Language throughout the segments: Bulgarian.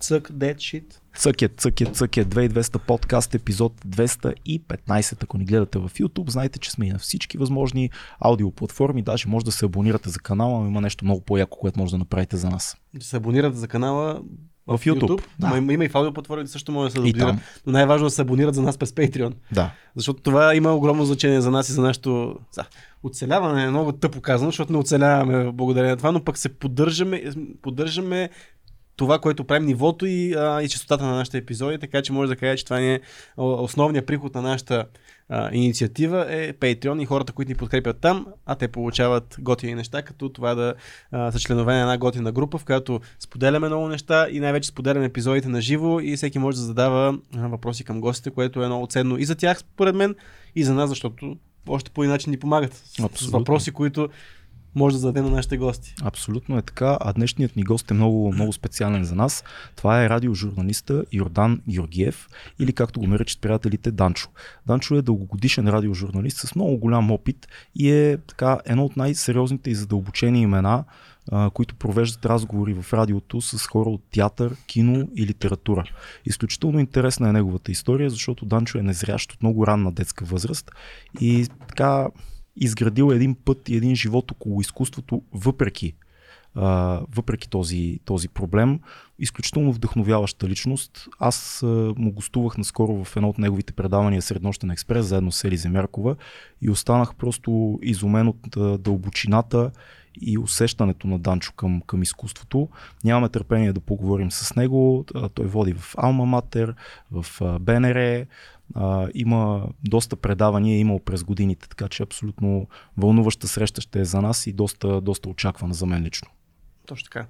Цък, дед, шит. Цъке, цъке, цъке, 2200 подкаст, епизод 215. Ако ни гледате в YouTube, знаете, че сме и на всички възможни аудиоплатформи. Даже може да се абонирате за канала, но има нещо много по-яко, което може да направите за нас. Да се абонирате за канала В YouTube. Да. Да. Има, има и в аудиоплатформите също може да се абонират. Но най-важно е да се абонират за нас през Patreon. Да. Защото това има огромно значение за нас и за нашето за, оцеляване. Е много тъпо казано, защото не оцеляваме благодарение на това, но пък се поддържаме, поддържаме това, което правим, нивото и, а, и частотата на нашите епизоди, така че може да кажа, че това ни е основният приход на нашата а, инициатива е Patreon и хората, които ни подкрепят там, а те получават готини неща, като това да а, са членове на една готина група, в която споделяме много неща и най-вече споделяме епизодите на живо и всеки може да задава а, въпроси към гостите, което е много ценно и за тях, според мен, и за нас, защото още по начин ни помагат с, с Абсолютно. въпроси, които може да зададем на нашите гости. Абсолютно е така, а днешният ни гост е много, много специален за нас. Това е радиожурналиста Йордан Георгиев или както го наричат приятелите Данчо. Данчо е дългогодишен радиожурналист с много голям опит и е така едно от най-сериозните и задълбочени имена, които провеждат разговори в радиото с хора от театър, кино и литература. Изключително интересна е неговата история, защото Данчо е незрящ от много ранна детска възраст и така изградил един път и един живот около изкуството, въпреки, а, въпреки този, този проблем. Изключително вдъхновяваща личност. Аз а, му гостувах наскоро в едно от неговите предавания Среднощен експрес, заедно с Ели Земяркова и останах просто изумен от а, дълбочината и усещането на Данчо към, към изкуството. Нямаме търпение да поговорим с него. Той води в Алма Матер, в БНР, а, има доста предавания, е имал през годините, така че абсолютно вълнуваща среща ще е за нас и доста, доста очаквана за мен лично. Точно така.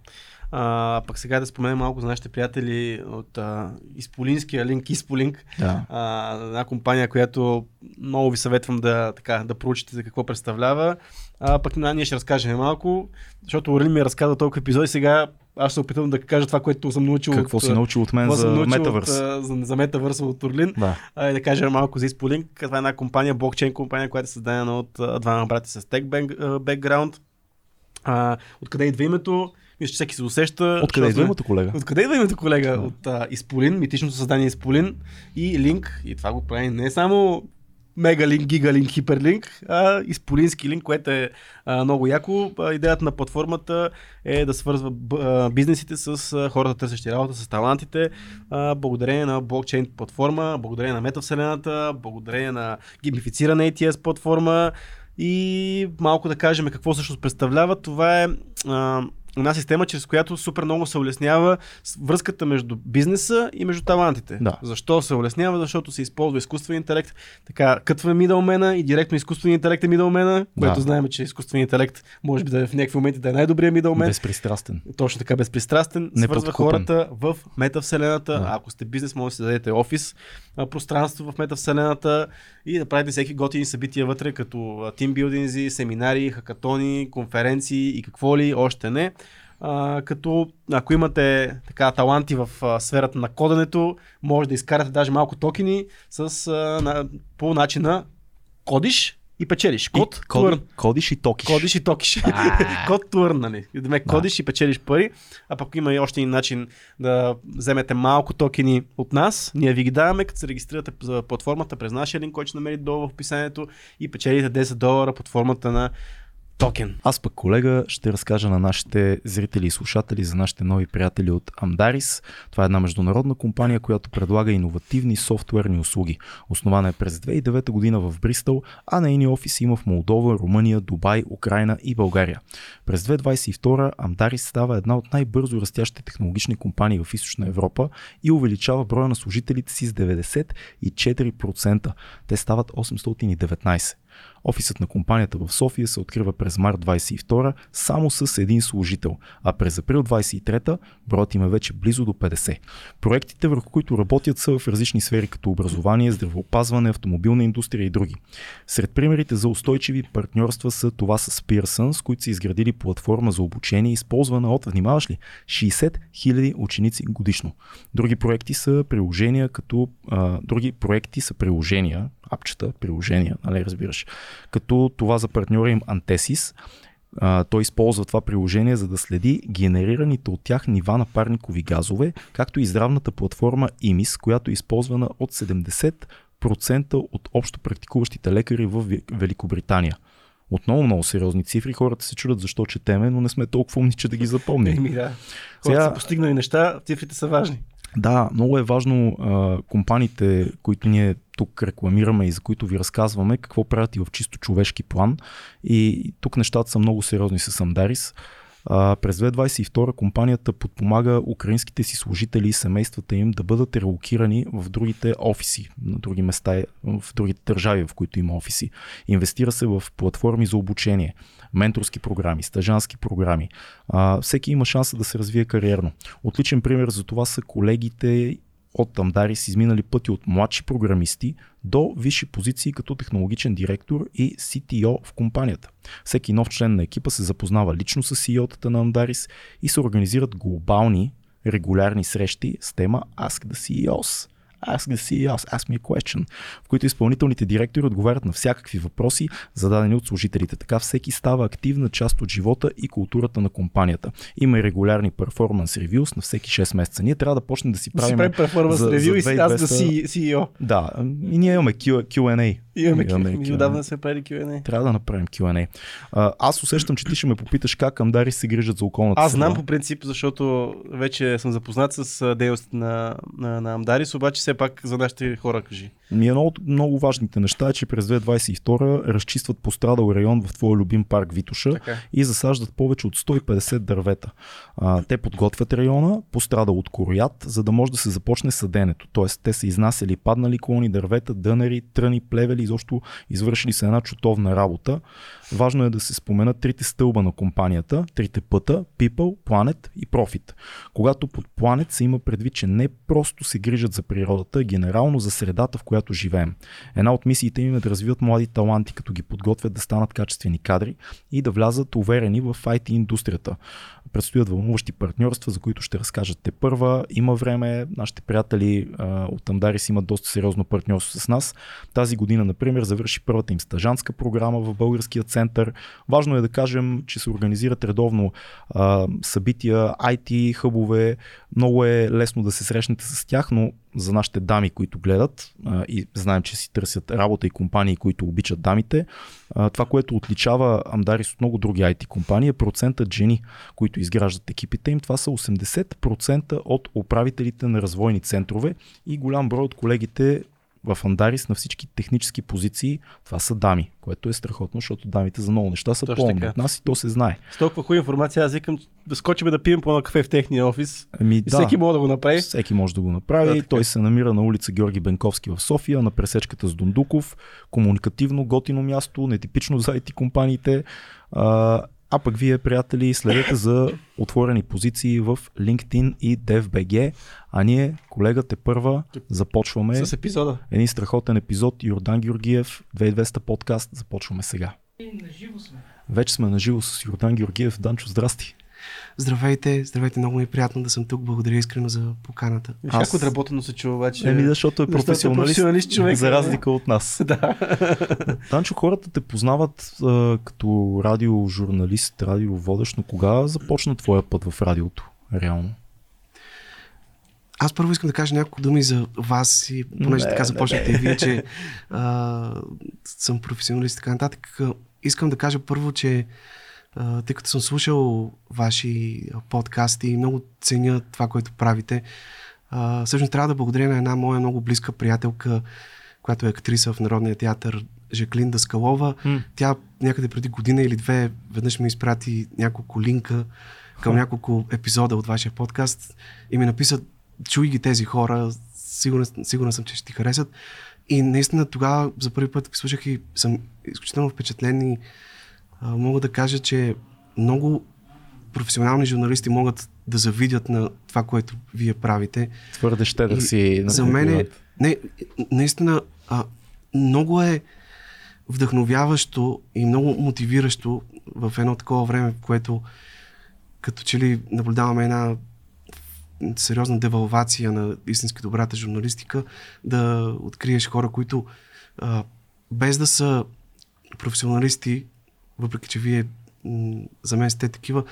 А, пък сега да споменем малко за нашите приятели от а, Изполинския линк, Изполинк, Да. а, една компания, която много ви съветвам да, така, да проучите за какво представлява. А, пък на, ние ще разкажем малко, защото Орлин ми е разказал толкова епизоди, сега аз ще се опитам да кажа това, което съм научил Какво от, си научил от мен за Метавърс? От, за, за Метавърс от Орлин. Да. А, и да кажа малко за Изполинк. Това е една компания, блокчейн компания, която е създадена от двама брати с тех бекграунд. А, откъде идва името? Мисля, че всеки се усеща. Откъде идва името, колега? Откъде идва името, колега? Да. От а, Изполин, митичното създание Изполин и Линк. И това го прави не само Мегалинк, Гигалинк, Хиперлинк, а Изполински линк, което е а, много яко. Идеята на платформата е да свързва бизнесите с хората, търсещи работа, с талантите, а, благодарение на блокчейн платформа, благодарение на метавселената, благодарение на геймифицирана ATS платформа и малко да кажем какво всъщност представлява. Това е а, една система, чрез която супер много се улеснява връзката между бизнеса и между талантите. Да. Защо се улеснява? Защото се използва изкуствен интелект. Така, кътва мидълмена и директно изкуственият интелект е мидълмена, което Да. знаем, че изкуственият интелект може би да е в някакви моменти да е най-добрият мидълмен. Безпристрастен. Точно така, безпристрастен, свързва Неподкупен. хората в метавселената. Да. Ако сте бизнес, може да си дадете офис пространство в метавселената и да правите всеки готини събития вътре, като тимбилдинзи, семинари, хакатони, конференции и какво ли още не. А, като ако имате така таланти в а, сферата на коденето, може да изкарате даже малко токени с, а, на, по начина кодиш и печелиш. Код, И код, коди, кодиш и токиш. Кодиш и токиш. Код турн, нали? Деме, Да. кодиш и печелиш пари, а пък има и още един начин да вземете малко токени от нас. Ние ви ги даваме, като се регистрирате за платформата през нашия линк, който ще намерите долу в описанието и печелите 10 долара под формата на токен. Аз пък, колега, ще разкажа на нашите зрители и слушатели за нашите нови приятели от Amdaris. Това е една международна компания, която предлага иновативни софтуерни услуги. Основана е през 2009 година в Бристъл, а нейни офиси има в Молдова, Румъния, Дубай, Украина и България. През 2022 Amdaris става една от най-бързо растящите технологични компании в Източна Европа и увеличава броя на служителите си с 94%. Те стават 819. Офисът на компанията в София се открива през март 22 само с един служител, а през април 23 броят им е вече близо до 50. Проектите, върху които работят са в различни сфери като образование, здравеопазване, автомобилна индустрия и други. Сред примерите за устойчиви партньорства са това с Pearson, с които са изградили платформа за обучение, използвана от, внимаваш ли, 60 000 ученици годишно. Други проекти са приложения като а, други проекти са приложения, апчета, приложения, нали разбираш. Като това за партньора им Antesis, А, той използва това приложение, за да следи генерираните от тях нива на парникови газове, както и здравната платформа IMIS, която е използвана от 70% от общо практикуващите лекари в Великобритания. Отново много сериозни цифри. Хората се чудят защо четеме, но не сме толкова умни, че да ги запомним. Еми да. Сега... са постигнали неща, цифрите са важни. Да, много е важно а, компаниите, които ние тук рекламираме и за които ви разказваме, какво правят и в чисто човешки план. И тук нещата са много сериозни с Амдарис. А, през 2022 компанията подпомага украинските си служители и семействата им да бъдат релокирани в другите офиси, на други места, в другите държави, в които има офиси. Инвестира се в платформи за обучение, менторски програми, стажански програми. А, всеки има шанса да се развие кариерно. Отличен пример за това са колегите от Амдарис изминали пъти от младши програмисти до висши позиции като технологичен директор и CTO в компанията. Всеки нов член на екипа се запознава лично с CEO-тата на Амдарис и се организират глобални регулярни срещи с тема Ask the CEOs. Ask the CEOs, ask me a question, в които изпълнителните директори отговарят на всякакви въпроси, зададени от служителите. Така всеки става активна част от живота и културата на компанията. Има и регулярни перформанс ревюс на всеки 6 месеца. Ние трябва да почнем да си правим. Си правим перформанс ревю и аз да си CEO. Да, и ние имаме Q&A. Имаме, Q&A. Отдавна сме правили Q&A. Трябва да направим Q&A. А, аз усещам, че ти ще ме попиташ как Амдари се грижат за околната Аз знам по принцип, защото вече съм запознат с дейността на, на, на Амдарис, обаче все пак за нашите хора кажи. Ми едно от много важните неща е, че през 2022 разчистват пострадал район в твоя любим парк Витуша така. и засаждат повече от 150 дървета. А, те подготвят района, пострадал от короят, за да може да се започне съденето. Тоест те са изнасяли паднали клони, дървета, дънери, тръни, плевели, изобщо извършили се една чутовна работа. Важно е да се споменат трите стълба на компанията, трите пъта, People, Planet и Profit. Когато под Planet се има предвид, че не просто се грижат за природата, а генерално за средата, в която живеем. Една от мисиите им е да развиват млади таланти, като ги подготвят да станат качествени кадри и да влязат уверени в IT индустрията. Предстоят вълнуващи партньорства, за които ще разкажат те първа. Има време, нашите приятели а, от Амдарис имат доста сериозно партньорство с нас. Тази година, например, завърши първата им стажанска програма в българския център. Важно е да кажем, че се организират редовно а, събития, IT хъбове. Много е лесно да се срещнете с тях, но за нашите дами, които гледат а, и знаем, че си търсят работа и компании, които обичат дамите, а, това, което отличава Амдарис от много други IT компании е процентът жени, които изграждат екипите им. Това са 80% от управителите на развойни центрове и голям брой от колегите в Андарис на всички технически позиции това са дами, което е страхотно, защото дамите за много неща са по от нас и то се знае. С толкова хубава информация аз викам да скочим да пием по на кафе в техния офис. Ами, да, всеки може да го направи. Всеки може да го направи. Да, Той се намира на улица Георги Бенковски в София, на пресечката с Дундуков. Комуникативно, готино място, нетипично за IT компаниите. А, а пък вие, приятели, следете за отворени позиции в LinkedIn и DevBG. А ние, колегата първа, започваме с епизода. Един страхотен епизод. Йордан Георгиев, 2200 подкаст. Започваме сега. Наживо сме. Вече сме наживо с Йордан Георгиев. Данчо, здрасти. Здравейте, здравейте, много ми е приятно да съм тук. Благодаря искрено за поканата. Аз... Как отработено се чува обаче? Еми, защото е професионалист, професионалист човек. За разлика от нас. да. Танчо, хората те познават а, като радиожурналист, радиоводещ, но кога започна твоя път в радиото, реално? Аз първо искам да кажа няколко думи за вас и понеже не, така започнахте и вие, че а, съм професионалист и така нататък. Искам да кажа първо, че тъй като съм слушал ваши подкасти и много ценя това, което правите. А, всъщност трябва да благодаря на една моя много близка приятелка, която е актриса в Народния театър, Жаклин Даскалова. Mm. Тя някъде преди година или две веднъж ми изпрати няколко линка към mm. няколко епизода от вашия подкаст и ми написа, чуй ги тези хора, сигурен, сигурен съм, че ще ти харесат. И наистина тогава за първи път слушах и съм изключително впечатлен и мога да кажа, че много професионални журналисти могат да завидят на това, което вие правите. Твърде ще да си. За мен е, не, наистина, а, много е вдъхновяващо и много мотивиращо в едно такова време, в което като че ли наблюдаваме една сериозна девалвация на истински добрата журналистика, да откриеш хора, които а, без да са професионалисти, въпреки че вие за мен сте такива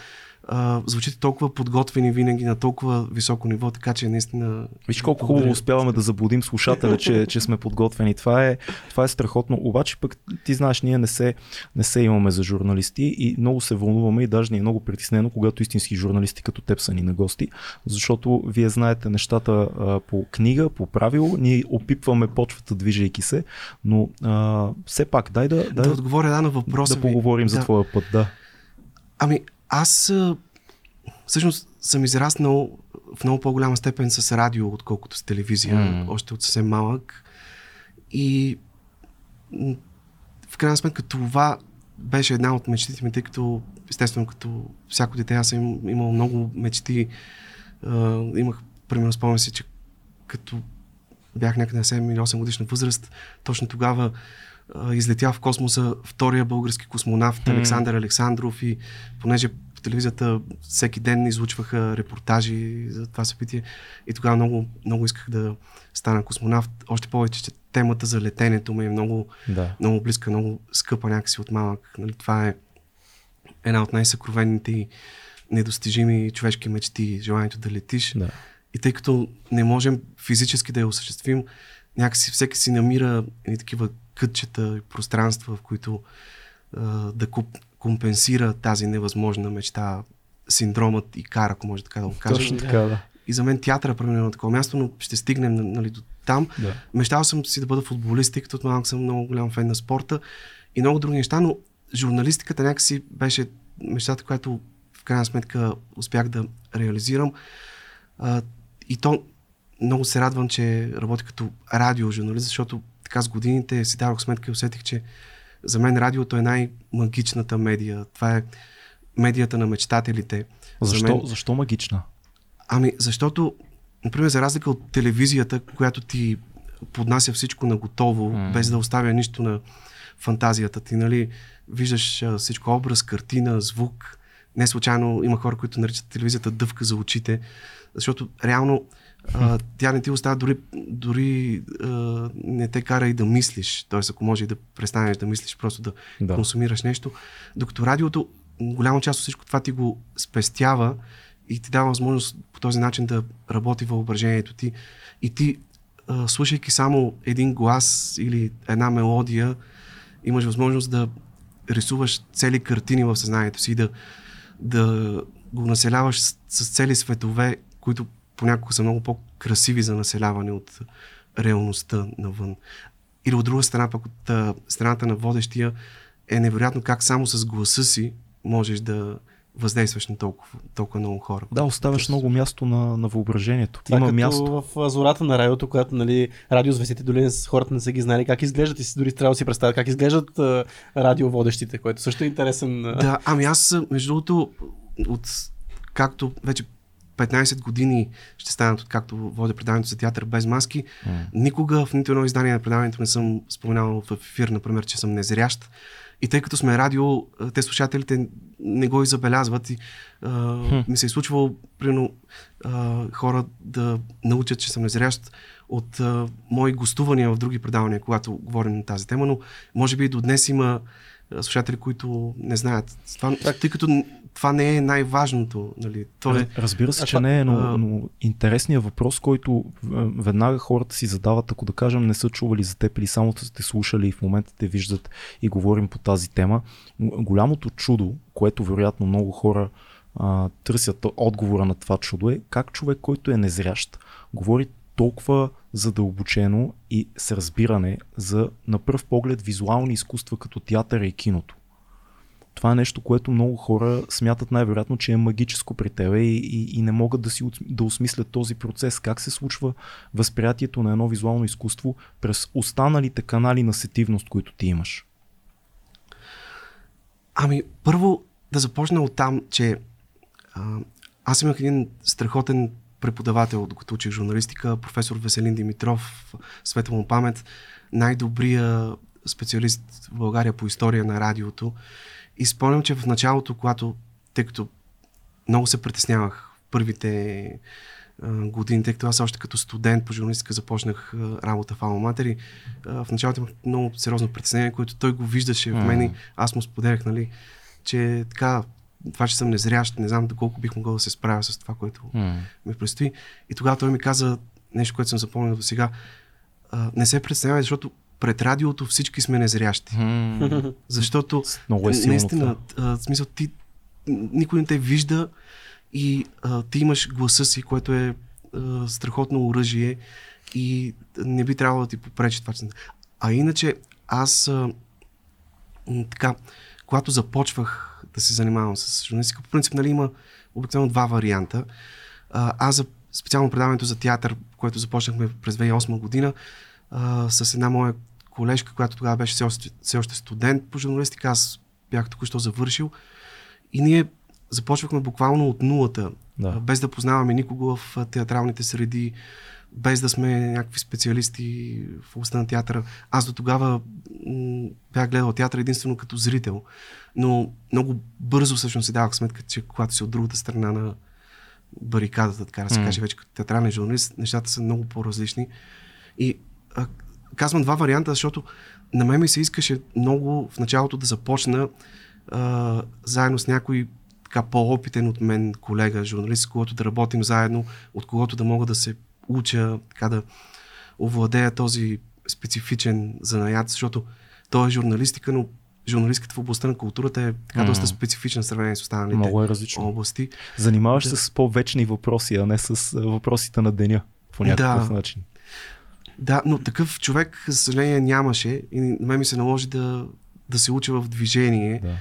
а, звучите толкова подготвени винаги на толкова високо ниво, така че наистина... Виж колко хубаво успяваме да заблудим слушателя, че, че сме подготвени. Това е, това е страхотно. Обаче пък ти знаеш, ние не се, не се имаме за журналисти и много се вълнуваме и даже ни е много притеснено, когато истински журналисти като теб са ни на гости, защото вие знаете нещата а, по книга, по правило, ние опипваме почвата, движейки се, но а, все пак, дай да... Дай, да отговоря да, на въпроса Да поговорим ви. за да. твоя път, да. Ами, аз всъщност съм израснал в много по-голяма степен с радио, отколкото с телевизия, mm. още от съвсем малък. И в крайна сметка това беше една от мечтите ми, тъй като естествено като всяко дете аз съм имал много мечти. Uh, имах, примерно, спомням си, че като бях някъде на 7 или 8 годишна възраст, точно тогава излетя в космоса втория български космонавт mm. Александър Александров и понеже по телевизията всеки ден излучваха репортажи за това събитие и тогава много, много исках да стана космонавт. Още повече, че темата за летенето ми е много, да. много близка, много скъпа някакси от малък. Нали, това е една от най-съкровените и недостижими човешки мечти, желанието да летиш. Да. И тъй като не можем физически да я осъществим, някакси всеки си намира едни такива кътчета и пространства, в които а, да куп, компенсира тази невъзможна мечта, синдромът и кара, ако може така да го кажем. Точно така, да. И за мен театъра е на такова място, но ще стигнем нали, до там. Да. Мечтал съм си да бъда футболист, тъй като от малък съм много голям фен на спорта и много други неща, но журналистиката някакси беше мечтата, която в крайна сметка успях да реализирам. А, и то много се радвам, че работя като радиожурналист, защото така с годините си давах сметка и усетих, че за мен радиото е най-магичната медия. Това е медията на мечтателите. Защо, за мен... защо магична? Ами, защото, например, за разлика от телевизията, която ти поднася всичко на готово, mm. без да оставя нищо на фантазията ти, нали, виждаш всичко образ, картина, звук. Не случайно има хора, които наричат телевизията дъвка за очите, защото реално а, тя не ти остава дори, дори а, не те кара и да мислиш, т.е. ако може и да престанеш да мислиш, просто да, да консумираш нещо. Докато радиото, голяма част от всичко това ти го спестява и ти дава възможност по този начин да работи въображението ти. И ти, а, слушайки само един глас или една мелодия, имаш възможност да рисуваш цели картини в съзнанието си, да, да го населяваш с, с цели светове, които понякога са много по-красиви за населяване от реалността навън. Или от друга страна, пък от а, страната на водещия е невероятно как само с гласа си можеш да въздействаш на толкова, толкова много хора. Да, оставяш много място на, на въображението. Това Има като място. в зората на радиото, когато нали, радиозвестите дори хората не са ги знали как изглеждат и си дори трябва да си представят как изглеждат а, радиоводещите, което също е интересен. Да, ами аз, между другото, от както вече 15 години ще станат, откакто водя предаването за театър без маски. Mm. Никога в нито едно издание на предаването не съм споменавал в ефир, например, че съм незрящ. И тъй като сме радио, те слушателите не го и забелязват. И, а, hmm. Ми се е случвало, примерно, а, хора да научат, че съм незрящ от а, мои гостувания в други предавания, когато говорим на тази тема, но може би и до днес има слушатели, които не знаят. Това, тъй като това не е най-важното. Нали? То е... Разбира се, че не е, но, но интересният въпрос, който веднага хората си задават, ако да кажем не са чували за теб или само сте слушали и в момента те виждат и говорим по тази тема, голямото чудо, което вероятно много хора а, търсят отговора на това чудо е как човек, който е незрящ, говори толкова задълбочено и с разбиране за на пръв поглед визуални изкуства като театъра и киното. Това е нещо, което много хора смятат най-вероятно, че е магическо при тебе и, и, и не могат да си да осмислят този процес. Как се случва възприятието на едно визуално изкуство през останалите канали на сетивност, които ти имаш? Ами, първо да започна от там, че а, аз имах един страхотен преподавател, докато учих журналистика, професор Веселин Димитров, светла му памет, най-добрия специалист в България по история на радиото. И спомням, че в началото, когато, тъй като много се притеснявах първите години, тъй като аз още като студент по журналистика започнах работа в Алма а, в началото имах много сериозно притеснение, което той го виждаше в мен и аз му споделях, нали, че така, това, че съм незрящ, не знам доколко бих могъл да се справя с това, което М. ми предстои. И тогава той ми каза нещо, което съм запомнил до сега. Не се представяй, защото пред радиото всички сме незрящи. М. Защото Много е силно наистина, в смисъл ти никой не те вижда и а, ти имаш гласа си, което е а, страхотно оръжие и не би трябвало да ти попречи това. А иначе аз а, така, когато започвах да се занимавам с журналистика, по принцип нали, има обикновено два варианта. А, аз за специално предаването за театър, което започнахме през 2008 година, а, с една моя колежка, която тогава беше все още, все още студент по журналистика, аз бях току-що завършил. И ние започвахме буквално от нулата, Да. без да познаваме никого в театралните среди, без да сме някакви специалисти в областта на театъра. Аз до тогава м- бях гледал театър единствено като зрител, но много бързо всъщност си давах сметка, че когато си от другата страна на барикадата, така да се М. каже, вече като театрален журналист, нещата са много по-различни. И а, казвам два варианта, защото на мен ми се искаше много в началото да започна а, заедно с някой така по-опитен от мен колега, журналист, с когото да работим заедно, от когото да мога да се уча, така да овладея този специфичен занаят, защото той е журналистика, но журналистката в областта на културата е така доста специфична в сравнение с останалите Много е различно. области. Занимаваш Да. се с по-вечни въпроси, а не с въпросите на деня по някакъв Да. начин. Да, но такъв човек, за съжаление, нямаше и на мен ми се наложи да, да се уча в движение, Да.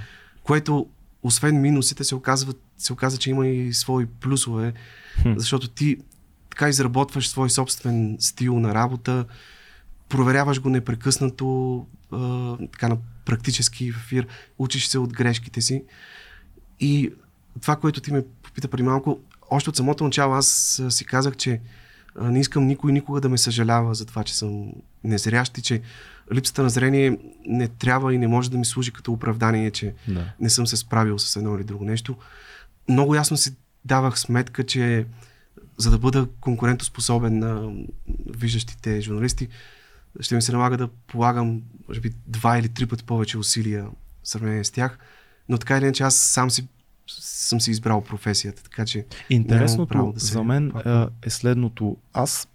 което освен минусите се оказва, се оказа, че има и свои плюсове, Хм. защото ти така изработваш свой собствен стил на работа, проверяваш го непрекъснато, а, така на практически в ефир, учиш се от грешките си. И това, което ти ме попита преди малко, още от самото начало аз си казах, че не искам никой никога да ме съжалява за това, че съм незрящ и че липсата на зрение не трябва и не може да ми служи като оправдание, че Да. не съм се справил с едно или друго нещо. Много ясно си давах сметка, че за да бъда конкурентоспособен на виждащите журналисти, ще ми се налага да полагам, може би, два или три пъти повече усилия в сравнение с тях. Но така или иначе, аз сам си съм си избрал професията, така че Интересното да се за мен е следното. Аз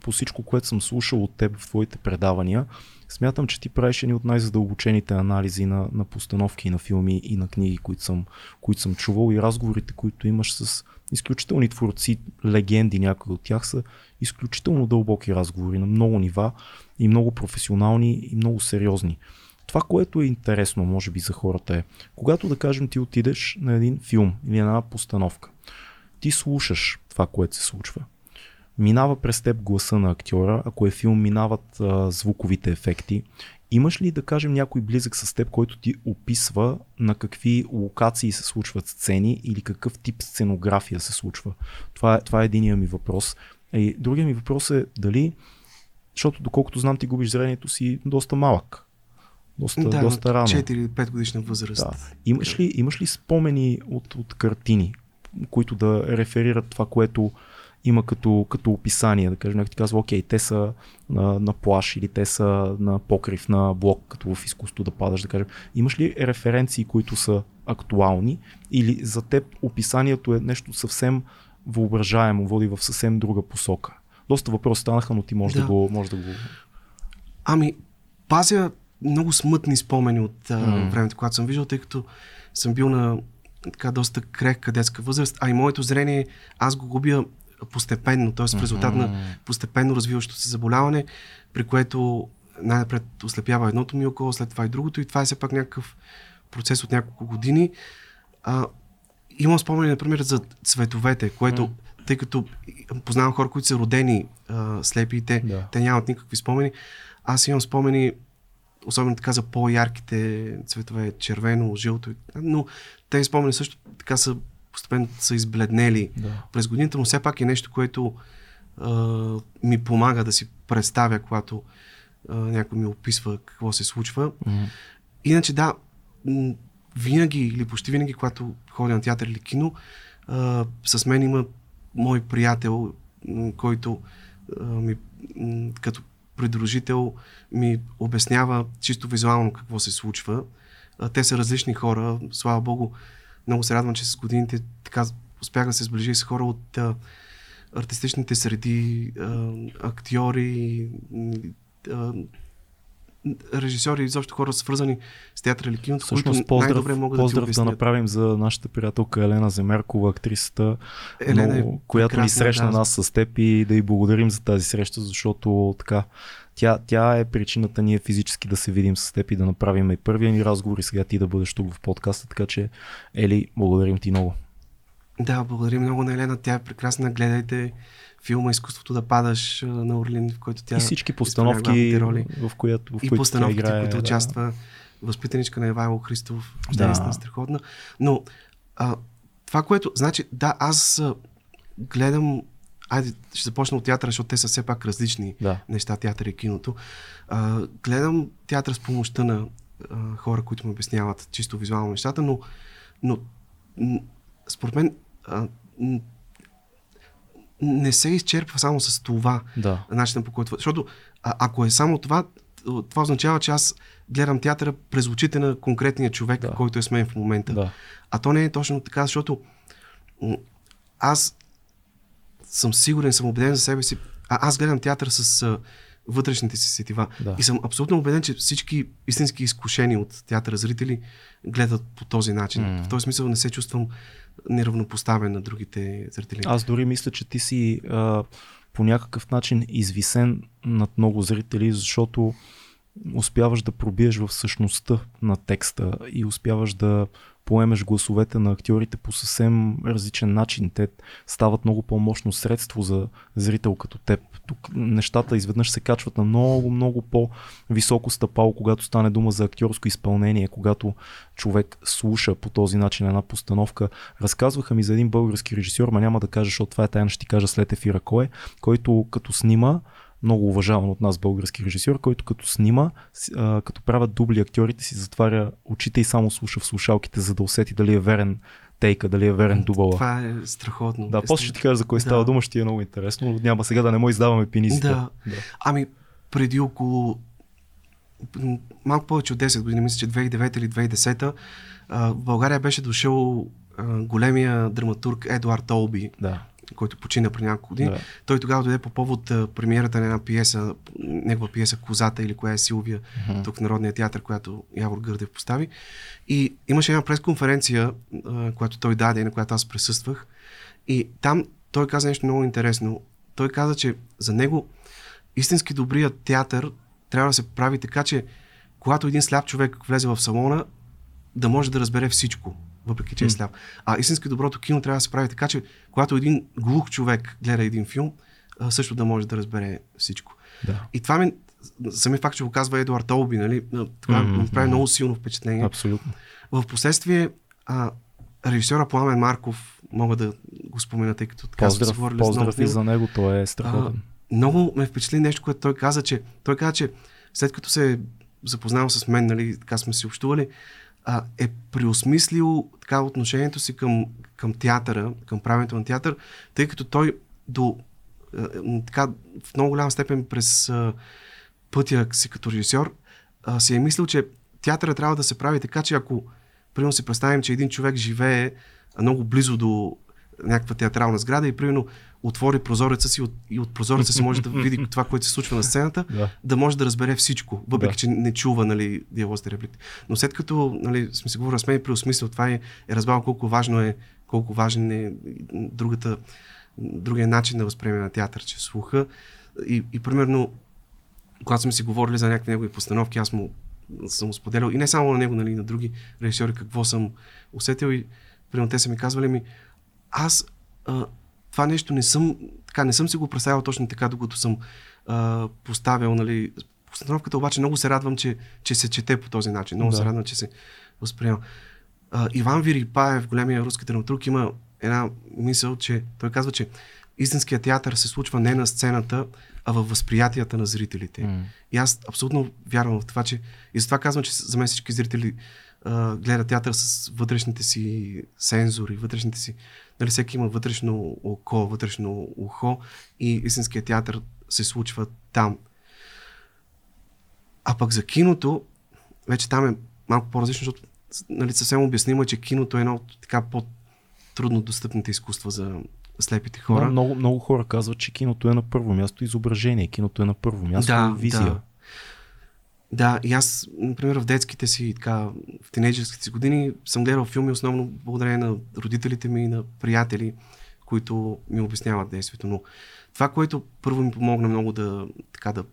по всичко, което съм слушал от теб в твоите предавания, смятам, че ти правиш едни от най-задълбочените анализи на, на постановки на филми и на книги, които съм, които съм чувал и разговорите, които имаш с изключителни творци, легенди, някои от тях са изключително дълбоки разговори на много нива и много професионални и много сериозни. Това, което е интересно, може би, за хората е, когато да кажем ти отидеш на един филм или на една постановка, ти слушаш това, което се случва. Минава през теб гласа на актьора, ако е филм, минават а, звуковите ефекти. Имаш ли, да кажем, някой близък с теб, който ти описва на какви локации се случват сцени или какъв тип сценография се случва? Това е, това е единия ми въпрос. И другия ми въпрос е дали, защото доколкото знам, ти губиш зрението си доста малък. Доста, да, доста рано. 4-5 годишна възраст. Да. Имаш ли, имаш ли спомени от, от картини, които да реферират това, което има като, като описание, да кажем, някой ти казва, окей, те са на, на плаш или те са на покрив на блок, като в изкуство да падаш, да кажем. Имаш ли референции, които са актуални или за теб описанието е нещо съвсем въображаемо, води в съвсем друга посока? Доста въпроси станаха, но ти можеш да, Да. го, можеш да го... Ами, пазя много смътни спомени от а, М. времето, когато съм виждал, тъй като съм бил на така доста крехка детска възраст, а и моето зрение аз го губя постепенно, т.е. в резултат на постепенно развиващо се заболяване, при което най-напред ослепява едното ми око, след това и другото и това е все пак някакъв процес от няколко години. А, имам спомени, например, за цветовете, което, тъй като познавам хора, които са родени а, слепи и те, Да. те нямат никакви спомени, аз имам спомени особено така за по-ярките цветове, червено, жълто, но тези спомени също така са постепенно са избледнели Да. през годините, но все пак е нещо, което а, ми помага да си представя, когато а, някой ми описва какво се случва. М. Иначе да, винаги или почти винаги, когато ходя на театър или кино, а, с мен има мой приятел, който а, ми, като придружител ми обяснява чисто визуално какво се случва. а, те са различни хора. Слава Богу, много се радвам, че с годините така успях да се сближи с хора от а, артистичните среди, а, актьори, а, режисьори, изобщо хора свързани с театъра или киното, които Всъщност най-добре могат да ти поздрав да направим за нашата приятелка Елена Земеркова, актрисата, Елена е много, която ни срещна да. нас с теб и да й благодарим за тази среща, защото така тя, тя е причината ние физически да се видим с теб и да направим и първия ни разговор и сега ти да бъдеш тук в подкаста, така че Ели, благодарим ти много. Да, благодарим много на Елена. Тя е прекрасна. Гледайте филма Изкуството да падаш на Орлин, в който тя и всички постановки, роли. в, която, в и постановките, играе. които да. участва. Възпитаничка на Ивайло Христов. Да. Да. Наистина страхотна. Но а, това, което... Значи, да, аз гледам... Айде, ще започна от театъра, защото те са все пак различни Да. неща, театър и киното. А, гледам театър с помощта на а, хора, които ми обясняват чисто визуално нещата, но, но според мен а, не се изчерпва само с това Да. начина по който... Защото а, ако е само това, това означава, че аз гледам театъра през очите на конкретния човек, Да. който е с мен в момента. Да. А то не е точно така, защото аз съм сигурен, съм убеден за себе си. А, аз гледам театър с а, вътрешните си сетива. Да. И съм абсолютно убеден, че всички истински изкушени от театъра зрители гледат по този начин. М. В този смисъл не се чувствам неравнопоставен на другите зрители. Аз дори мисля, че ти си а, по някакъв начин извисен над много зрители, защото успяваш да пробиеш в същността на текста и успяваш да поемеш гласовете на актьорите по съвсем различен начин. Те стават много по-мощно средство за зрител като теб. Тук нещата изведнъж се качват на много, много по-високо стъпало, когато стане дума за актьорско изпълнение, когато човек слуша по този начин една постановка. Разказваха ми за един български режисьор, ма няма да кажа, защото това е тайна, ще ти кажа след ефира кой е, който като снима, много уважаван от нас български режисьор, който като снима, а, като правят дубли актьорите си, затваря очите и само слуша в слушалките, за да усети дали е верен тейка, дали е верен дубъла. Това е страхотно. Да, после ще ти кажа за кой Да. става дума, ще ти е много интересно, но няма сега да не му издаваме пинизите. Да. Ами, преди около малко повече от 10 години, мисля, че 2009 или 2010, а, в България беше дошъл големия драматург Едуард Олби, да. Който почина при няколко години. Да. Той тогава дойде по повод а, премиерата на една пиеса, негова пиеса Козата или коя е Силвия, Мгм. тук в Народния театър, която Явор Гърдев постави. И имаше една пресконференция, а, която той даде и на която аз присъствах. И там той каза нещо много интересно. Той каза, че за него истински добрият театър трябва да се прави така, че когато един сляп човек влезе в салона, да може да разбере всичко, въпреки че е сляп. А истински доброто кино трябва да се прави така, че когато един глух човек гледа един филм, също да може да разбере всичко. да. И това ми, сами факт, че го казва Едуард Олби, нали, това Мгм, ми прави много силно впечатление. Абсолютно. В последствие, а, режисьора Пламен Марков, мога да го спомена, тъй като така сме Поздрав, говорили с много поздрав и за него, той е страхотен. Много ме впечатли нещо, което той каза, че той каза, че след като се е запознал с мен, нали, така сме си общували, а, е преосмислил така отношението си към, към театъра, към правенето на театър, тъй като той до а, така в много голяма степен през а, пътя си като режисьор а, си е мислил, че театъра трябва да се прави така, че ако примерно си представим, че един човек живее много близо до някаква театрална сграда и примерно отвори прозореца си от, и от прозореца си може да види това, което се случва на сцената, Да. да може да разбере всичко, въпреки Да. че не чува нали, диалозите реплики. Но след като нали, сме си говорили с мен и преосмислил това е, е разбрал колко важно е, колко важен е другата, другия начин на възприемане на театър, че слуха. И, и примерно, когато сме си говорили за някакви негови постановки, аз му съм му споделял и не само на него, нали, на други режисьори, какво съм усетил и примерно те са ми казвали ми, аз а, това нещо не съм, така, не съм си го представил точно така, докато съм а, поставил, нали, постановката, обаче много се радвам, че, че се чете по този начин. Много Да. се радвам, че се възприема. А, Иван Вирипаев, големия руски драматург, има една мисъл, че той казва, че истинският театър се случва не на сцената, а във възприятията на зрителите. М. И аз абсолютно вярвам в това, че и затова казвам, че за мен всички зрители а, гледат театър с вътрешните си сензори, вътрешните си. Нали, всеки има вътрешно око, вътрешно ухо и истинският театър се случва там. А пък за киното, вече там е малко по-различно, защото нали, съвсем обяснимо, е, че киното е едно от така по-трудно достъпните изкуства за слепите хора. Да, много, много хора казват, че киното е на първо място изображение, киното е на първо място Да, визия. да. Да, и аз, например, в детските си, така, в тинейджерските си години съм гледал филми основно благодарение на родителите ми и на приятели, които ми обясняват действието. Но това, което първо ми помогна много да, така, да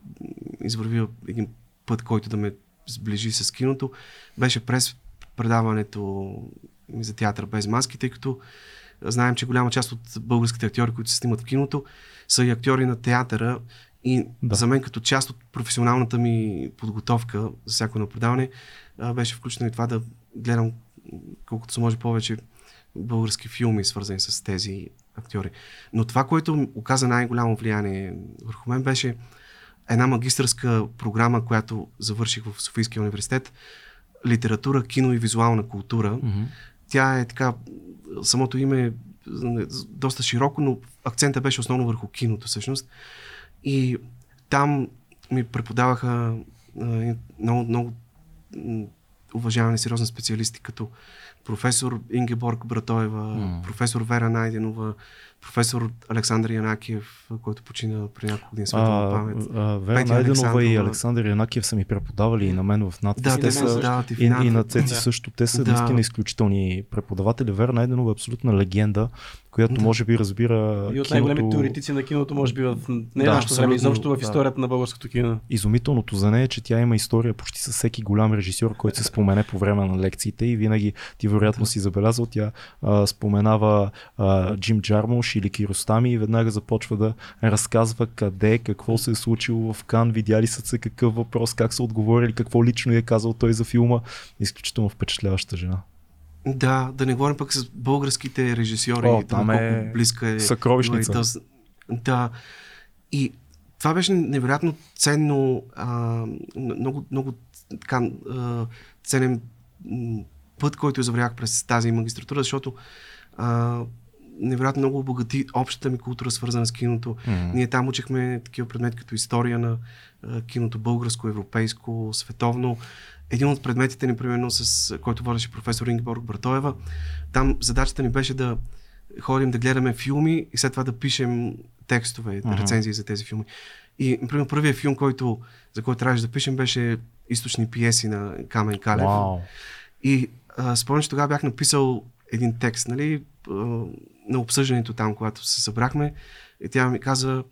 извървя един път, който да ме сближи с киното, беше през предаването ми за театър без маски, тъй като знаем, че голяма част от българските актьори, които се снимат в киното, са и актьори на театъра. И Да. за мен като част от професионалната ми подготовка за всяко едно предаване беше включено и това да гледам колкото се може повече български филми, свързани с тези актьори. Но това, което оказа най-голямо влияние върху мен беше една магистърска програма, която завърших в Софийския университет. Литература, кино и визуална култура. Мгм. Тя е така, самото име е доста широко, но акцента беше основно върху киното всъщност. И там ми преподаваха а, много, много уважавани сериозни специалисти, като професор Ингеборг Братоева, М. професор Вера Найденова, професор Александър Янакиев, който почина при няколко дни светлана А, памет. а, Вера Найденова и. Александър Янакиев са ми преподавали и на мен в надпис. Да, те са, и и, и на Цеци Да. също. Те са Да. наистина изключителни преподаватели. Вера Найденова е абсолютна легенда, която Да. може би разбира И от киното- най-големите теоретици на киното, може би в не Да, да, нашето време, изобщо в да. историята на българското кино. Изумителното за нея е, че тя има история почти с всеки голям режисьор, който се спомене по време на лекциите и винаги ти вероятно си забелязал, тя а, споменава а, Джим Джармуш или Киростами и веднага започва да разказва къде, какво се е случило в Кан, видяли са се какъв въпрос, как са отговорили, какво лично е казал той за филма. Изключително впечатляваща жена. Да, да не говорим пък с българските режисьори, О, там е колко близка е. съкровищница. нали, тъс- Да. И това беше невероятно ценно, а, много, много така, а, ценен път, който заврях през тази магистратура, защото а, невероятно много обогати общата ми култура, свързана с киното. М. Ние там учихме такива предмети като история на а, киното българско, европейско, световно. Един от предметите ни, примерно, с който водеше професор Ингеборг Братоева, там задачата ни беше да ходим да гледаме филми и след това да пишем текстове, Мгм. рецензии за тези филми. И, например, първият филм, който, за който трябваше да пишем, беше източни пиеси на Камен Калев. Вау. И спомням, че тогава бях написал един текст, нали, на обсъждането там, когато се събрахме. И тя ми каза,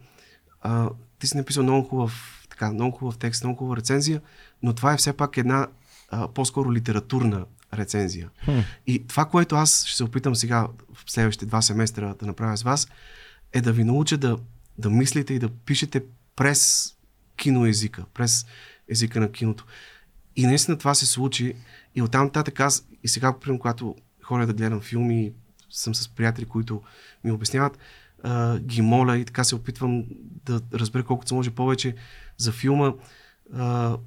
а, ти си написал много хубав, така, много хубав текст, много хубава рецензия, но това е все пак една а, по-скоро литературна рецензия. Хм. И това, което аз ще се опитам сега в следващите два семестра да направя с вас, е да ви науча да, да мислите и да пишете през киноезика, през езика на киното. И наистина това се случи. И оттам нататък аз и сега, примерно, когато ходя да гледам филми, съм с приятели, които ми обясняват, а, ги моля и така се опитвам да разбера колкото се може повече за филма. А,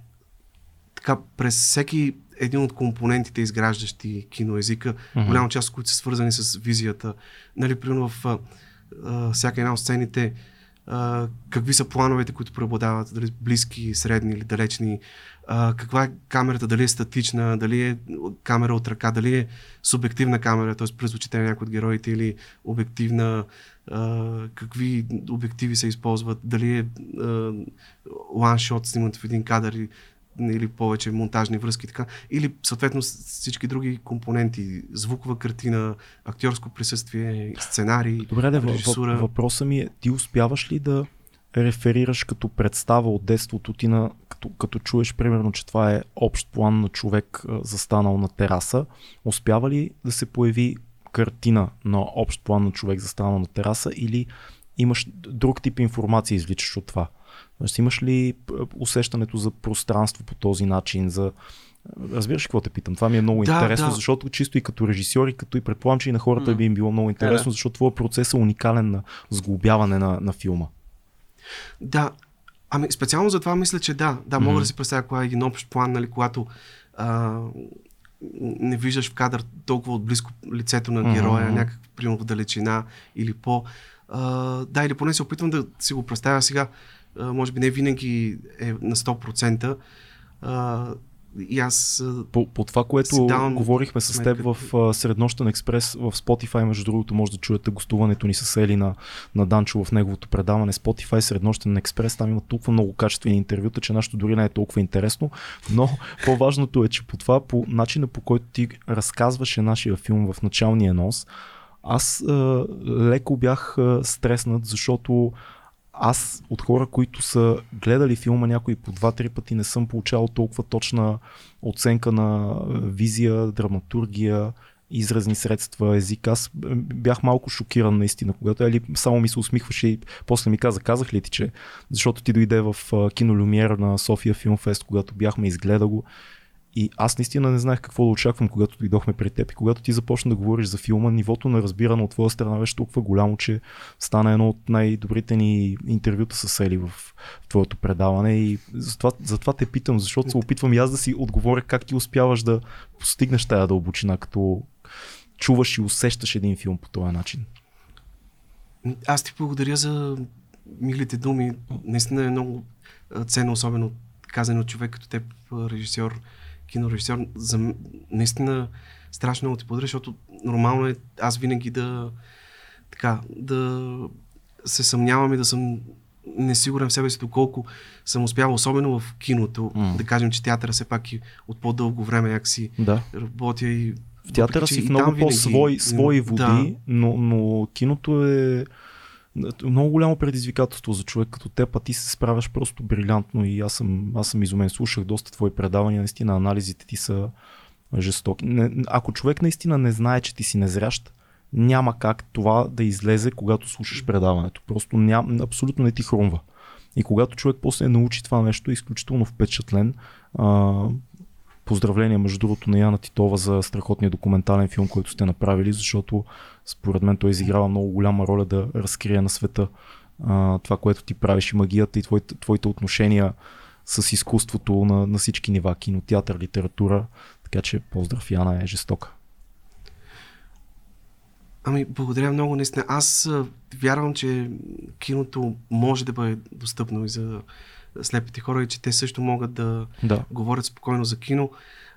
така, през всеки един от компонентите, изграждащи киноезика, Мгм. голяма част от които са свързани с визията. Нали, примерно в а, всяка една от сцените, какви са плановете, които преобладават, дали близки, средни или далечни, а, каква е камерата, дали е статична, дали е камера от ръка, дали е субективна камера, т.е. през очите на някой от героите или обективна, а, какви обективи се използват, дали е ланшот снимат в един кадър и или повече монтажни връзки, така, или съответно всички други компоненти, звукова картина, актьорско присъствие, сценарий, Добре, да, режисура. въпросът ми е, ти успяваш ли да реферираш като представа от детството ти, на, като, като чуеш примерно, че това е общ план на човек застанал на тераса, успява ли да се появи картина на общ план на човек застанал на тераса или имаш друг тип информация извличаш от това? Тоест, имаш ли усещането за пространство по този начин, за Разбираш какво те питам? Това ми е много Да, интересно, да. защото чисто и като режисьор, и като и предполагам, че и на хората М. би им било много интересно, да. защото твоя процес е уникален на сглобяване на, на филма. Да, ами специално за това мисля, че да. Да, мога да си представя кога е един общ план, нали, когато а, не виждаш в кадър толкова отблизко лицето на героя, Мгм. някак примерно в далечина или по... А, да, или поне се опитвам да си го представя сега. А, може би не винаги е на 100%. А, и аз... По, по това, което говорихме с теб в uh, Среднощен експрес в Spotify, между другото, може да чуете гостуването ни с Ели на, на Данчо в неговото предаване Spotify, Среднощен експрес, там има толкова много качествени интервюта, че нашето дори не е толкова интересно, но по-важното е, че по това, по начина по който ти разказваше нашия филм в началния нос, аз uh, леко бях uh, стреснат, защото аз от хора, които са гледали филма някои по два-три пъти, не съм получавал толкова точна оценка на визия, драматургия, изразни средства, език. Аз бях малко шокиран наистина, когато Ели само ми се усмихваше и после ми каза, казах ли ти, че защото ти дойде в кино Люмиер на София Филмфест, когато бяхме изгледа го и аз наистина не знаех какво да очаквам, когато дойдохме при теб. И когато ти започна да говориш за филма, нивото на разбиране от твоя страна беше толкова голямо, че стана едно от най-добрите ни интервюта с Ели в, твоето предаване. И затова, затова те питам, защото се опитвам и аз да си отговоря как ти успяваш да постигнеш тая дълбочина, като чуваш и усещаш един филм по този начин. Аз ти благодаря за милите думи. Наистина е много ценно, особено казано от човек като теб, режисьор кинорежисьор, за наистина страшно много ти благодаря, защото нормално е аз винаги да така, да се съмнявам и да съм несигурен в себе си доколко съм успявал, особено в киното. Mm. Да кажем, че театъра все пак и от по-дълго време някакси да. работя и в театъра си в много по-свои свои води, да. но, но киното е много голямо предизвикателство за човек като теб, а ти се справяш просто брилянтно и аз съм, аз съм изумен. Слушах доста твои предавания, наистина анализите ти са жестоки. Не, ако човек наистина не знае, че ти си незрящ, няма как това да излезе, когато слушаш предаването. Просто ням, абсолютно не ти хрумва. И когато човек после научи това нещо, е изключително впечатлен. А, Поздравления, между другото, на Яна Титова за страхотния документален филм, който сте направили, защото според мен той изиграва много голяма роля да разкрие на света а, това, което ти правиш и магията и твоите, твоите отношения с изкуството на, на всички нива, кинотеатър, литература. Така че поздрав, Яна е жестока. Ами, благодаря много, наистина. Аз вярвам, че киното може да бъде достъпно и за слепите хора и че те също могат да, да. говорят спокойно за кино.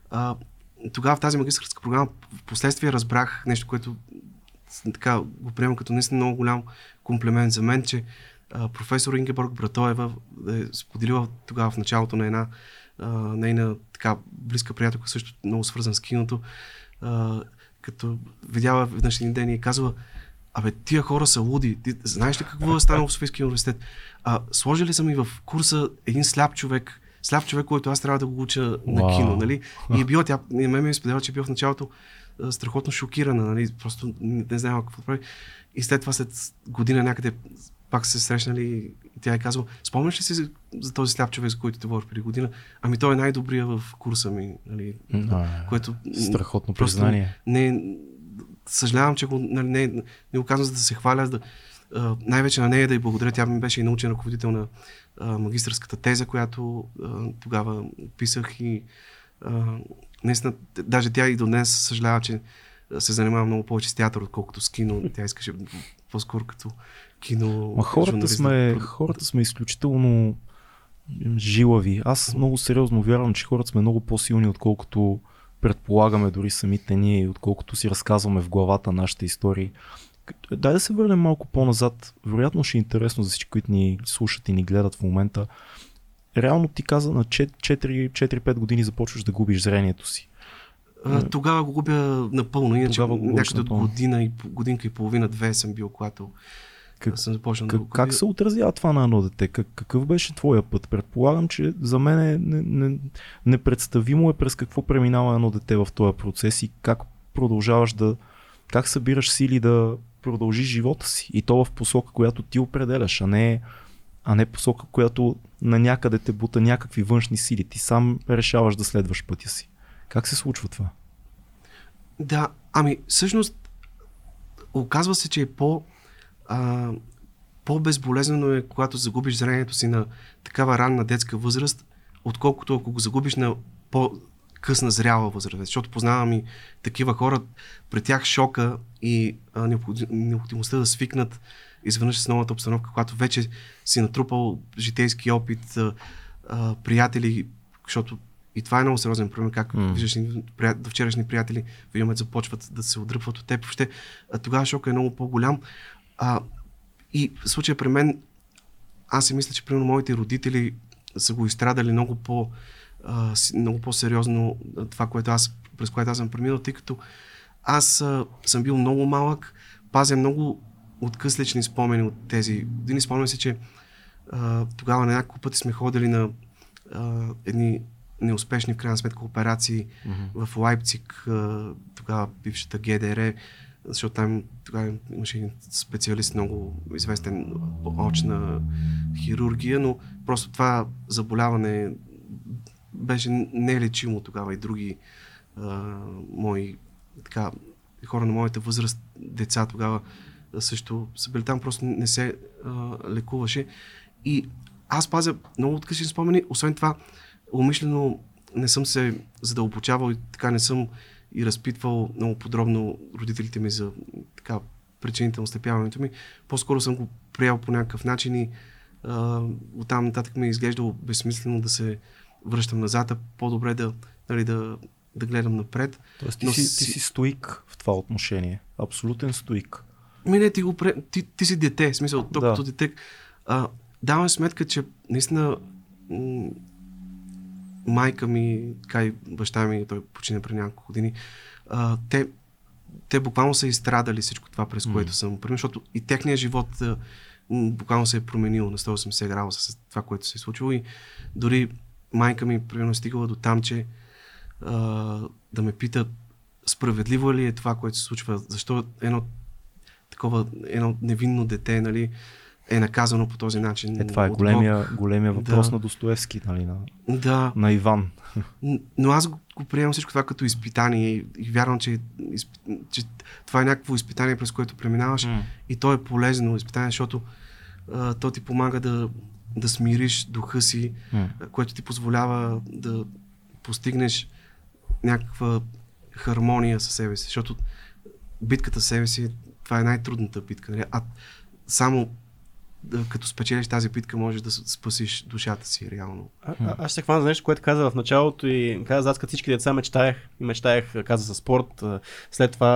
А, тогава в тази магистрска програма в последствие разбрах нещо, което така го приемам като наистина много голям комплимент за мен, че а, професор Ингеборг Братоева е споделила тогава в началото на една а, нейна така близка приятелка, също много свързан с киното, а, като видяла веднъж един ден и е казала, Абе, тия хора са луди. Ти знаеш ли какво е станало в Софийския университет? А, сложили са ми в курса един сляп човек, сляп човек, който аз трябва да го уча wow. на кино, нали? И е била, тя, и ме ми е споделяла, че бил в началото а, страхотно шокирана, нали? Просто не, не знам какво прави. И след това, след година някъде пак се срещнали и тя е казала, спомняш ли си за, за този сляп човек, за който те говорих преди година? Ами той е най-добрия в курса ми, нали? А, което... Страхотно признание. Не, съжалявам, че го, нали, не, не го казвам за да се хваля, да, а, най-вече на нея да й благодаря. Тя ми беше и научен ръководител на а, магистърската теза, която а, тогава писах и а, наистина, даже тя и до днес съжалява, че се занимава много повече с театър, отколкото с кино. Тя искаше по-скоро като кино. Ма хората сме, хората сме изключително жилави. Аз много сериозно вярвам, че хората сме много по-силни, отколкото предполагаме дори самите ние, отколкото си разказваме в главата нашите истории. Дай да се върнем малко по-назад. Вероятно ще е интересно за всички, които ни слушат и ни гледат в момента. Реално ти каза на 4-5 години започваш да губиш зрението си. Тогава го губя напълно, иначе някъде от година и, годинка и половина, две съм бил, когато как, съм започнал как, да как се отразява това на едно дете? Как, какъв беше твоя път? Предполагам, че за мен е не, не, непредставимо е през какво преминава едно дете в този процес и как продължаваш да. Как събираш сили да продължиш живота си и то в посока, която ти определяш, а не, а не посока, която на някъде те бута някакви външни сили. Ти сам решаваш да следваш пътя си. Как се случва това? Да, ами всъщност оказва се, че е по а, по-безболезнено е, когато загубиш зрението си на такава ранна детска възраст, отколкото ако го загубиш на по-късна зряла възраст. Защото познавам и такива хора, при тях шока и а, необходимостта да свикнат изведнъж с новата обстановка, когато вече си натрупал житейски опит, а, а, приятели, защото и това е много сериозен проблем, как mm. виждаш прият- до вчерашни приятели в един момент започват да се отдръпват от теб. Въобще, тогава шока е много по-голям. А, и в случая при мен, аз си мисля, че примерно моите родители са го изстрадали много по а, много по-сериозно това, което аз, през което аз съм преминал, тъй като аз а, съм бил много малък, пазя много откъслични спомени от тези. Един спомням си, че а, тогава на няколко пъти сме ходили на а, едни неуспешни в крайна сметка операции Мгм. в Лайпциг, а, тогава бившата ГДР, защото там тогава имаше един специалист, много известен очна хирургия, но просто това заболяване беше нелечимо тогава и други а, мои така, хора на моята възраст, деца тогава също са били там, просто не се а, лекуваше. И аз пазя много откъсни спомени, освен това, умишлено не съм се задълбочавал и така не съм и разпитвал много подробно родителите ми за така причините на ослепяването ми. По-скоро съм го приел по някакъв начин и а, оттам нататък ми е изглеждало безсмислено да се връщам назад, а по-добре да, нали, да, да гледам напред. Тоест ти, Но си, ти си- стоик в това отношение. Абсолютен стоик. Ми не, ти, го ти, ти си дете, в смисъл, то Да. като дете. А, давам сметка, че наистина м- майка ми, така и баща ми, той почина преди няколко години, а, те, те буквално са изстрадали всичко това, през М. което съм преминал, защото и техният живот а, буквално се е променил на 180 градуса с това, което се е случило и дори майка ми примерно е стигала до там, че а, да ме пита справедливо ли е това, което се случва, защо едно такова едно невинно дете, нали, е наказано по този начин. Е, това е големия, големия въпрос Да. на Достоевски, нали, на. Да, на Иван. но аз го, го приемам всичко това като изпитание и, вярвам, че, че това е някакво изпитание, през което преминаваш и то е полезно изпитание, защото а, то ти помага да, да смириш духа си, а, което ти позволява да постигнеш някаква хармония със себе си, защото битката с себе си, това е най-трудната битка. Нали? А само като спечелиш тази битка, можеш да спасиш душата си реално. А, а, аз ще се хвана за нещо, което каза в началото и каза, аз като всички деца мечтаях и мечтаях, каза за спорт, след това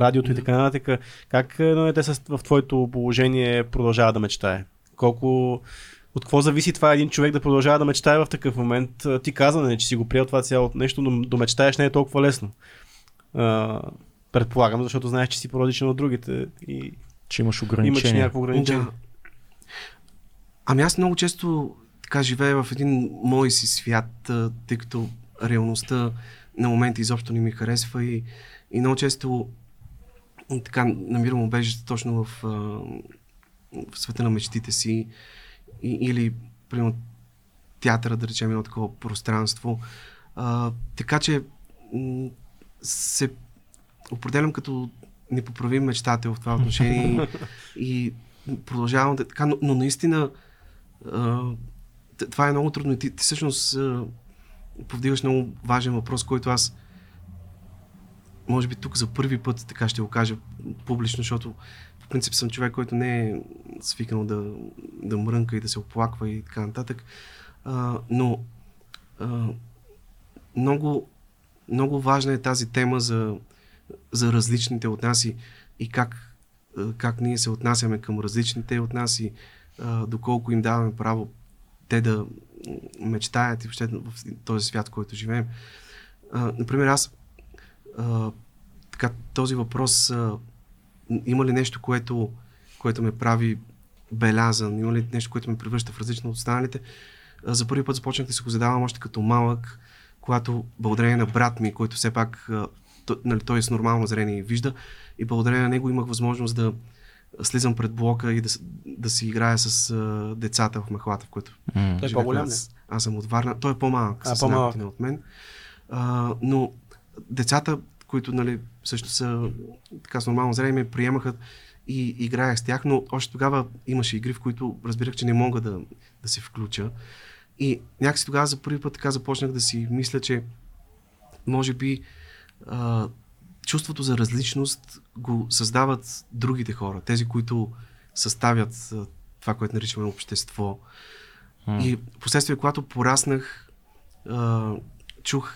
радиото и така нататък. Как едно дете с- в твоето положение продължава да мечтае? Колко, от какво зависи това един човек да продължава да мечтае в такъв момент? Ти каза, нали, че си го приел това цялото нещо, но да мечтаеш не е толкова лесно. А, предполагам, защото знаеш, че си по-различен от другите и Че имаш имаш ограничения. някакво ограничение. Да. Ами аз много често така живея в един мой си свят, тъй като реалността на моменти изобщо не ми харесва и, и много често така намирам убежище точно в, в света на мечтите си и, или примерно театъра, да речем, едно такова пространство. А, така че се определям като непоправим мечтател в това отношение и, и продължавам да така, но, но наистина това е много трудно и ти, ти всъщност повдигаш много важен въпрос, който аз може би тук за първи път така ще го кажа публично, защото по принцип съм човек, който не е свикнал да, да мрънка и да се оплаква и така нататък. А, но а, много, много важна е тази тема за, за различните от нас и, и как, как ние се отнасяме към различните от нас и доколко им даваме право те да мечтаят и въобще в този свят, в който живеем. Например, аз така, този въпрос има ли нещо, което, което ме прави белязан, има ли нещо, което ме превръща в различно от останалите? За първи път започнах да се го задавам още като малък, когато благодарение на брат ми, който все пак той, нали, той с нормално зрение вижда, и благодарение на него имах възможност да слизам пред блока и да, да си играя с а, децата в махлата, в което М. Той е по-голям? Аз, аз съм от Варна. Той е по-малък, А, с по-малък. от мен. А, но децата, които нали, също са така с нормално зрение, ме приемаха и играех с тях, но още тогава имаше игри, в които разбирах, че не мога да, да се включа. И някакси тогава за първи път така започнах да си мисля, че може би а, чувството за различност го създават другите хора, тези, които съставят това, което наричаме общество. М. И последствие, когато пораснах, чух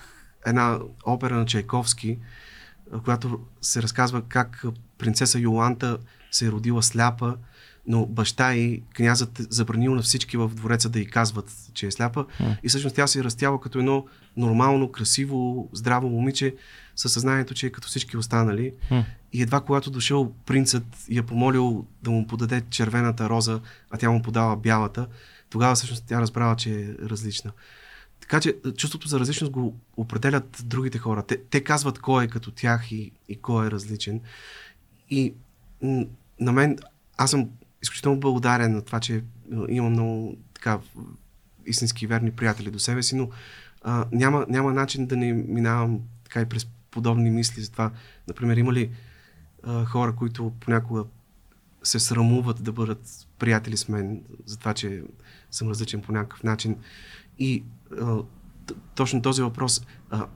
една опера на Чайковски, която се разказва как принцеса Йоланта се е родила сляпа, но баща и князът забранил на всички в двореца да й казват, че е сляпа. Mm. И всъщност тя се е растяла като едно нормално, красиво, здраво момиче, със съзнанието, че е като всички останали. Mm. И едва когато дошъл принцът и я помолил да му подаде червената роза, а тя му подава бялата, тогава всъщност тя разбрала, че е различна. Така че чувството за различност го определят другите хора. Те, те казват кой е като тях и, и кой е различен. И на мен, аз съм изключително благодарен на това, че имам много така истински верни приятели до себе си, но а, няма, няма начин да не минавам така и през подобни мисли за това. Например, има ли а, хора, които понякога се срамуват да бъдат приятели с мен за това, че съм различен по някакъв начин. И а, точно този въпрос, а,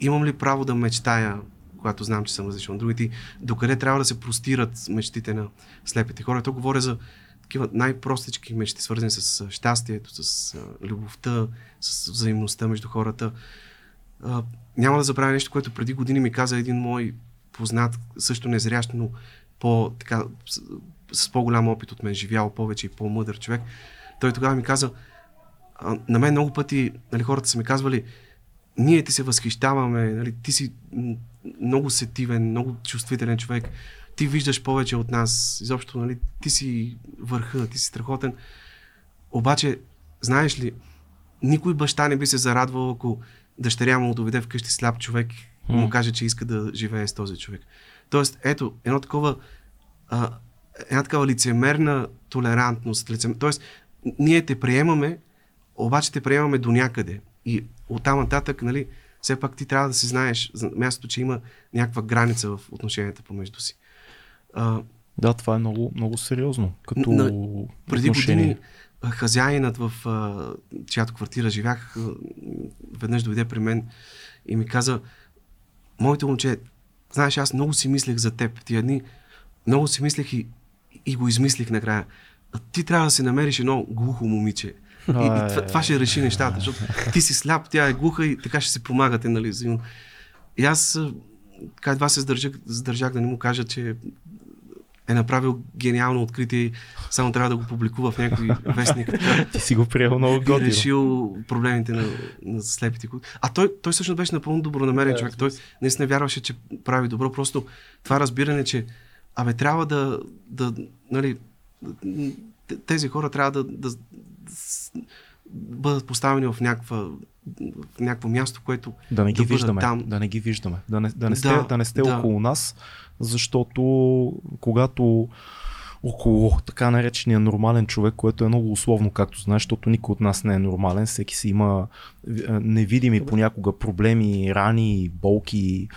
имам ли право да мечтая, когато знам, че съм различен от другите, докъде трябва да се простират мечтите на слепите хора. То говоря за такива най-простички мечти, свързани с щастието, с любовта, с взаимността между хората. А, няма да забравя нещо, което преди години ми каза един мой познат, също незрящ, но по, така, с, с по-голям опит от мен, живял повече и по-мъдър човек. Той тогава ми каза, на мен много пъти нали, хората са ми казвали, ние ти се възхищаваме, нали, ти си много сетивен, много чувствителен човек, ти виждаш повече от нас, изобщо, нали, ти си върха, ти си страхотен. Обаче, знаеш ли, никой баща не би се зарадвал, ако дъщеря му доведе вкъщи сляп човек и му каже, че иска да живее с този човек. Тоест, ето, едно такова, а, една такава лицемерна толерантност. Лицем... Тоест, ние те приемаме, обаче те приемаме до някъде. И оттам нататък, нали, все пак ти трябва да си знаеш за мястото, че има някаква граница в отношенията помежду си. А, да, това е много, много сериозно. Като на, преди отношение. години хазяинът, в а, чиято квартира живях, веднъж дойде при мен и ми каза, моето момче, знаеш, аз много си мислех за теб тия дни, много си мислех и, и го измислих накрая. Ти трябва да си намериш едно глухо момиче. И, и това, това ще реши нещата, защото ти си сляп, тя е глуха и така ще се помагате, нали? И аз така едва се сдържах, сдържах да не му кажа, че е направил гениално откритие, само трябва да го публикува в някой вестник. Ти си го приел много готино. И решил проблемите на, на слепите. А той, той всъщност беше напълно добронамерен yeah, човек. Той наистина вярваше, че прави добро. Просто това разбиране, че абе трябва да, да нали, тези хора трябва да, да, да бъдат поставени в някаква в някакво място, което да не ги да виждаме, там. Да не ги виждаме. Да не, да не сте, да, да не сте да. около нас, защото когато около така наречения нормален човек, което е много условно, както знаеш, защото никой от нас не е нормален, всеки си има невидими понякога проблеми, рани, болки,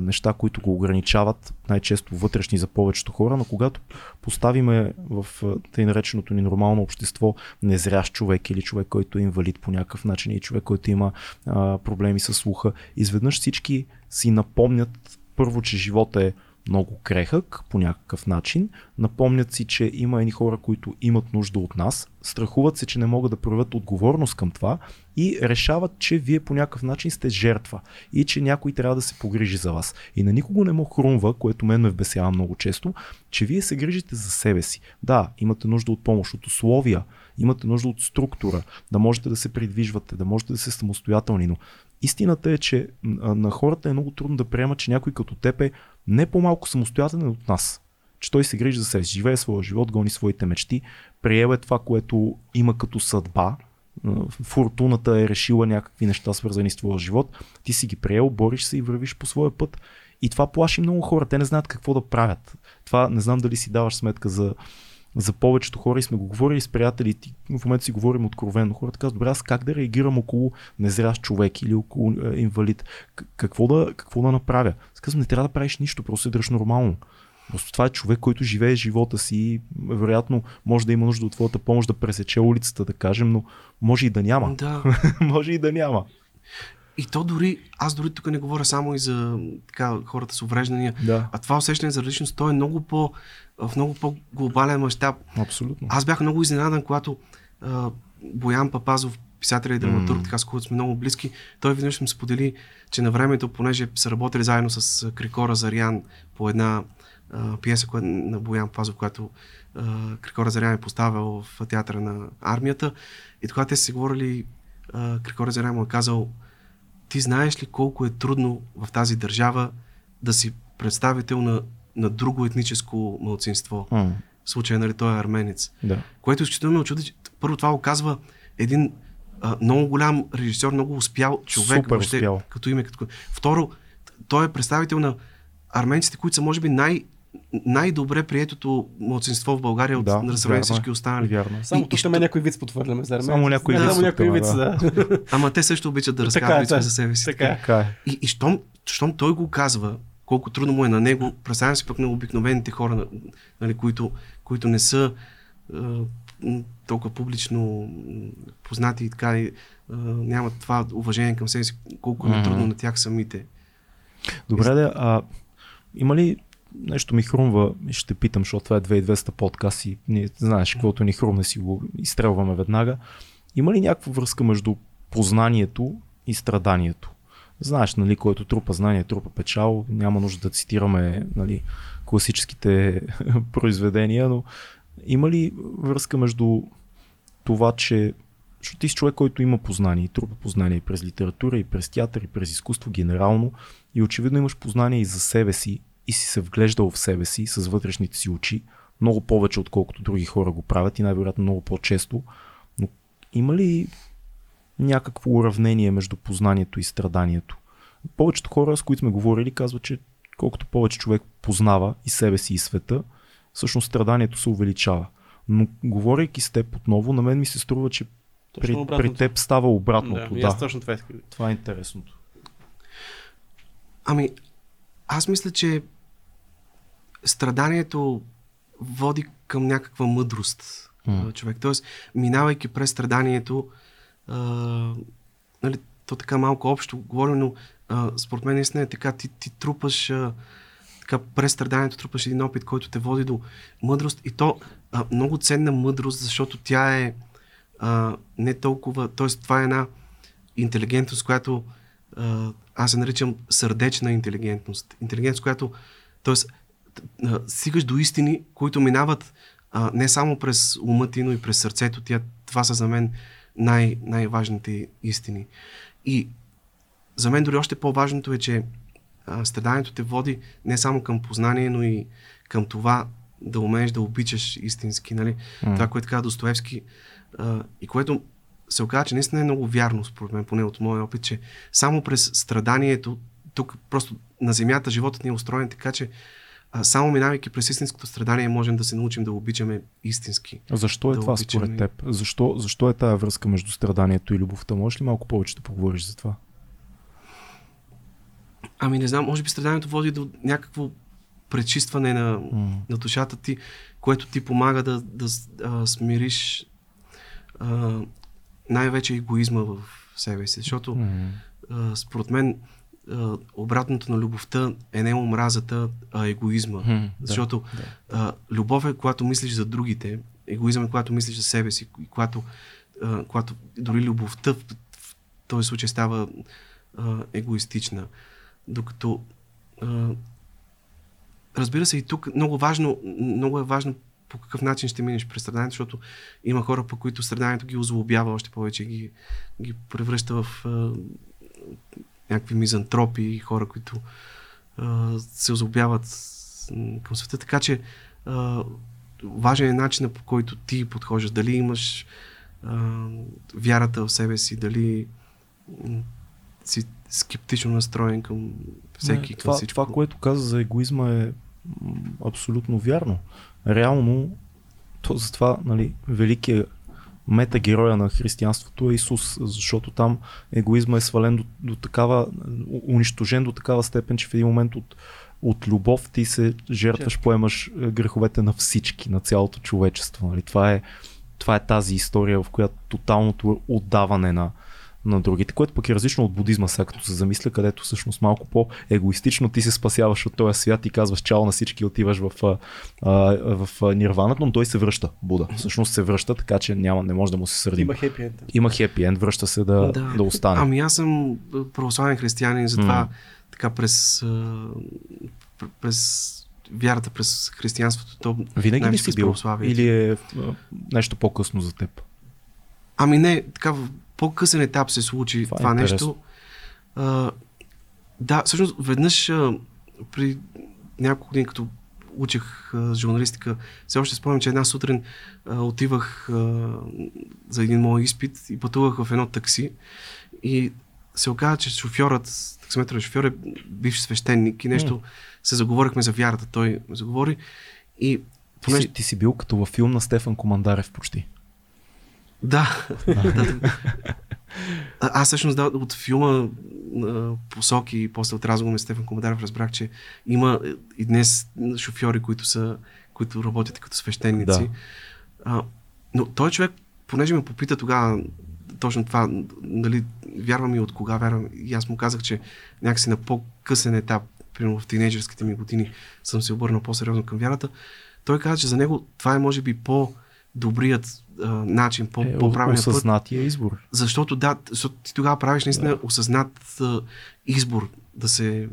неща, които го ограничават, най-често вътрешни за повечето хора, но когато поставиме в тъй нареченото ни нормално общество незрящ човек или човек, който е инвалид по някакъв начин и човек, който има а, проблеми с слуха, изведнъж всички си напомнят първо, че живота е много крехък по някакъв начин. Напомнят си, че има едни хора, които имат нужда от нас, страхуват се, че не могат да проявят отговорност към това и решават, че вие по някакъв начин сте жертва и че някой трябва да се погрижи за вас. И на никого не му хрумва, което мен ме вбесява много често, че вие се грижите за себе си. Да, имате нужда от помощ, от условия, имате нужда от структура, да можете да се придвижвате, да можете да се самостоятелни, но истината е, че на хората е много трудно да приемат, че някой като теб е не по-малко самостоятелен от нас. Че той се грижи за себе, живее своя живот, гони своите мечти, приел е това, което има като съдба, фортуната е решила някакви неща, свързани с твоя живот, ти си ги приел, бориш се и вървиш по своя път. И това плаши много хора. Те не знаят какво да правят. Това не знам дали си даваш сметка за, за повечето хора и сме го говорили с приятели. В момента си говорим откровенно. Хората казват, добре, аз как да реагирам около незрящ човек или около е, инвалид? Какво да, какво да направя? Казвам, не трябва да правиш нищо, просто се дръж нормално. Просто това е човек, който живее живота си вероятно може да има нужда от твоята помощ да пресече улицата, да кажем, но може и да няма. Да. може и да няма. И то дори, аз дори тук не говоря само и за така, хората с увреждания, да. а това усещане за различност, то е много по, в много по-глобален мащаб. Абсолютно. Аз бях много изненадан, когато а, Боян Папазов писател и драматург, М. така с когото сме много близки. Той веднъж ми сподели, че на времето, понеже са работили заедно с Крикора Зарян по една а, пиеса която, на Боян Пазов, която а, Крикора Зарян е поставил в театъра на армията. И тогава те са си говорили, а, Крикора Зарян му е казал, ти знаеш ли колко е трудно в тази държава да си представител на, на друго етническо мълцинство? М, В случая, нали, той е арменец. да. Което изключително очуди, че първо това оказва един а, много голям режисьор, много успял човек. Супер въобще, успял. Като име. Като... Второ, той е представител на арменците, които са може би най- най-добре приетото младсинство в България от Да, на сравнение вярно е. всички останали. Вярно. Само И- тук ще някой вид потвърляме за армейците. Само някой да, виц Само някой вид, да. да. Ама те също обичат да е, разказват да. за себе си. Така е. Така е. И, и щом, щом той го казва, колко трудно му е на него, представям си пък на обикновените хора, на- нали, които, които не са е, толкова публично познати и така, и, е, нямат това уважение към себе си, колко е Мгм. трудно на тях самите. Добре, да, а има ли нещо ми хрумва, ще питам, защото това е 2200 подкаст и ние, знаеш, каквото ни хрумне си го изстрелваме веднага. Има ли някаква връзка между познанието и страданието? Знаеш, нали, който трупа знание, трупа печал, няма нужда да цитираме нали, класическите произведения, но има ли връзка между това, че защото ти си човек, който има познание и трупа познание и през литература, и през театър, и през изкуство генерално, и очевидно имаш познание и за себе си, и си се вглеждал в себе си с вътрешните си очи, много повече отколкото други хора го правят и най-вероятно много по-често. Но има ли някакво уравнение между познанието и страданието? Повечето хора, с които сме говорили, казват, че колкото повече човек познава и себе си и света, всъщност страданието се увеличава. Но говорейки с теб отново, на мен ми се струва, че при, Точно при теб става обратното. Да, и Да, точно това исках. Това е интересното. Ами, аз мисля, че страданието води към някаква мъдрост а, човек. Тоест, минавайки през страданието, а, нали, то така малко общо говорим, но а, според мен наистина е така, ти, ти трупаш а, така през страданието трупаш един опит, който те води до мъдрост и то а, много ценна мъдрост, защото тя е а, не толкова, т.е. това е една интелигентност, която а, аз се наричам сърдечна интелигентност. Интелигентност, която, т.е. стигаш до истини, които минават а, не само през ума ти, но и през сърцето ти. Това са за мен най- най-важните истини. И за мен дори още по-важното е, че а, страданието те води не само към познание, но и към това да умееш да обичаш истински. Нали? М. Това, което каза Достоевски а, и което се оказа, че наистина е много вярно, според мен, поне от моя опит, че само през страданието, тук просто на земята животът ни е устроен така, че а, само минавайки през истинското страдание, можем да се научим да обичаме истински. Защо е Да това обичаме. според теб? Защо, защо е тая връзка между страданието и любовта? Можеш ли малко повече да поговориш за това? Ами не знам, може би страданието води до някакво пречистване на, М. на душата ти, което ти помага да, да а, смириш а, най-вече егоизма в себе си. Защото М. а, според мен а, обратното на любовта е не омразата, а егоизма. М, да, Защото а, любов е когато мислиш за другите, егоизъм е когато мислиш за себе си, и когато, а, когато дори любовта в, в този случай става а, егоистична. Докато а, разбира се и тук много важно, много е важно по какъв начин ще минеш през страданието, защото има хора, по които страданието ги озлобява още повече, ги, ги превръща в някакви мизантропи, хора, които а, се озлобяват към света. Така че а, важен е начинът по който ти подхождаш. Дали имаш а, вярата в себе си, дали си скептично настроен към всеки, Не, към това, всичко. това, което каза за егоизма е абсолютно вярно. Реално, то затова нали, великият метагероя на християнството е Исус, защото там егоизма е свален до, до такава, унищожен до такава степен, че в един момент от, от любов ти се жертваш, поемаш е, греховете на всички, на цялото човечество. Нали. Това, е, това е тази история, в която тоталното отдаване на, на другите, което пък е различно от будизма, сега като се замисля, където всъщност малко по-егоистично ти се спасяваш от този свят и казваш чао на всички, отиваш в, а, в нирваната, но той се връща, Буда. Всъщност се връща, така че няма, не може да му се сърди. Има хепи енд. Има хепи енд, връща се да, да. да остане. Ами аз съм православен християнин, затова mm. така през, през вярата през християнството, то Винаги ли си бил? Или е нещо по-късно за теб? Ами не, така по-късен етап се случи това, това нещо. А, да, всъщност веднъж а, при няколко години, като учих а, журналистика, все още спомням, че една сутрин а, отивах а, за един мой изпит и пътувах в едно такси и се оказа, че шофьорът, таксиметровия шофьор е бивш свещеник и нещо mm. се заговорихме за вярата. Той ме заговори и ти, понеже... си, ти си бил като във филм на Стефан Командарев почти. Да. да. Аз всъщност да, от филма посоки и после от разговор с Стефан Комадаров разбрах, че има и днес шофьори, които са които работят като свещеници. Да. А, но той човек, понеже ме попита тогава точно това, нали, вярвам и от кога вярвам. И аз му казах, че някакси на по-късен етап, примерно в тинейджерските ми години, съм се обърнал по-сериозно към вярата. Той каза, че за него това е може би по- добрият а, начин, по, е, по-правилният осъзнатия път. избор. Защото да, защото ти тогава правиш наистина да. осъзнат а, избор да се,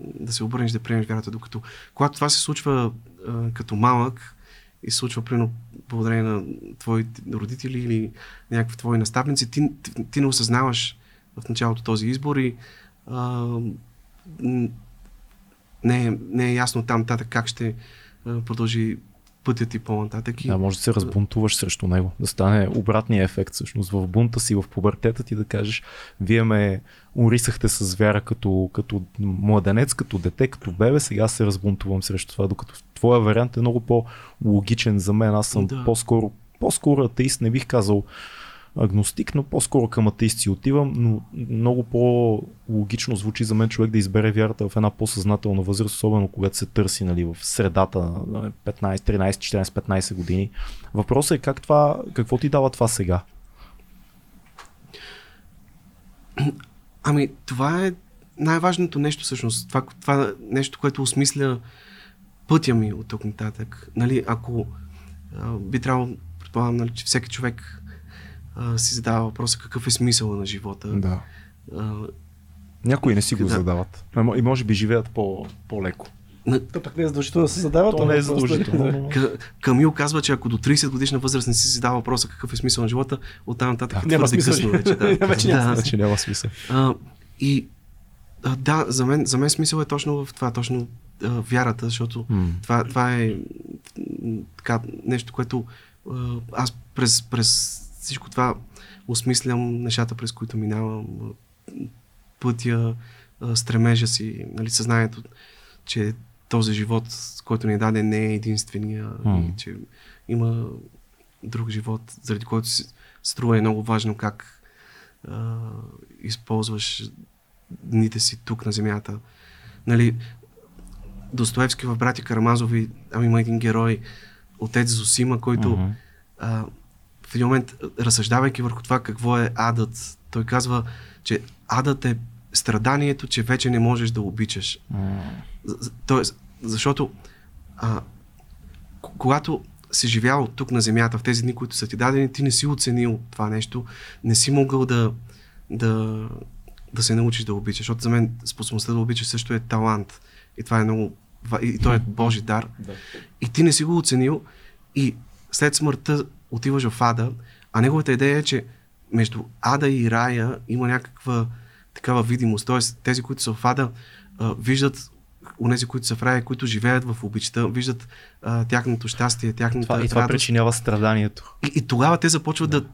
да се обърнеш да приемеш вярата, докато когато това се случва а, като малък и се случва примерно благодарение на твоите родители или някакви твои наставници, ти, ти, ти не осъзнаваш в началото този избор и а, не, е, не е ясно там татък как ще продължи пътя ти по-нататък. И... Да, може да се разбунтуваш срещу него, да стане обратния ефект всъщност в бунта си, в пубертета ти да кажеш, вие ме урисахте с вяра като, като младенец, като дете, като бебе, сега се разбунтувам срещу това, докато твоя вариант е много по-логичен за мен. Аз съм да. по-скоро, по-скоро атеист, не бих казал агностик, но по-скоро към атеисти отивам, но много по-логично звучи за мен човек да избере вярата в една по-съзнателна възраст, особено когато се търси нали, в средата на 15, 13, 14, 15 години. Въпросът е как това, какво ти дава това сега? Ами, това е най-важното нещо всъщност. Това, това е нещо, което осмисля пътя ми от тук нататък. Нали, ако би трябвало, предполагам, нали, че всеки човек а, си задава въпроса какъв е смисъла на живота. Да. А, Някои не си го да. задават. И може би живеят по, по-леко. На... То пък не е задължително да се задава. То не е задължително. Камил казва, че ако до 30 годишна възраст не си задава въпроса какъв е смисъл на живота, оттам нататък да, няма смисъл. късно вече. Да. вече, няма, да. вече няма смисъл. А, и а, да, за мен, за мен смисъл е точно в това, точно а, вярата, защото mm. това, това е така, нещо, което а, аз през, през всичко това осмислям нещата, през които минавам, пътя, стремежа си, нали, съзнанието, че този живот, който ни е даден, не е единствения, mm. че има друг живот, заради който си струва е много важно как а, използваш дните си тук на земята. Нали, Достоевски в Братя Карамазови, ами има един герой, отец Зосима, който mm-hmm. а, в един момент, разсъждавайки върху това какво е адът, той казва, че адът е страданието, че вече не можеш да обичаш. Mm. Тоест, защото а, когато си живял тук на земята, в тези дни, които са ти дадени, ти не си оценил това нещо, не си могъл да, да, да се научиш да обичаш. Защото за мен способността да обичаш също е талант. И това е много. И той е Божи дар. Да. И ти не си го оценил. И след смъртта отиваш в ада, а неговата идея е, че между ада и рая има някаква такава видимост. Тоест, тези, които са в ада, а, виждат унези, които са в рая, които живеят в обичта, виждат а, тяхното щастие, тяхната това, И това радост. причинява страданието. И, и тогава те започват да, да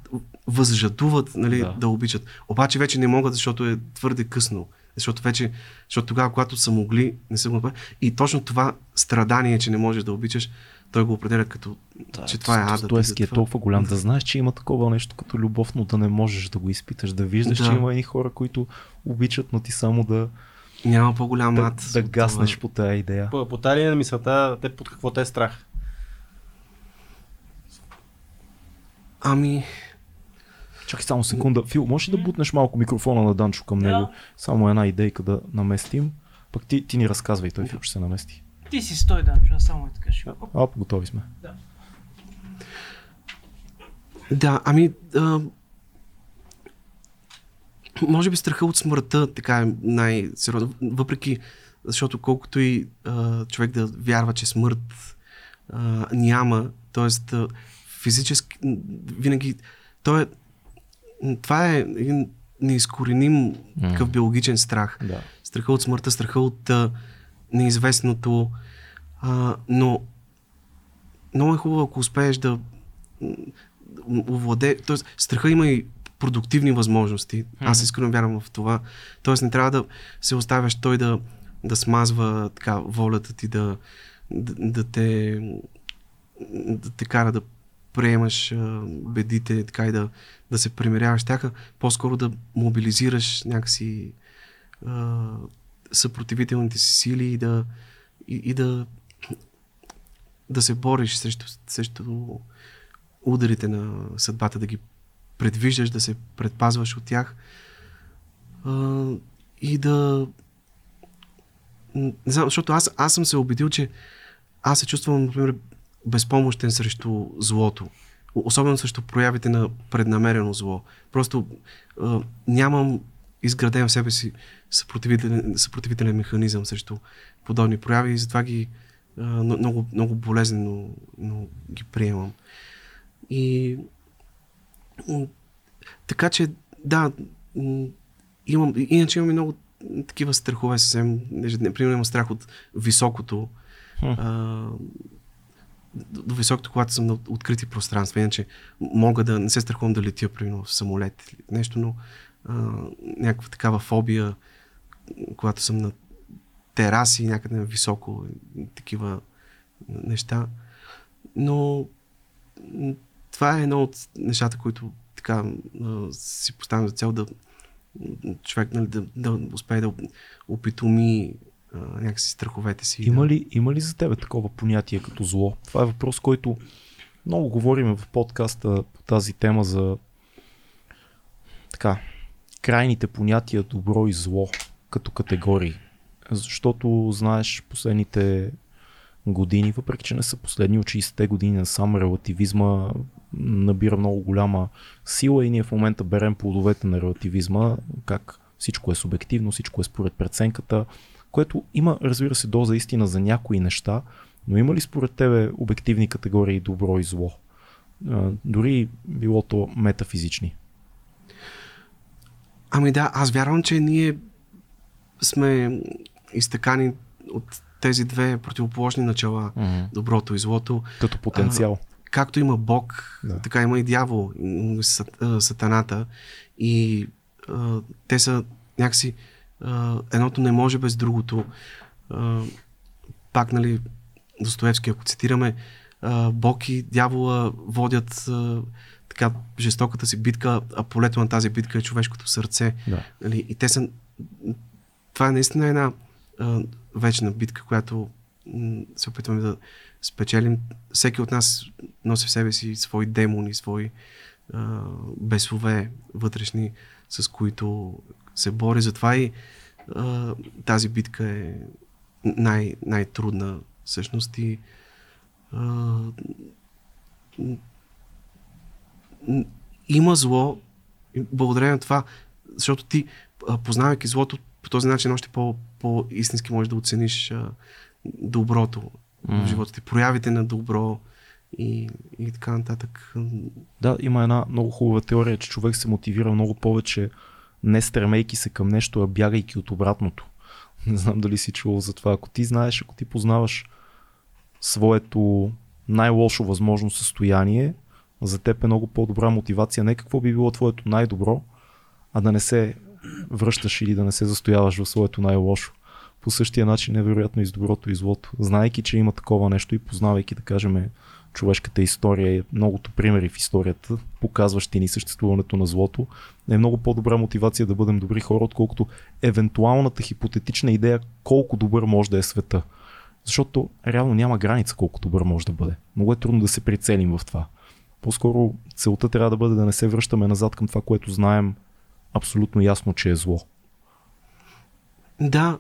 възжадуват, нали, да. да обичат. Обаче вече не могат, защото е твърде късно. Защото вече, защото тогава, когато са могли, не са го И точно това страдание, че не можеш да обичаш, той го определя като, да, че това е ада. Достоевски е толкова голям да знаеш, че има такова нещо като любов, но да не можеш да го изпиташ, да виждаш, да. че има едни хора, които обичат, но ти само да... Няма по-голям ад. Да, да гаснеш това. по тази идея. По, по тази на мисълта, те под какво те е страх? Ами... Чакай само секунда. Фил, можеш ли да бутнеш малко микрофона на Данчо към него? Да. Само една идейка да наместим. Пък ти, ти ни разказвай, той Фил ще се намести. Ти си стой, Данчо, аз само е така ще А, готови сме. Да, ами. А, може би страха от смъртта така е най-сериозно. Въпреки, защото колкото и а, човек да вярва, че смърт а, няма, т.е. физически, винаги. То е, това е един неизкореним такъв биологичен страх. Да. Страха от смъртта, страха от а, неизвестното. А, но много е хубаво, ако успееш да овладе... Тоест, страха има и продуктивни възможности. Аз искрено вярвам в това. Тоест, не трябва да се оставяш той да, да смазва така волята ти, да, да, да те да те кара да приемаш а, бедите, така и да, да се примиряваш с тях, а по-скоро да мобилизираш някакси а, съпротивителните си сили и да, и, и да, да се бориш срещу, срещу ударите на съдбата, да ги предвиждаш, да се предпазваш от тях а, и да не знам, защото аз, аз съм се убедил, че аз се чувствам, например, безпомощен срещу злото. Особено срещу проявите на преднамерено зло. Просто а, нямам изграден в себе си съпротивителен, съпротивителен механизъм срещу подобни прояви и затова ги а, много, много болезнено но ги приемам. И така че, да, имам, иначе имам и много такива страхове съвсем. Например, имам страх от високото. Хм. А, до до високото, когато съм на открити пространства. Иначе мога да не се страхувам да летя, примерно, в самолет или нещо, но а, някаква такава фобия, когато съм на тераси, някъде на високо, такива неща. Но това е едно от нещата, които така си поставям за цел да човек нали, да, да успее да опитоми а, някакси страховете си. Има да... ли, има ли за тебе такова понятие като зло? Това е въпрос, който много говорим в подкаста по тази тема за така, крайните понятия добро и зло като категории. Защото, знаеш, последните години, въпреки че не са последни от 60-те години на сам релативизма набира много голяма сила и ние в момента берем плодовете на релативизма, как всичко е субективно, всичко е според преценката, което има, разбира се, доза истина за някои неща, но има ли според тебе обективни категории добро и зло? Дори било то метафизични. Ами да, аз вярвам, че ние сме изтъкани от тези две противоположни начала, Мгм. доброто и злото. Като потенциал. Както има Бог, Да. така има и дявол, а, сатаната. И а, те са някакси а, едното не може без другото. А, пак, нали, Достоевски, ако цитираме, а, Бог и дявола водят а, така жестоката си битка, а полето на тази битка е човешкото сърце. Да. Нали, и те са. Това е наистина една а, вечна битка, която се опитваме да спечелим. Всеки от нас носи в себе си свои демони, свои а, бесове вътрешни, с които се бори. Затова и а, тази битка е най- най-трудна всъщност и а, има зло благодарение на това, защото ти, познавайки злото, по този начин още по, по-истински можеш да оцениш а, доброто в живота ти, проявите на добро и, и така нататък. Да, има една много хубава теория, че човек се мотивира много повече не стремейки се към нещо, а бягайки от обратното. Не знам дали си чувал за това. Ако ти знаеш, ако ти познаваш своето най-лошо възможно състояние, за теб е много по-добра мотивация. Не какво би било твоето най-добро, а да не се връщаш или да не се застояваш в своето най-лошо. По същия начин е вероятно и с доброто и злото. Знайки, че има такова нещо и познавайки, да кажем, човешката история и многото примери в историята, показващи ни съществуването на злото, е много по-добра мотивация да бъдем добри хора, отколкото евентуалната хипотетична идея колко добър може да е света. Защото реално няма граница колко добър може да бъде. Много е трудно да се прицелим в това. По-скоро целта трябва да бъде да не се връщаме назад към това, което знаем абсолютно ясно, че е зло. Да,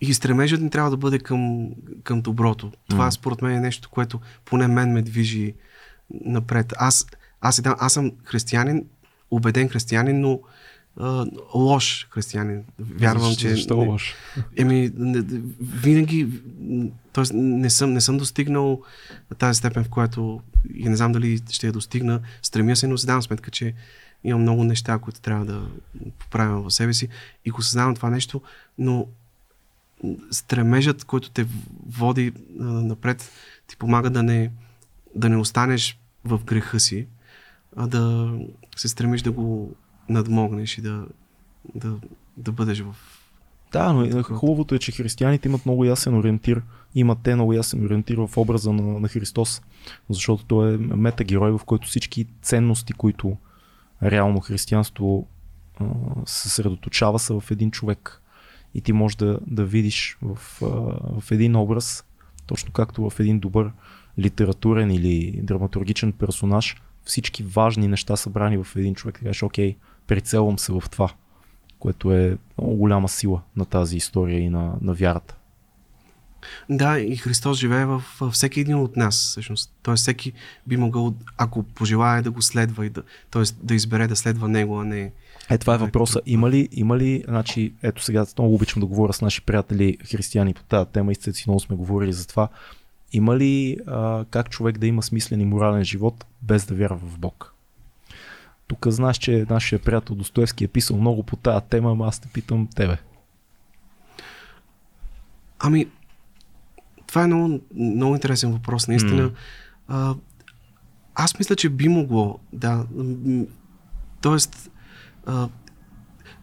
и стремежът ни трябва да бъде към, към доброто. Това М. според мен е нещо, което поне мен ме движи напред. Аз, аз, аз, аз съм християнин, убеден християнин, но а, лош християнин. Вярвам, Защо- че... Защо не- лош? Еми, не, винаги, т.е. не съм, не съм достигнал тази степен, в която и не знам дали ще я достигна. Стремя се, но си давам сметка, че имам много неща, които трябва да поправям в себе си и го съзнавам това нещо, но стремежът, който те води а, напред, ти помага да не, да не останеш в греха си, а да се стремиш да го надмогнеш и да, да, да бъдеш в Да, но хубавото е, че християните имат много ясен ориентир. Имат те много ясен ориентир в образа на, на Христос. Защото той е метагерой, в който всички ценности, които реално християнство а, се съсредоточава са в един човек. И ти можеш да, да видиш в, в един образ, точно както в един добър литературен или драматургичен персонаж, всички важни неща събрани в един човек. Ти кажеш, окей, прицелвам се в това което е много голяма сила на тази история и на, на вярата. Да, и Христос живее в, във всеки един от нас, всъщност. Тоест, всеки би могъл, ако пожелая да го следва, и да, тоест да избере да следва него, а не. Е, това е въпроса. Има ли, има ли, значи, ето сега много обичам да говоря с наши приятели християни по тази тема и с Цеци много сме говорили за това. Има ли а, как човек да има смислен и морален живот без да вярва в Бог? Тук знаеш, че нашия приятел Достоевски е писал много по тази тема, ама аз те питам тебе. Ами, това е много, много интересен въпрос, наистина. М. А, аз мисля, че би могло, да. Тоест, а,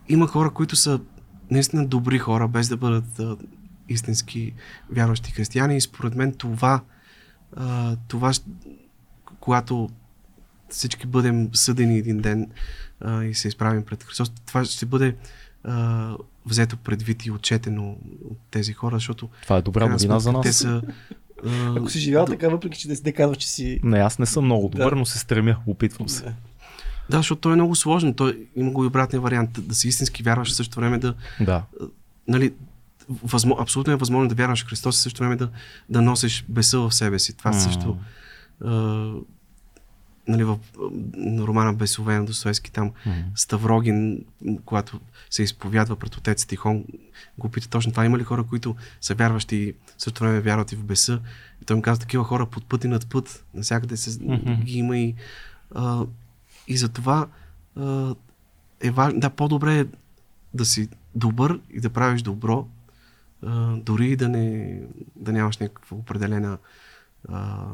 има хора, които са наистина добри хора, без да бъдат а, истински вярващи християни. И според мен това, а, това когато всички бъдем съдени един ден а, и се изправим пред Христос, това ще бъде а, взето предвид и отчетено от тези хора, защото Това е добра новина за сметка, Те нас. са, а, Ако си живял така, въпреки че не не казваш, че си... Не, аз не съм много добър, Да. но се стремя, опитвам се. Да, защото той е много сложно. Той има го и обратния вариант. Да си истински вярваш, в същото време да. Да. Нали, възмо, абсолютно е възможно да вярваш в Христос и в същото време да, да носиш беса в себе си. Това М. също. А, нали, в романа Бесове на Достоевски, там М. Ставрогин, когато се изповядва пред отец Тихон, го пита точно това. Има ли хора, които са вярващи и в същото време вярват и в беса? И той му казва, такива хора под път и над път. Насякъде се, Мгм. ги има и, а, и затова а, е важно. Да, по-добре е да си добър и да правиш добро, а, дори и да, не, да нямаш някаква определена а,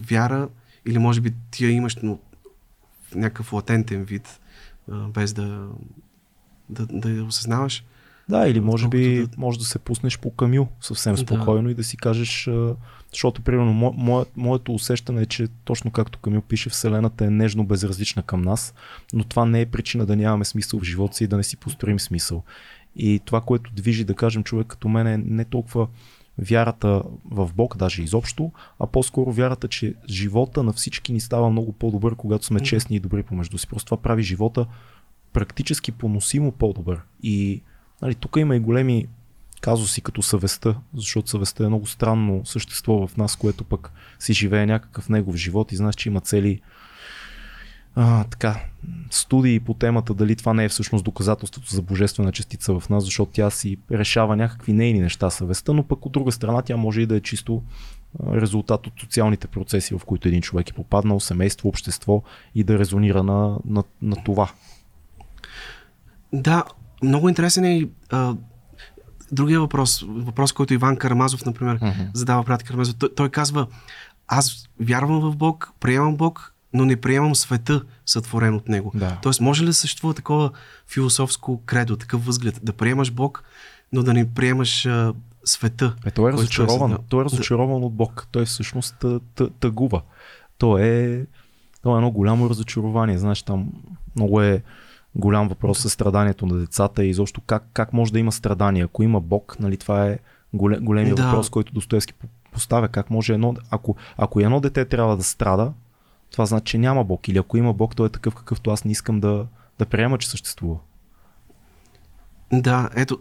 вяра или може би ти я имаш, но в някакъв латентен вид, без да, да, да я осъзнаваш. Да, или може би да- може да се пуснеш по камил съвсем Да. спокойно и да си кажеш, защото примерно мо, мо, моето усещане е, че точно както Камил пише, Вселената е нежно безразлична към нас, но това не е причина да нямаме смисъл в живота си и да не си построим смисъл. И това, което движи, да кажем, човек като мен е не толкова вярата в Бог, даже изобщо, а по-скоро вярата, че живота на всички ни става много по-добър, когато сме честни и добри помежду си. Просто това прави живота практически поносимо по-добър. И нали, тук има и големи казуси като съвестта, защото съвестта е много странно същество в нас, което пък си живее някакъв негов живот и знаеш, че има цели а, така, студии по темата дали това не е всъщност доказателството за божествена частица в нас, защото тя си решава някакви нейни неща съвестта, но пък от друга страна тя може и да е чисто резултат от социалните процеси, в които един човек е попаднал, семейство, общество и да резонира на, на, на това. Да, много интересен е и другия въпрос, въпрос, който Иван Карамазов, например, Мгм. задава брат Карамазов. Той, той казва, аз вярвам в Бог, приемам Бог, но не приемам света, сътворен от Него. Да. Тоест, може ли да съществува такова философско кредо, такъв възглед, да приемаш Бог, но да не приемаш а, света? Е, той е който разочарован. създал? Той е разочарован от Бог. Той всъщност тъ, тъ, тъгува. Той е, той е едно голямо разочарование. Знаеш, там много е голям въпрос със страданието на децата и изобщо как, как може да има страдания. Ако има Бог, нали, това е голе, големия Да. въпрос, който Достоевски по- поставя. Как може едно, ако, ако едно дете трябва да страда, това значи, че няма Бог. Или ако има Бог, той е такъв, какъвто аз не искам да, да приема, че съществува. Да, ето,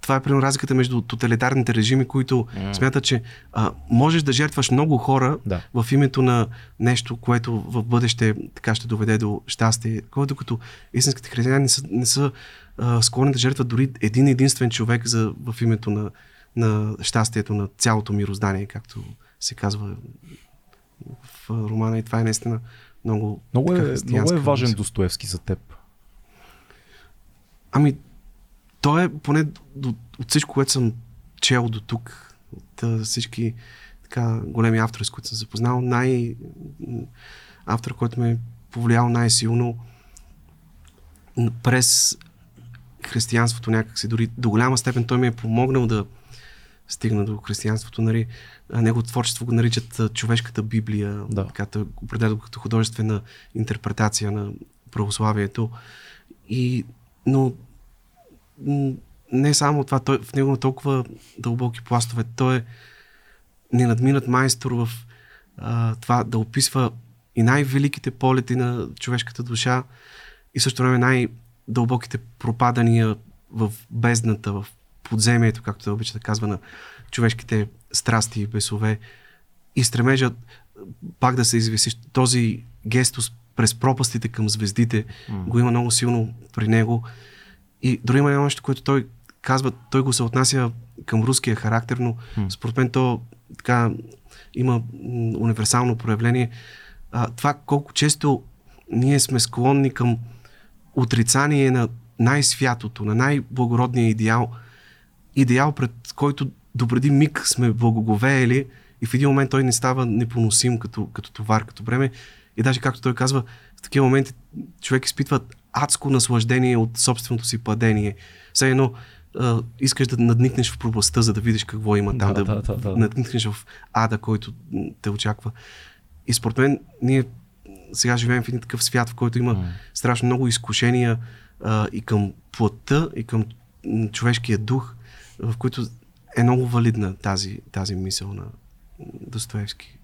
това е примерно разликата между тоталитарните режими, които М. смятат, че а, можеш да жертваш много хора Да. в името на нещо, което в бъдеще така ще доведе до щастие. Което като истинските християни не са, не са а, склонни да жертват дори един единствен човек за, в името на, на щастието на цялото мироздание, както се казва в романа. И това е наистина много, Много е, много е важен мисъл. Достоевски за теб. Ами, той е поне до, от всичко, което съм чел до тук, от всички така големи автори, с които съм запознал, най... автор, който ме е повлиял най-силно през християнството някакси. Дори до голяма степен той ми е помогнал да стигна до християнството. Нали, неговото творчество го наричат човешката Библия. Да. Така, той го определя като художествена интерпретация на православието. И, но не само това, той, в него има толкова дълбоки пластове. Той е ненадминат майстор в а, това да описва и най-великите полети на човешката душа и също време най-дълбоките пропадания в бездната, в подземието, както той обича да казва, на човешките страсти и бесове. И стремежа пак да се извисиш. Този гестос през пропастите към звездите М. го има много силно при него. И дори има нещо, което той казва, той го се отнася към руския характер, но М. според мен то така има универсално проявление. А, това колко често ние сме склонни към отрицание на най-святото, на най-благородния идеал, идеал, пред който допреди миг сме благоговеели и в един момент той не става непоносим като, като товар, като бреме. И даже както той казва, в такива моменти човек изпитва адско наслаждение от собственото си падение. Все едно а, искаш да надникнеш в пропастта, за да видиш какво има там, Да, да, да, да, да. надникнеш в ада, който те очаква. И според мен ние сега живеем в един такъв свят, в който има страшно много изкушения а, и към плътта, и към човешкия дух, в които е много валидна тази, тази мисъл на Достоевски.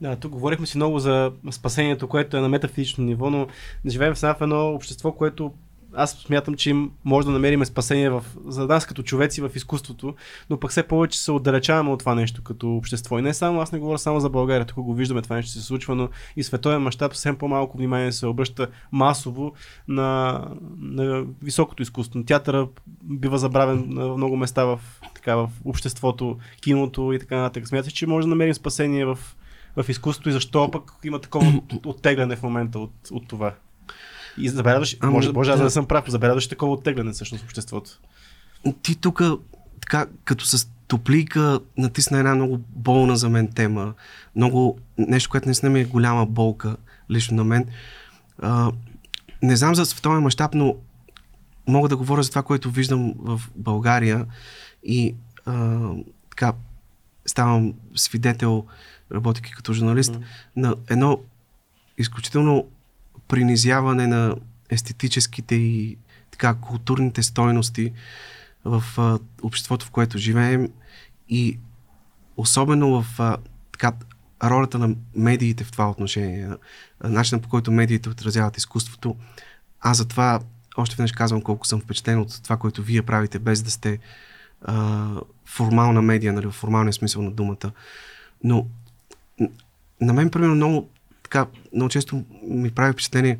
Да, тук говорихме си много за спасението, което е на метафизично ниво, но живеем в едно общество, което аз смятам, че им може да намерим спасение в, за нас като човеци в изкуството, но пък все повече се отдалечаваме от това нещо като общество. И не само, аз не говоря само за България, тук го виждаме това нещо се случва, но и световен мащаб съвсем по-малко внимание се обръща масово на, на високото изкуство. Театъра бива забравен на много места в, така, в обществото, киното и така нататък. Смяташ, че може да намерим спасение в, в изкуството и защо пък има такова от- оттегляне в момента от, от това? И забелязваш, Ами, може, може да да. не съм прав, забелязваш такова оттегляне всъщност в обществото. Ти тук, така, като с топлийка, натисна една много болна за мен тема. Много, нещо, което наистина ми е голяма болка, лично на мен. А, не знам за световен мащаб, но мога да говоря за това, което виждам в България и а, така ставам свидетел, работейки като журналист, Мгм. на едно изключително принизяване на естетическите и така културните стойности в а, обществото, в което живеем и особено в а, така, ролята на медиите в това отношение, начинът по който медиите отразяват изкуството. Аз затова още веднъж казвам колко съм впечатлен от това, което вие правите, без да сте а, формална медия, нали, в формалния смисъл на думата. Но на мен, примерно, много, така, много често ми прави впечатление,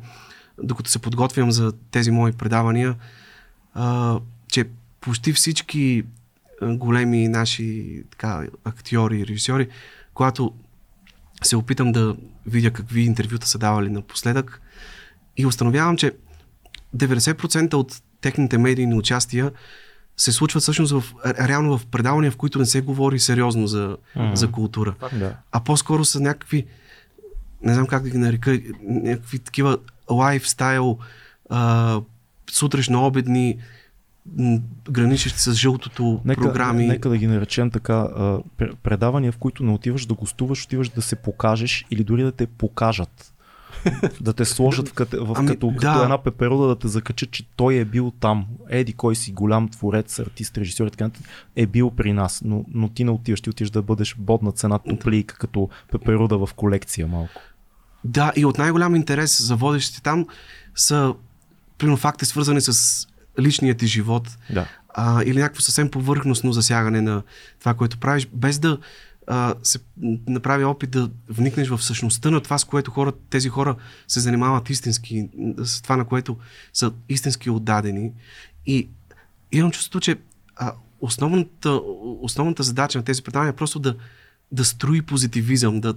докато се подготвям за тези мои предавания, а, че почти всички големи наши така, актьори и режисьори, когато се опитам да видя какви интервюта са давали напоследък и установявам, че 90% от техните медийни участия се случват всъщност в, ре- реално в предавания, в които не се говори сериозно за, Мгм. за култура. Да. А по-скоро са някакви, не знам как да ги нарека, някакви такива лайфстайл, а, сутрешно-обедни, граничещи с жълтото Нека, програми. нека да ги наречем така а, пр- предавания, в които не отиваш да гостуваш, отиваш да се покажеш или дори да те покажат. да те сложат в, кате, в Ами, като, да. като една пеперуда да те закачат, че той е бил там. Еди, кой си голям творец, артист, режисьор и така е бил при нас, но, но ти не отиваш, ти отиваш да бъдеш бодна цена топлийка, като пеперуда в колекция малко. Да, и от най-голям интерес за водещите там са примерно факти свързани с личният ти живот Да. а, или някакво съвсем повърхностно засягане на това, което правиш, без да а, се направи опит да вникнеш в същността на това, с което хора, тези хора се занимават истински, с това, на което са истински отдадени. И имам чувството, че а, основната, основната задача на тези предавания е просто да, да строи позитивизъм, да,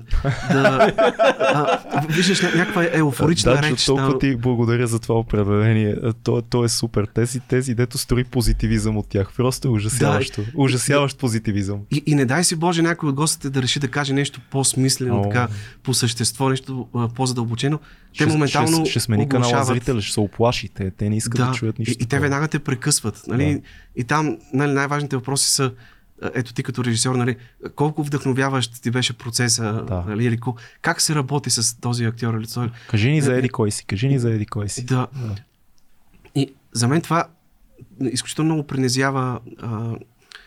да а, виждаш ня- някаква еуфорична да, реч. толкова там. ти благодаря за това определение. То, то е супер. Тези, тези, дето строи позитивизъм от тях. Просто е ужасяващо. Да. Ужасяващ позитивизъм. И, и не дай си Боже някой от гостите да реши да каже нещо по-смислено, О. така, по същество, нещо по-задълбочено. Те ще, моментално ще, ще смени канала зрителя, ще се оплаши. Те, не искат да, да чуят нищо. и, и те веднага те прекъсват. Нали? Да. И там нали, най-важните въпроси са ето ти като режисьор, нали, колко вдъхновяващ ти беше процеса, Да. нали, или как се работи с този актьор или този... Кажи ни за Еди кой си. Кажи ни за Еди кой си. Да. Да. И за мен това изключително много принизява а,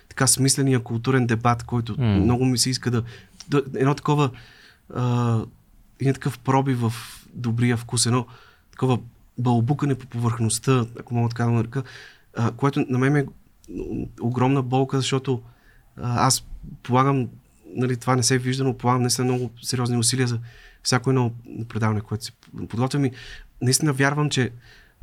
така смисления културен дебат, който mm. много ми се иска да... да едно такова... А, един такъв проби в добрия вкус, едно такова бълбукане по повърхността, ако мога така да нарека, което на мен е огромна болка, защото аз полагам, нали, това не се вижда, но полагам наистина много сериозни усилия за всяко едно предаване, което се подготвям и наистина вярвам, че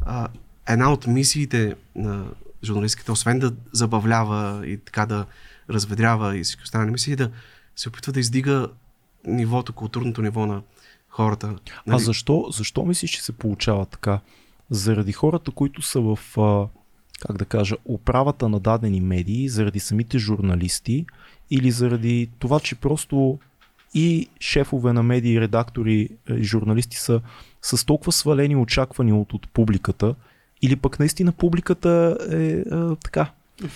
а, една от мисиите на журналистката, освен да забавлява и така да разведрява и всички останали мисии, е да се опитва да издига нивото, културното ниво на хората. Нали? А защо, защо мислиш, че се получава така? Заради хората, които са в, а, как да кажа, управата на дадени медии, заради самите журналисти или заради това, че просто и шефове на медии, редактори и журналисти са с толкова свалени очаквания от, от публиката или пък наистина публиката е а, така,